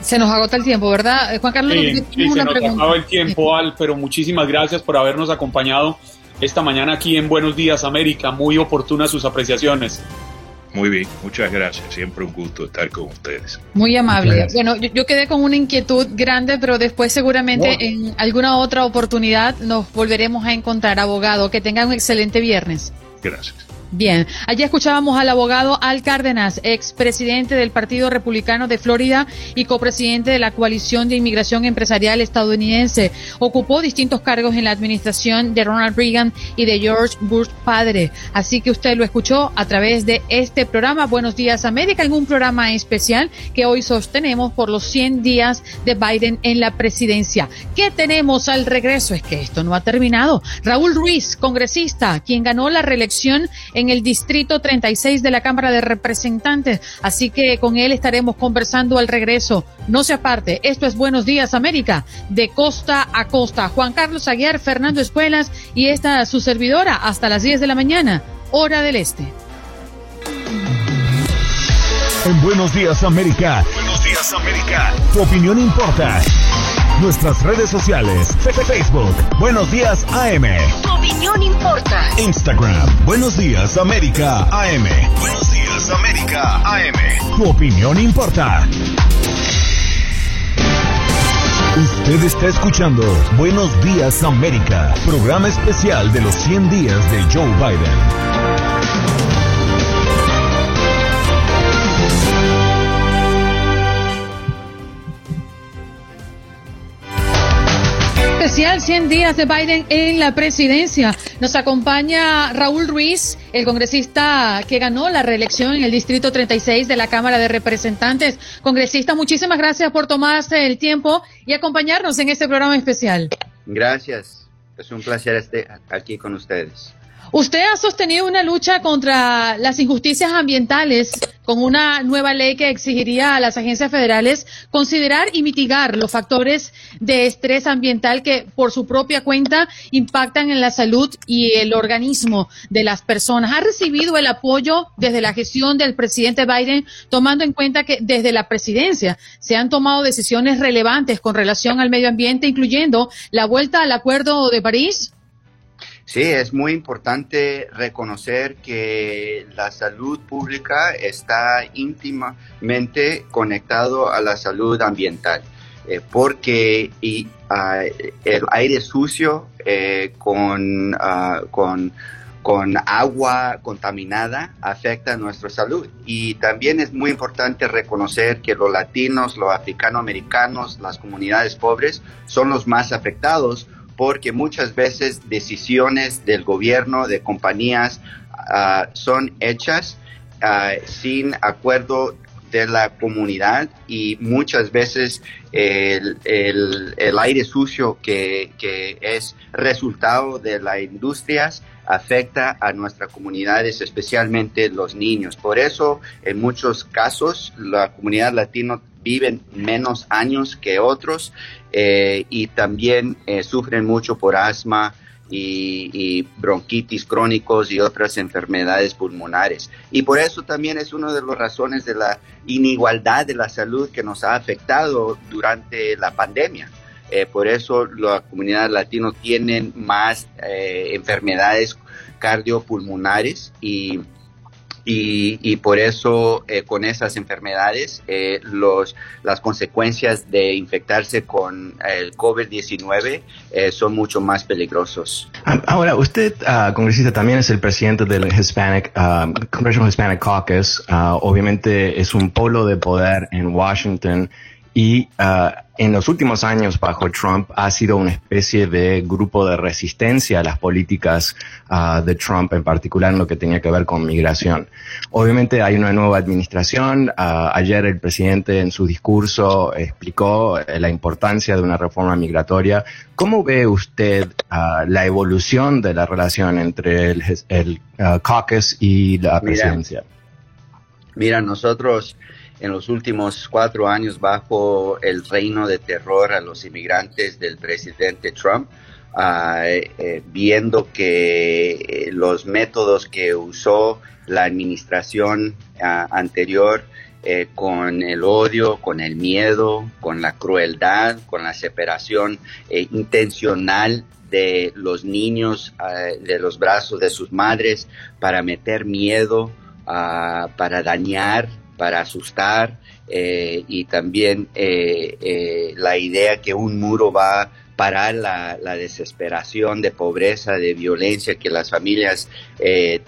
Se nos agota el tiempo, ¿verdad, eh, Juan Carlos? Sí, sí se nos acaba el tiempo, Al, pero muchísimas gracias por habernos acompañado esta mañana aquí en Buenos Días América. Muy oportunas sus apreciaciones. Muy bien, muchas gracias. Siempre un gusto estar con ustedes. Muy amable. Bueno, yo, quedé con una inquietud grande, pero después seguramente en alguna otra oportunidad nos volveremos a encontrar, abogado. Que tengan un excelente viernes. Gracias. Bien, allí escuchábamos al abogado Al Cárdenas, expresidente del Partido Republicano de Florida y copresidente de la Coalición de Inmigración Empresarial estadounidense. Ocupó distintos cargos en la administración de Ronald Reagan y de George Bush padre. Así que usted lo escuchó a través de este programa Buenos Días América, en un programa especial que hoy sostenemos por los 100 días de Biden en la presidencia. ¿Qué tenemos al regreso? Es que esto no ha terminado. Raúl Ruiz, congresista, quien ganó la reelección en el Distrito 36 de la Cámara de Representantes. Así que con él estaremos conversando al regreso. No se aparte, esto es Buenos Días América, de costa a costa. Juan Carlos Aguiar, Fernando Espuelas y esta su servidora hasta las 10 de la mañana, hora del este. En Buenos Días América. Buenos Días América. Tu opinión importa. Nuestras redes sociales. Facebook. Buenos días AM. Tu opinión importa. Instagram. Buenos días América AM. Buenos días, América AM. Tu opinión importa. Usted está escuchando Buenos Días América, programa especial de los 100 días de Joe Biden. Especial 100 días de Biden en la presidencia. Nos acompaña Raúl Ruiz, el congresista que ganó la reelección en el Distrito 36 de la Cámara de Representantes. Congresista, muchísimas gracias por tomarse el tiempo y acompañarnos en este programa especial. Gracias. Es un placer estar aquí con ustedes. Usted ha sostenido una lucha contra las injusticias ambientales con una nueva ley que exigiría a las agencias federales considerar y mitigar los factores de estrés ambiental que por su propia cuenta impactan en la salud y el organismo de las personas. ¿Ha recibido el apoyo desde la gestión del presidente Biden, tomando en cuenta que desde la presidencia se han tomado decisiones relevantes con relación al medio ambiente, incluyendo la vuelta al Acuerdo de París? Sí, es muy importante reconocer que la salud pública está íntimamente conectado a la salud ambiental, eh, porque ah, el aire sucio eh, con, ah, con, con agua contaminada afecta a nuestra salud. Y también es muy importante reconocer que los latinos, los africanoamericanos, las comunidades pobres son los más afectados porque muchas veces decisiones del gobierno, de compañías, ah, son hechas ah, sin acuerdo de la comunidad y muchas veces el, el- el aire sucio que, que es resultado de las industrias afecta a nuestras comunidades, especialmente los niños. Por eso, en muchos casos, la comunidad latina viven menos años que otros eh, y también eh, sufren mucho por asma y, y bronquitis crónicos y otras enfermedades pulmonares. Y por eso también es una de las razones de la inigualdad de la salud que nos ha afectado durante la pandemia. Eh, por eso la comunidad latina tiene más eh, enfermedades cardiopulmonares y, y, y por eso eh, con esas enfermedades los, las consecuencias de infectarse con el COVID-19 eh, son mucho más peligrosos. Ah, Ahora, usted, ah, congresista, también es el presidente del Hispanic, ah, Congressional Hispanic Caucus. Obviamente es un polo de poder en Washington y ah, en los últimos años bajo Trump ha sido una especie de grupo de resistencia a las políticas ah, de Trump, en particular en lo que tenía que ver con migración. Obviamente hay una nueva administración. ah, ayer el presidente en su discurso explicó eh, la importancia de una reforma migratoria. ¿Cómo ve usted la evolución de la relación entre el, el, caucus y la Mira. presidencia? Mira, nosotros en los últimos cuatro años bajo el reino de terror a los inmigrantes del presidente Trump, eh, viendo que eh, los métodos que usó la administración ah, anterior con el odio, con el miedo, con la crueldad, con la separación eh, intencional de los niños ah, de los brazos de sus madres para meter miedo, para dañar, para asustar eh, y también eh, eh, la idea que un muro va a parar la, desesperación de pobreza, de violencia que las familias eh,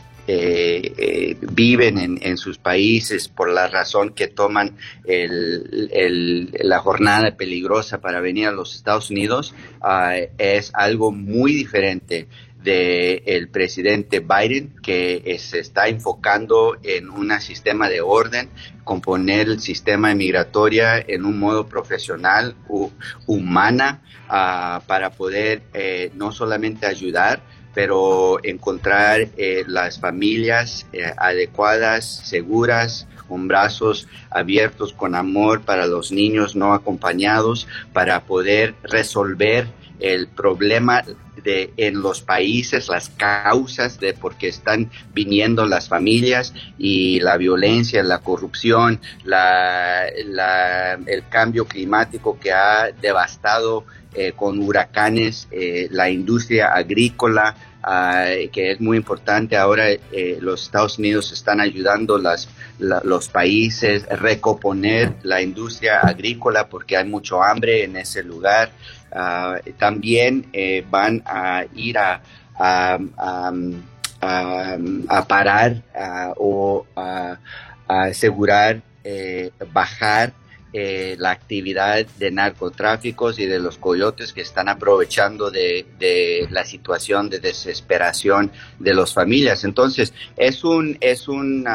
viven en, en sus países por la razón que toman el- el- la jornada peligrosa para venir a los Estados Unidos ah, es algo muy diferente del el presidente Biden que se está enfocando en un sistema de orden, componer el sistema migratorio en un modo profesional, hu- humana, ah, para poder eh, no solamente ayudar, pero encontrar eh, las familias eh, adecuadas, seguras, con brazos abiertos, con amor para los niños no acompañados, para poder resolver el problema de en los países, las causas de por qué están viniendo las familias y la violencia, la corrupción, la, el cambio climático que ha devastado eh, con huracanes eh, la industria agrícola, ah, que es muy importante. Ahora eh, los Estados Unidos están ayudando las, los países a recomponer la industria agrícola porque hay mucho hambre en ese lugar. Ah, también eh, van a ir a, a, parar ah, o a, asegurar eh, bajar eh, la actividad de narcotráficos y de los coyotes que están aprovechando de, de, la situación de desesperación de las familias. Entonces, es un, es un,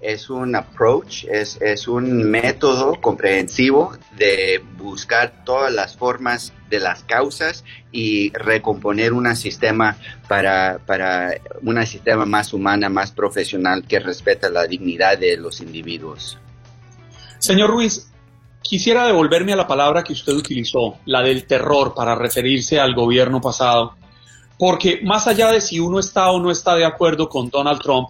es un approach, es, es un método comprensivo de buscar todas las formas de las causas y recomponer un sistema para, para un sistema más humana, más profesional que respeta la dignidad de los individuos. Señor Ruiz, quisiera devolverme a la palabra que usted utilizó, la del terror, para referirse al gobierno pasado, porque más allá de si uno está o no está de acuerdo con Donald Trump,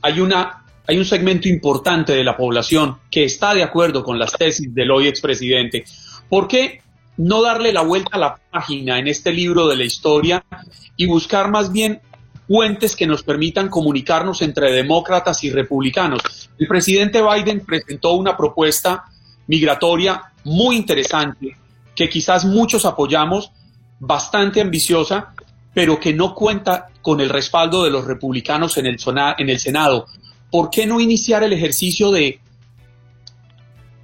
hay una hay un segmento importante de la población que está de acuerdo con las tesis del hoy expresidente. ¿Por qué no darle la vuelta a la página en este libro de la historia y buscar más bien puentes que nos permitan comunicarnos entre demócratas y republicanos? El presidente Biden presentó una propuesta migratoria muy interesante que quizás muchos apoyamos, bastante ambiciosa, pero que no cuenta con el respaldo de los republicanos en el, en el Senado. ¿Por qué no iniciar el ejercicio de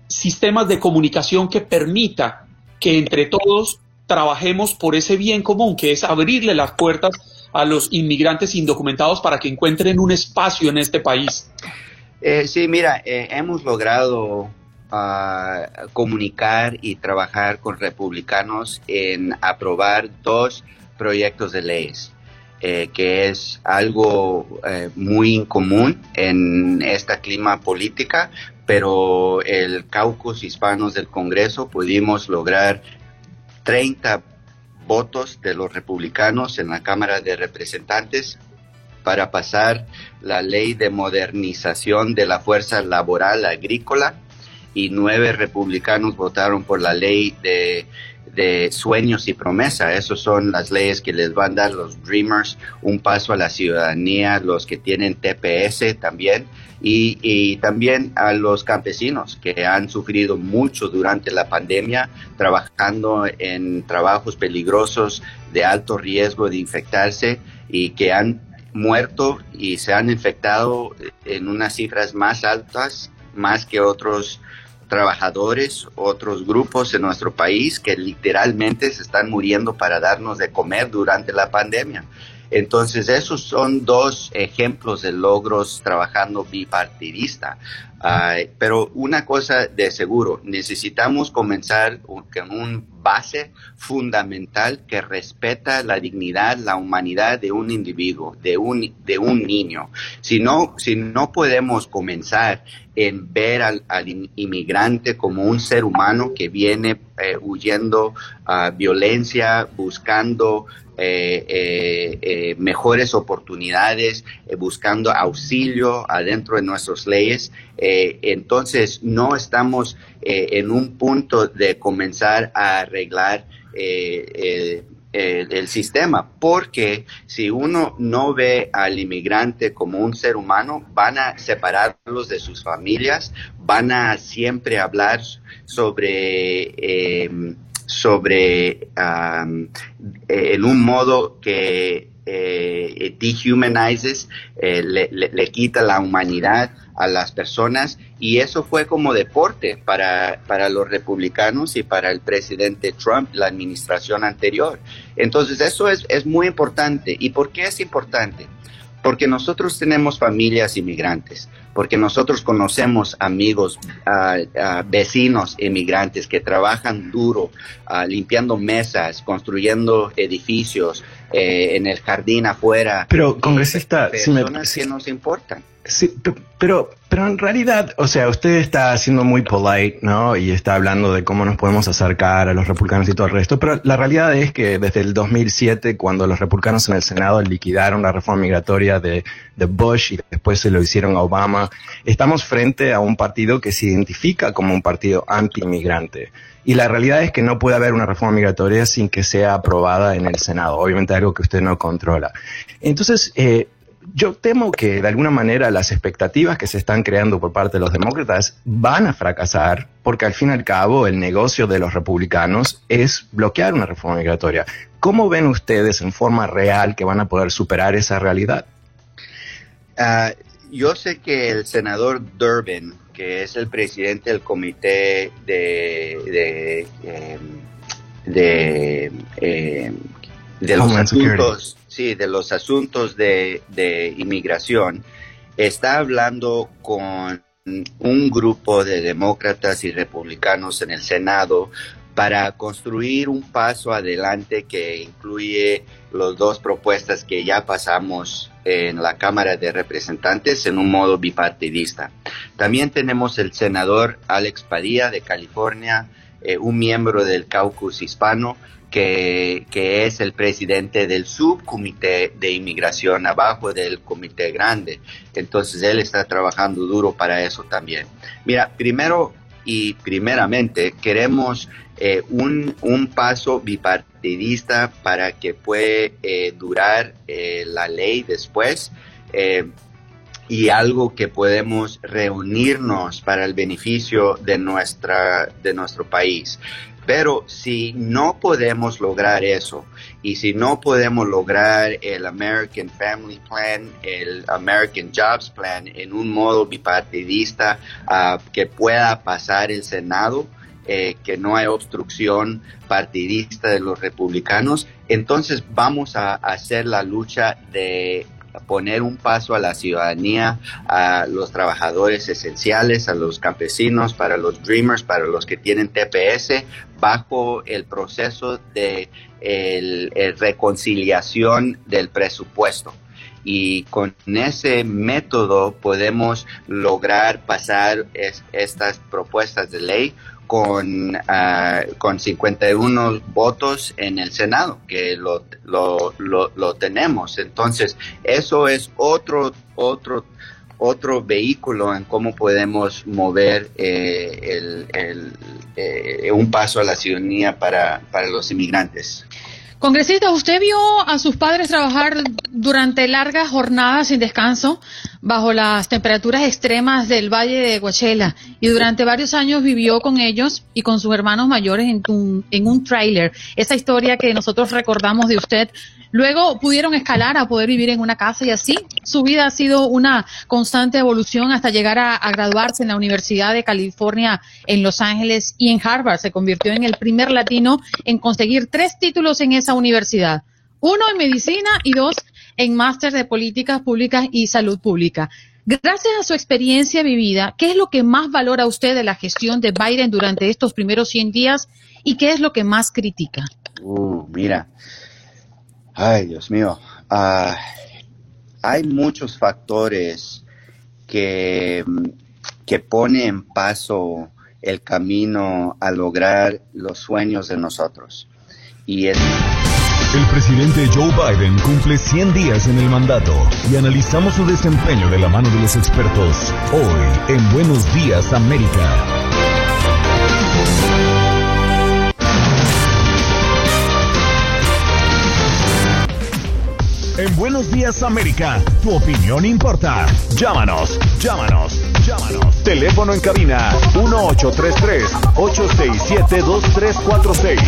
sistemas de comunicación que permita que entre todos trabajemos por ese bien común, que es abrirle las puertas a los inmigrantes indocumentados para que encuentren un espacio en este país? Eh, sí, mira, eh, hemos logrado ah, comunicar y trabajar con republicanos en aprobar dos proyectos de leyes. Eh, que es algo eh, muy incomún en esta clima política, pero el caucus hispanos del Congreso pudimos lograr 30 votos de los republicanos en la Cámara de Representantes para pasar la ley de modernización de la fuerza laboral agrícola y nueve republicanos votaron por la ley de de sueños y promesa. Esas son las leyes que les van a dar los Dreamers, un paso a la ciudadanía, los que tienen TPS también, y, también a los campesinos que han sufrido mucho durante la pandemia trabajando en trabajos peligrosos de alto riesgo de infectarse y que han muerto y se han infectado en unas cifras más altas, más que otros trabajadores, otros grupos en nuestro país que literalmente se están muriendo para darnos de comer durante la pandemia. Entonces, esos son dos ejemplos de logros trabajando bipartidista. Pero una cosa de seguro, necesitamos comenzar con un base fundamental que respeta la dignidad, la humanidad de un individuo, de un, de un niño. Si no, si no podemos comenzar en ver al, inmigrante como un ser humano que viene eh, huyendo a violencia, buscando eh, eh, mejores oportunidades, buscando auxilio adentro de nuestras leyes. Entonces, no estamos en un punto de comenzar a arreglar el, el, sistema, porque si uno no ve al inmigrante como un ser humano, van a separarlos de sus familias, van a siempre hablar sobre sobre um, en un modo que eh, dehumanizes, eh, le, le, quita la humanidad a las personas y eso fue como deporte para, para los republicanos y para el presidente Trump, la administración anterior. Entonces eso es, es muy importante. ¿Y por qué es importante? Porque nosotros tenemos familias inmigrantes, porque nosotros conocemos amigos, vecinos inmigrantes que trabajan duro, limpiando mesas, construyendo edificios, eh, en el jardín afuera. Pero, congresista, personas que nos importan. Sí, pero, pero en realidad, o sea, usted está siendo muy polite, ¿no? Y está hablando de cómo nos podemos acercar a los republicanos y todo el resto, pero la realidad es que desde el 2007, cuando los republicanos en el Senado liquidaron la reforma migratoria de, Bush y después se lo hicieron a Obama, estamos frente a un partido que se identifica como un partido anti-inmigrante. Y la realidad es que no puede haber una reforma migratoria sin que sea aprobada en el Senado, obviamente algo que usted no controla. Entonces, eh, yo temo que de alguna manera las expectativas que se están creando por parte de los demócratas van a fracasar porque al fin y al cabo el negocio de los republicanos es bloquear una reforma migratoria. ¿Cómo ven ustedes en forma real que van a poder superar esa realidad? Uh, yo sé que el senador Durbin, que es el presidente del comité de, de, eh, de, eh, de los asuntos sí, de los asuntos de, inmigración, está hablando con un grupo de demócratas y republicanos en el Senado para construir un paso adelante que incluye las dos propuestas que ya pasamos en la Cámara de Representantes en un modo bipartidista. También tenemos el senador Alex Padilla de California, eh, un miembro del caucus hispano, que, es el presidente del subcomité de inmigración abajo del comité grande. Entonces él está trabajando duro para eso también. Mira, primero y primeramente queremos eh, un, un, paso bipartidista para que pueda eh, durar eh, la ley después y algo que podemos reunirnos para el beneficio de, nuestra, de nuestro país. Pero si no podemos lograr eso y si no podemos lograr el American Family Plan, el American Jobs Plan en un modo bipartidista uh, que pueda pasar el Senado, eh, que no hay obstrucción partidista de los republicanos, entonces vamos a hacer la lucha de poner un paso a la ciudadanía, a los trabajadores esenciales, a los campesinos, para los dreamers, para los que tienen TPS, bajo el proceso de reconciliación del presupuesto. Y con ese método podemos lograr pasar estas propuestas de ley con, uh, con 51 votos en el Senado, que lo, lo, lo, tenemos. Entonces, eso es otro, otro, otro vehículo en cómo podemos mover eh, el, el, eh, un paso a la ciudadanía para, para los inmigrantes. Congresista, usted vio a sus padres trabajar durante largas jornadas sin descanso bajo las temperaturas extremas del Valle de Coachella y durante varios años vivió con ellos y con sus hermanos mayores en un, en un tráiler. Esa historia que nosotros recordamos de usted Luego pudieron escalar a poder vivir en una casa y así su vida ha sido una constante evolución hasta llegar a, graduarse en la Universidad de California en Los Ángeles y en Harvard. Se convirtió en el primer latino en conseguir tres títulos en esa universidad. Uno en medicina y dos en máster de políticas públicas y salud pública. Gracias a su experiencia vivida, ¿qué es lo que más valora usted de la gestión de Biden durante estos primeros 100 días y qué es lo que más critica? Uh, mira, Ay, Dios mío. Ah, hay muchos factores que, que ponen en paso el camino a lograr los sueños de nosotros. Y es... El presidente Joe Biden cumple 100 días en el mandato y analizamos su desempeño de la mano de los expertos hoy en Buenos Días América. En Buenos Días América, tu opinión importa. Llámanos, llámanos, llámanos. Teléfono en cabina 1833-867-2346.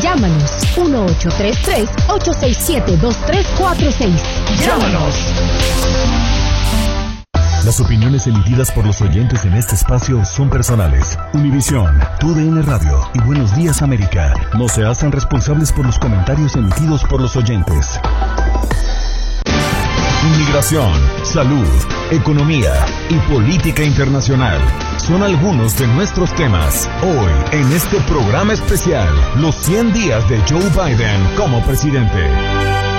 Llámanos 1833-867-2346. Llámanos. Las opiniones emitidas por los oyentes en este espacio son personales. Univisión, TUDN Radio y Buenos Días América no se hacen responsables por los comentarios emitidos por los oyentes. Inmigración, salud, economía y política internacional son algunos de nuestros temas hoy en este programa especial, los 100 días de Joe Biden como presidente.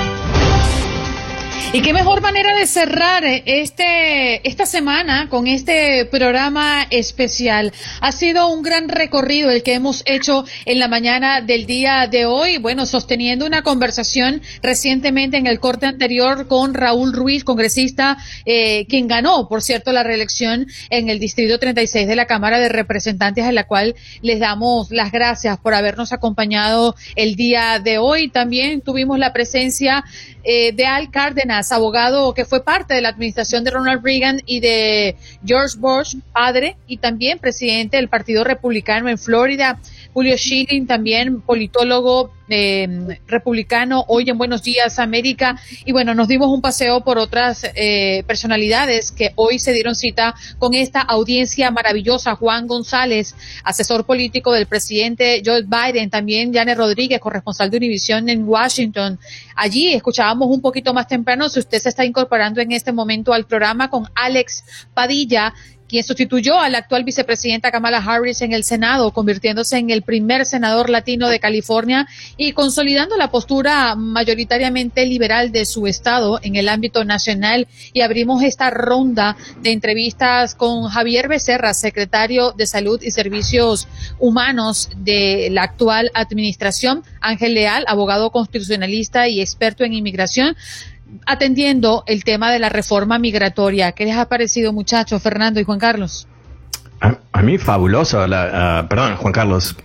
Y qué mejor manera de cerrar este, esta semana con este programa especial. Ha sido un gran recorrido el que hemos hecho en la mañana del día de hoy. Bueno, sosteniendo una conversación recientemente en el corte anterior con Raúl Ruiz, congresista, eh, quien ganó, por cierto, la reelección en el Distrito 36 de la Cámara de Representantes, a la cual les damos las gracias por habernos acompañado el día de hoy. También tuvimos la presencia eh, de Al Cárdenas, abogado que fue parte de la administración de Ronald Reagan y de George Bush, padre, y también presidente del Partido Republicano en Florida. Julio Schilling, también politólogo eh, republicano, hoy en Buenos Días América. Y bueno, nos dimos un paseo por otras eh, personalidades que hoy se dieron cita con esta audiencia maravillosa. Juan González, asesor político del presidente Joe Biden, también Janet Rodríguez, corresponsal de Univision en Washington. Allí escuchábamos un poquito más temprano, si usted se está incorporando en este momento al programa con Alex Padilla, quien sustituyó a la actual vicepresidenta Kamala Harris en el Senado, convirtiéndose en el primer senador latino de California y consolidando la postura mayoritariamente liberal de su estado en el ámbito nacional. Y abrimos esta ronda de entrevistas con Javier Becerra, secretario de Salud y Servicios Humanos de la actual administración, Ángel Leal, abogado constitucionalista y experto en inmigración atendiendo el tema de la reforma migratoria. ¿Qué les ha parecido, muchachos, Fernando y Juan Carlos? A, mí fabuloso, ah, perdón, Juan Carlos,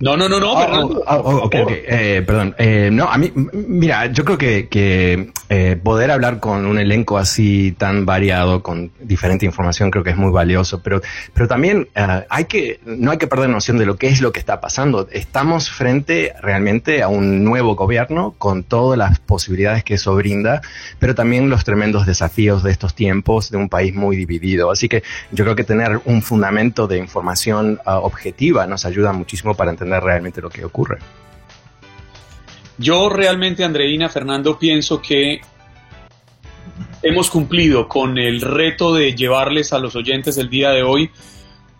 no, no, no, no, perdón. Ah, oh, oh, eh, perdón. Eh, no, a mí, mira, yo creo que, que eh, poder hablar con un elenco así tan variado, con diferente información, creo que es muy valioso. Pero, pero también hay que, no hay que perder noción de lo que es lo que está pasando. Estamos frente realmente a un nuevo gobierno con todas las posibilidades que eso brinda, pero también los tremendos desafíos de estos tiempos de un país muy dividido. Así que yo creo que tener un fundamento de información ah, objetiva nos ayuda muchísimo para entender realmente lo que ocurre. Yo realmente, Andreina, Fernando, pienso que hemos cumplido con el reto de llevarles a los oyentes del día de hoy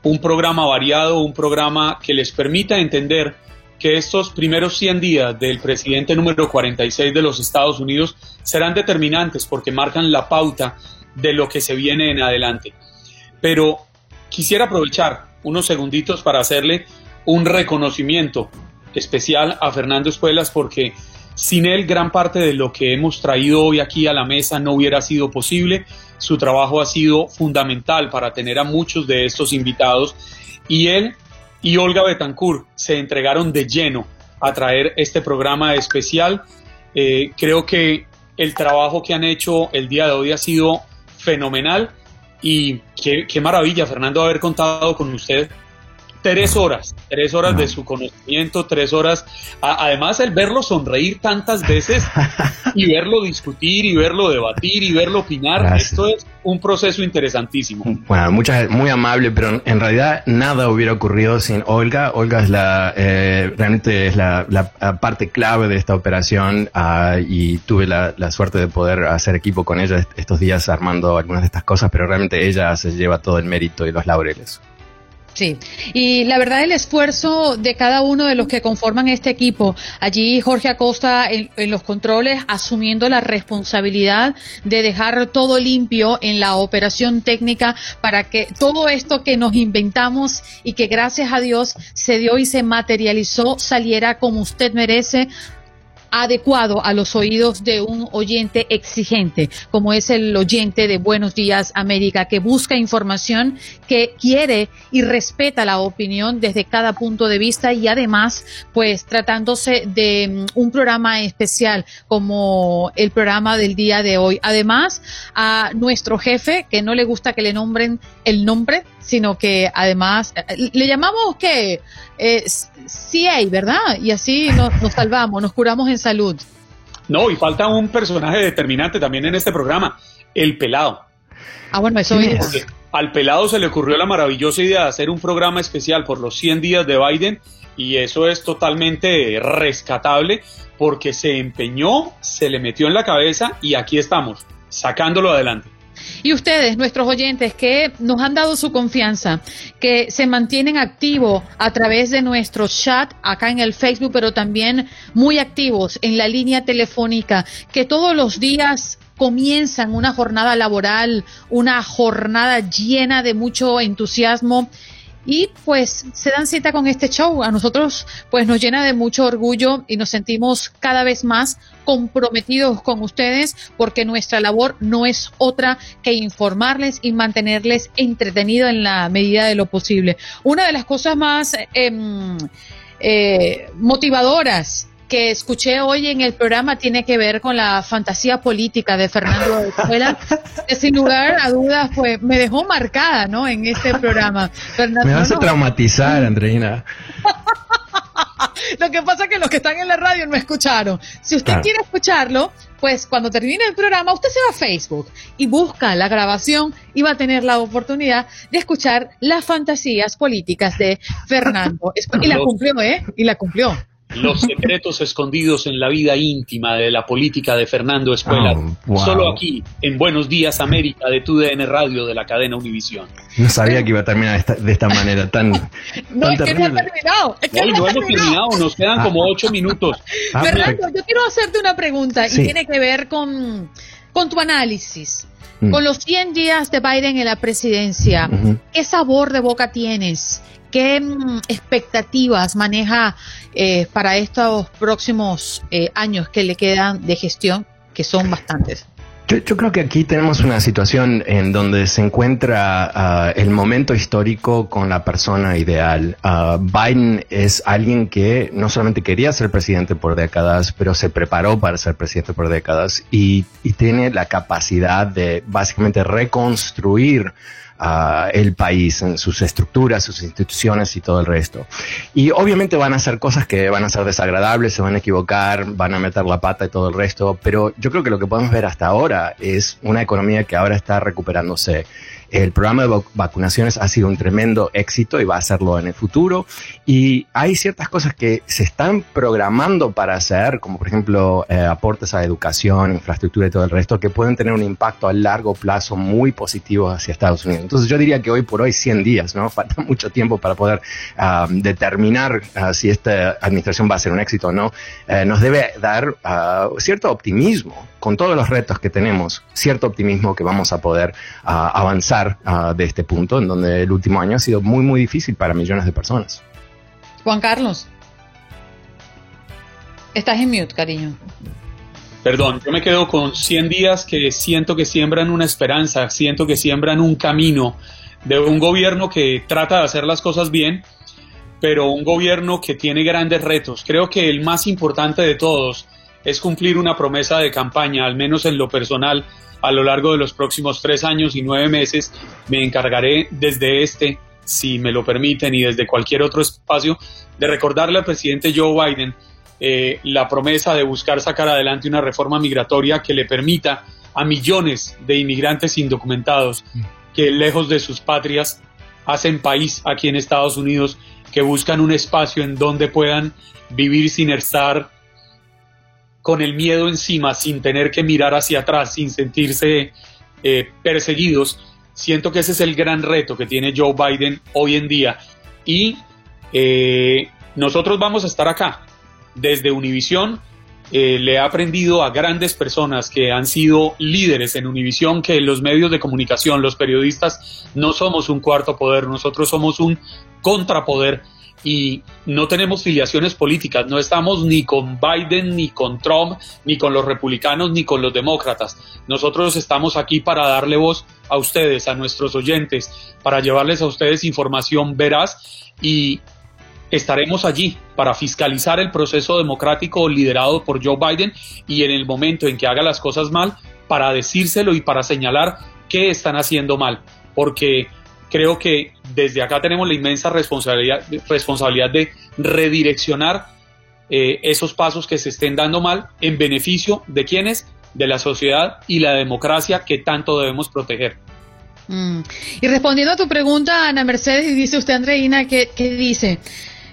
un programa variado, un programa que les permita entender que estos primeros 100 días del presidente número 46 de los Estados Unidos serán determinantes porque marcan la pauta de lo que se viene en adelante. Pero quisiera aprovechar unos segunditos para hacerle un reconocimiento especial a Fernando Espuelas porque sin él gran parte de lo que hemos traído hoy aquí a la mesa no hubiera sido posible. Su trabajo ha sido fundamental para tener a muchos de estos invitados y él y Olga Betancourt se entregaron de lleno a traer este programa especial. Eh, creo que el trabajo que han hecho el día de hoy ha sido fenomenal y qué, qué maravilla, Fernando, haber contado con usted tres horas, tres horas de su conocimiento, tres horas. además, el verlo sonreír tantas veces y verlo discutir y verlo debatir y verlo opinar, esto es un proceso interesantísimo. Bueno, muchas, muy amable, pero en realidad nada hubiera ocurrido sin Olga. Olga es la, eh, realmente es la, parte clave de esta operación ah, y tuve la, la, suerte de poder hacer equipo con ella estos días armando algunas de estas cosas, pero realmente ella se lleva todo el mérito y los laureles. Sí, y la verdad el esfuerzo de cada uno de los que conforman este equipo, allí Jorge Acosta en, los controles asumiendo la responsabilidad de dejar todo limpio en la operación técnica para que todo esto que nos inventamos y que gracias a Dios se dio y se materializó saliera como usted merece adecuado a los oídos de un oyente exigente, como es el oyente de Buenos Días América, que busca información, que quiere y respeta la opinión desde cada punto de vista y además, pues tratándose de mm, un programa especial como el programa del día de hoy. Además, a nuestro jefe, que no le gusta que le nombren el nombre, sino que además eh, le llamamos que eh, CA, ¿verdad? Y así nos, salvamos, nos curamos en salud. No, y falta un personaje determinante también en este programa, el pelado. Ah, bueno, eso es. Al pelado se le ocurrió la maravillosa idea de hacer un programa especial por los 100 días de Biden y eso es totalmente rescatable porque se empeñó, se le metió en la cabeza y aquí estamos, sacándolo adelante. Y ustedes, nuestros oyentes, que nos han dado su confianza, que se mantienen activos a través de nuestro chat acá en el Facebook, pero también muy activos en la línea telefónica, que todos los días comienzan una jornada laboral, una jornada llena de mucho entusiasmo y pues se dan cita con este show. A nosotros pues nos llena de mucho orgullo y nos sentimos cada vez más comprometidos con ustedes porque nuestra labor no es otra que informarles y mantenerles entretenidos en la medida de lo posible. Una de las cosas más em, eh, motivadoras que escuché hoy en el programa tiene que ver con la fantasía política de Fernando de Escuela, que sin lugar a dudas pues me dejó marcada, ¿no? En este programa. me vas a traumatizar, Andreina. Lo que pasa es que los que están en la radio no escucharon. Si usted quiere escucharlo, pues cuando termine el programa, usted se va a Facebook y busca la grabación y va a tener la oportunidad de escuchar las fantasías políticas de Fernando. Y la cumplió, ¿eh? Y la cumplió los secretos escondidos en la vida íntima de la política de Fernando Escuela, oh, solo aquí, en Buenos Días América de TUDN Radio de la cadena Univisión. No sabía que iba a terminar de esta manera tan. no, es que no ha terminado. no, hemos terminado, nos quedan como ocho minutos. Ah, Fernando, yo quiero hacerte una pregunta y tiene que ver con, con tu análisis. Mm. Con los 100 días de Biden en la presidencia, ¿qué sabor de boca tienes? ¿Qué mm, expectativas maneja eh, para estos próximos eh, años que le quedan de gestión, que son bastantes? Yo, creo que aquí tenemos una situación en donde se encuentra ah, el momento histórico con la persona ideal. Ah, Biden es alguien que no solamente quería ser presidente por décadas, pero se preparó para ser presidente por décadas y tiene la capacidad de básicamente reconstruir el país, en sus estructuras, sus instituciones y todo el resto. Y obviamente van a hacer cosas que van a ser desagradables, se van a equivocar, van a meter la pata y todo el resto, pero yo creo que lo que podemos ver hasta ahora es una economía que ahora está recuperándose el programa de vacunaciones ha sido un tremendo éxito y va a serlo en el futuro. Y hay ciertas cosas que se están programando para hacer, como por ejemplo eh, aportes a educación, infraestructura y todo el resto, que pueden tener un impacto a largo plazo muy positivo hacia Estados Unidos. Entonces yo diría que hoy por hoy 100 días, ¿no? Falta mucho tiempo para poder ah, determinar ah, si esta administración va a ser un éxito o no. Eh, nos debe dar ah, cierto optimismo con todos los retos que tenemos, cierto optimismo que vamos a poder avanzar Ah, de este punto, en donde el último año ha sido muy, muy difícil para millones de personas. Juan Carlos, estás en mute, cariño. Perdón, yo me quedo con 100 días que siento que siembran una esperanza, siento que siembran un camino de un gobierno que trata de hacer las cosas bien, pero un gobierno que tiene grandes retos. Creo que el más importante de todos es cumplir una promesa de campaña, al menos en lo personal, a lo largo de los próximos tres años y nueve meses me encargaré desde este, si me lo permiten, y desde cualquier otro espacio, de recordarle al presidente Joe Biden eh, la promesa de buscar sacar adelante una reforma migratoria que le permita a millones de inmigrantes indocumentados que lejos de sus patrias hacen país aquí en Estados Unidos, que buscan un espacio en donde puedan vivir sin estar con el miedo encima, sin tener que mirar hacia atrás, sin sentirse eh, perseguidos. Siento que ese es el gran reto que tiene Joe Biden hoy en día. Y eh, nosotros vamos a estar acá. Desde Univisión eh, le he aprendido a grandes personas que han sido líderes en Univisión que los medios de comunicación, los periodistas, no somos un cuarto poder, nosotros somos un contrapoder y no tenemos filiaciones políticas, no estamos ni con Biden, ni con Trump, ni con los republicanos, ni con los demócratas. Nosotros estamos aquí para darle voz a ustedes, a nuestros oyentes, para llevarles a ustedes información veraz y estaremos allí para fiscalizar el proceso democrático liderado por Joe Biden y en el momento en que haga las cosas mal, para decírselo y para señalar qué están haciendo mal. Porque creo que desde acá tenemos la inmensa responsabilidad, responsabilidad de redireccionar eh, esos pasos que se estén dando mal en beneficio de quienes, de la sociedad y la democracia que tanto debemos proteger. Mm. Y respondiendo a tu pregunta, Ana Mercedes, dice usted, Andreina, que, que dice,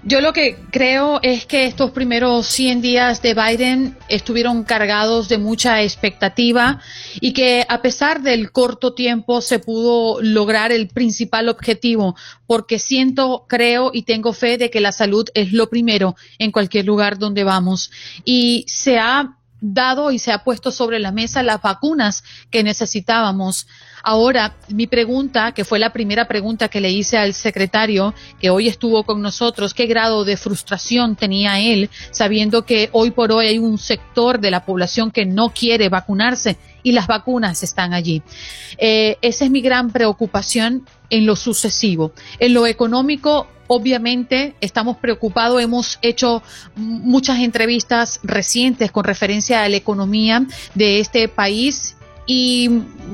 yo lo que creo es que estos primeros 100 días de Biden estuvieron cargados de mucha expectativa y que a pesar del corto tiempo se pudo lograr el principal objetivo, porque siento, creo y tengo fe de que la salud es lo primero en cualquier lugar donde vamos. Y se ha dado y se ha puesto sobre la mesa las vacunas que necesitábamos. Ahora, mi pregunta, que fue la primera pregunta que le hice al secretario que hoy estuvo con nosotros, ¿qué grado de frustración tenía él sabiendo que hoy por hoy hay un sector de la población que no quiere vacunarse y las vacunas están allí? Eh, esa es mi gran preocupación en lo sucesivo. En lo económico, Obviamente estamos preocupados, hemos hecho muchas entrevistas recientes con referencia a la economía de este país y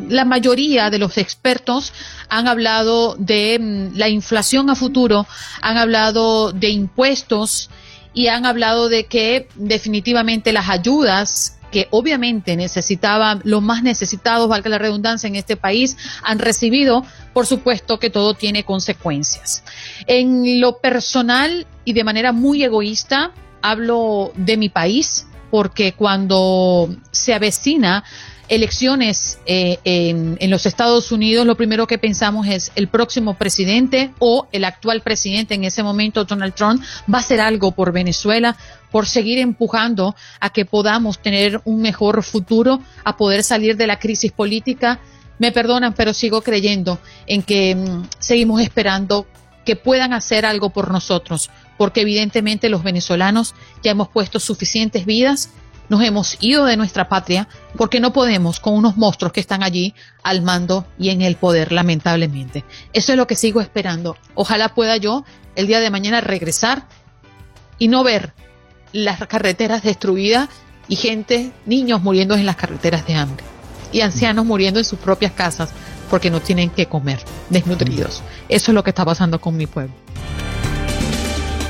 la mayoría de los expertos han hablado de mm, la inflación a futuro, han hablado de impuestos y han hablado de que definitivamente las ayudas que obviamente necesitaban, los más necesitados, valga la redundancia, en este país, han recibido, por supuesto que todo tiene consecuencias. En lo personal y de manera muy egoísta, hablo de mi país, porque cuando se avecina elecciones eh, en, los Estados Unidos, lo primero que pensamos es el próximo presidente o el actual presidente en ese momento, Donald Trump, va a hacer algo por Venezuela, por seguir empujando a que podamos tener un mejor futuro, a poder salir de la crisis política. Me perdonan, pero sigo creyendo en que mm, seguimos esperando que puedan hacer algo por nosotros, porque evidentemente los venezolanos ya hemos puesto suficientes vidas nos hemos ido de nuestra patria porque no podemos con unos monstruos que están allí al mando y en el poder, lamentablemente. Eso es lo que sigo esperando. Ojalá pueda yo el día de mañana regresar y no ver las carreteras destruidas y gente, niños muriendo en las carreteras de hambre y ancianos muriendo en sus propias casas porque no tienen que comer, desnutridos. Eso es lo que está pasando con mi pueblo.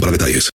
para detalles.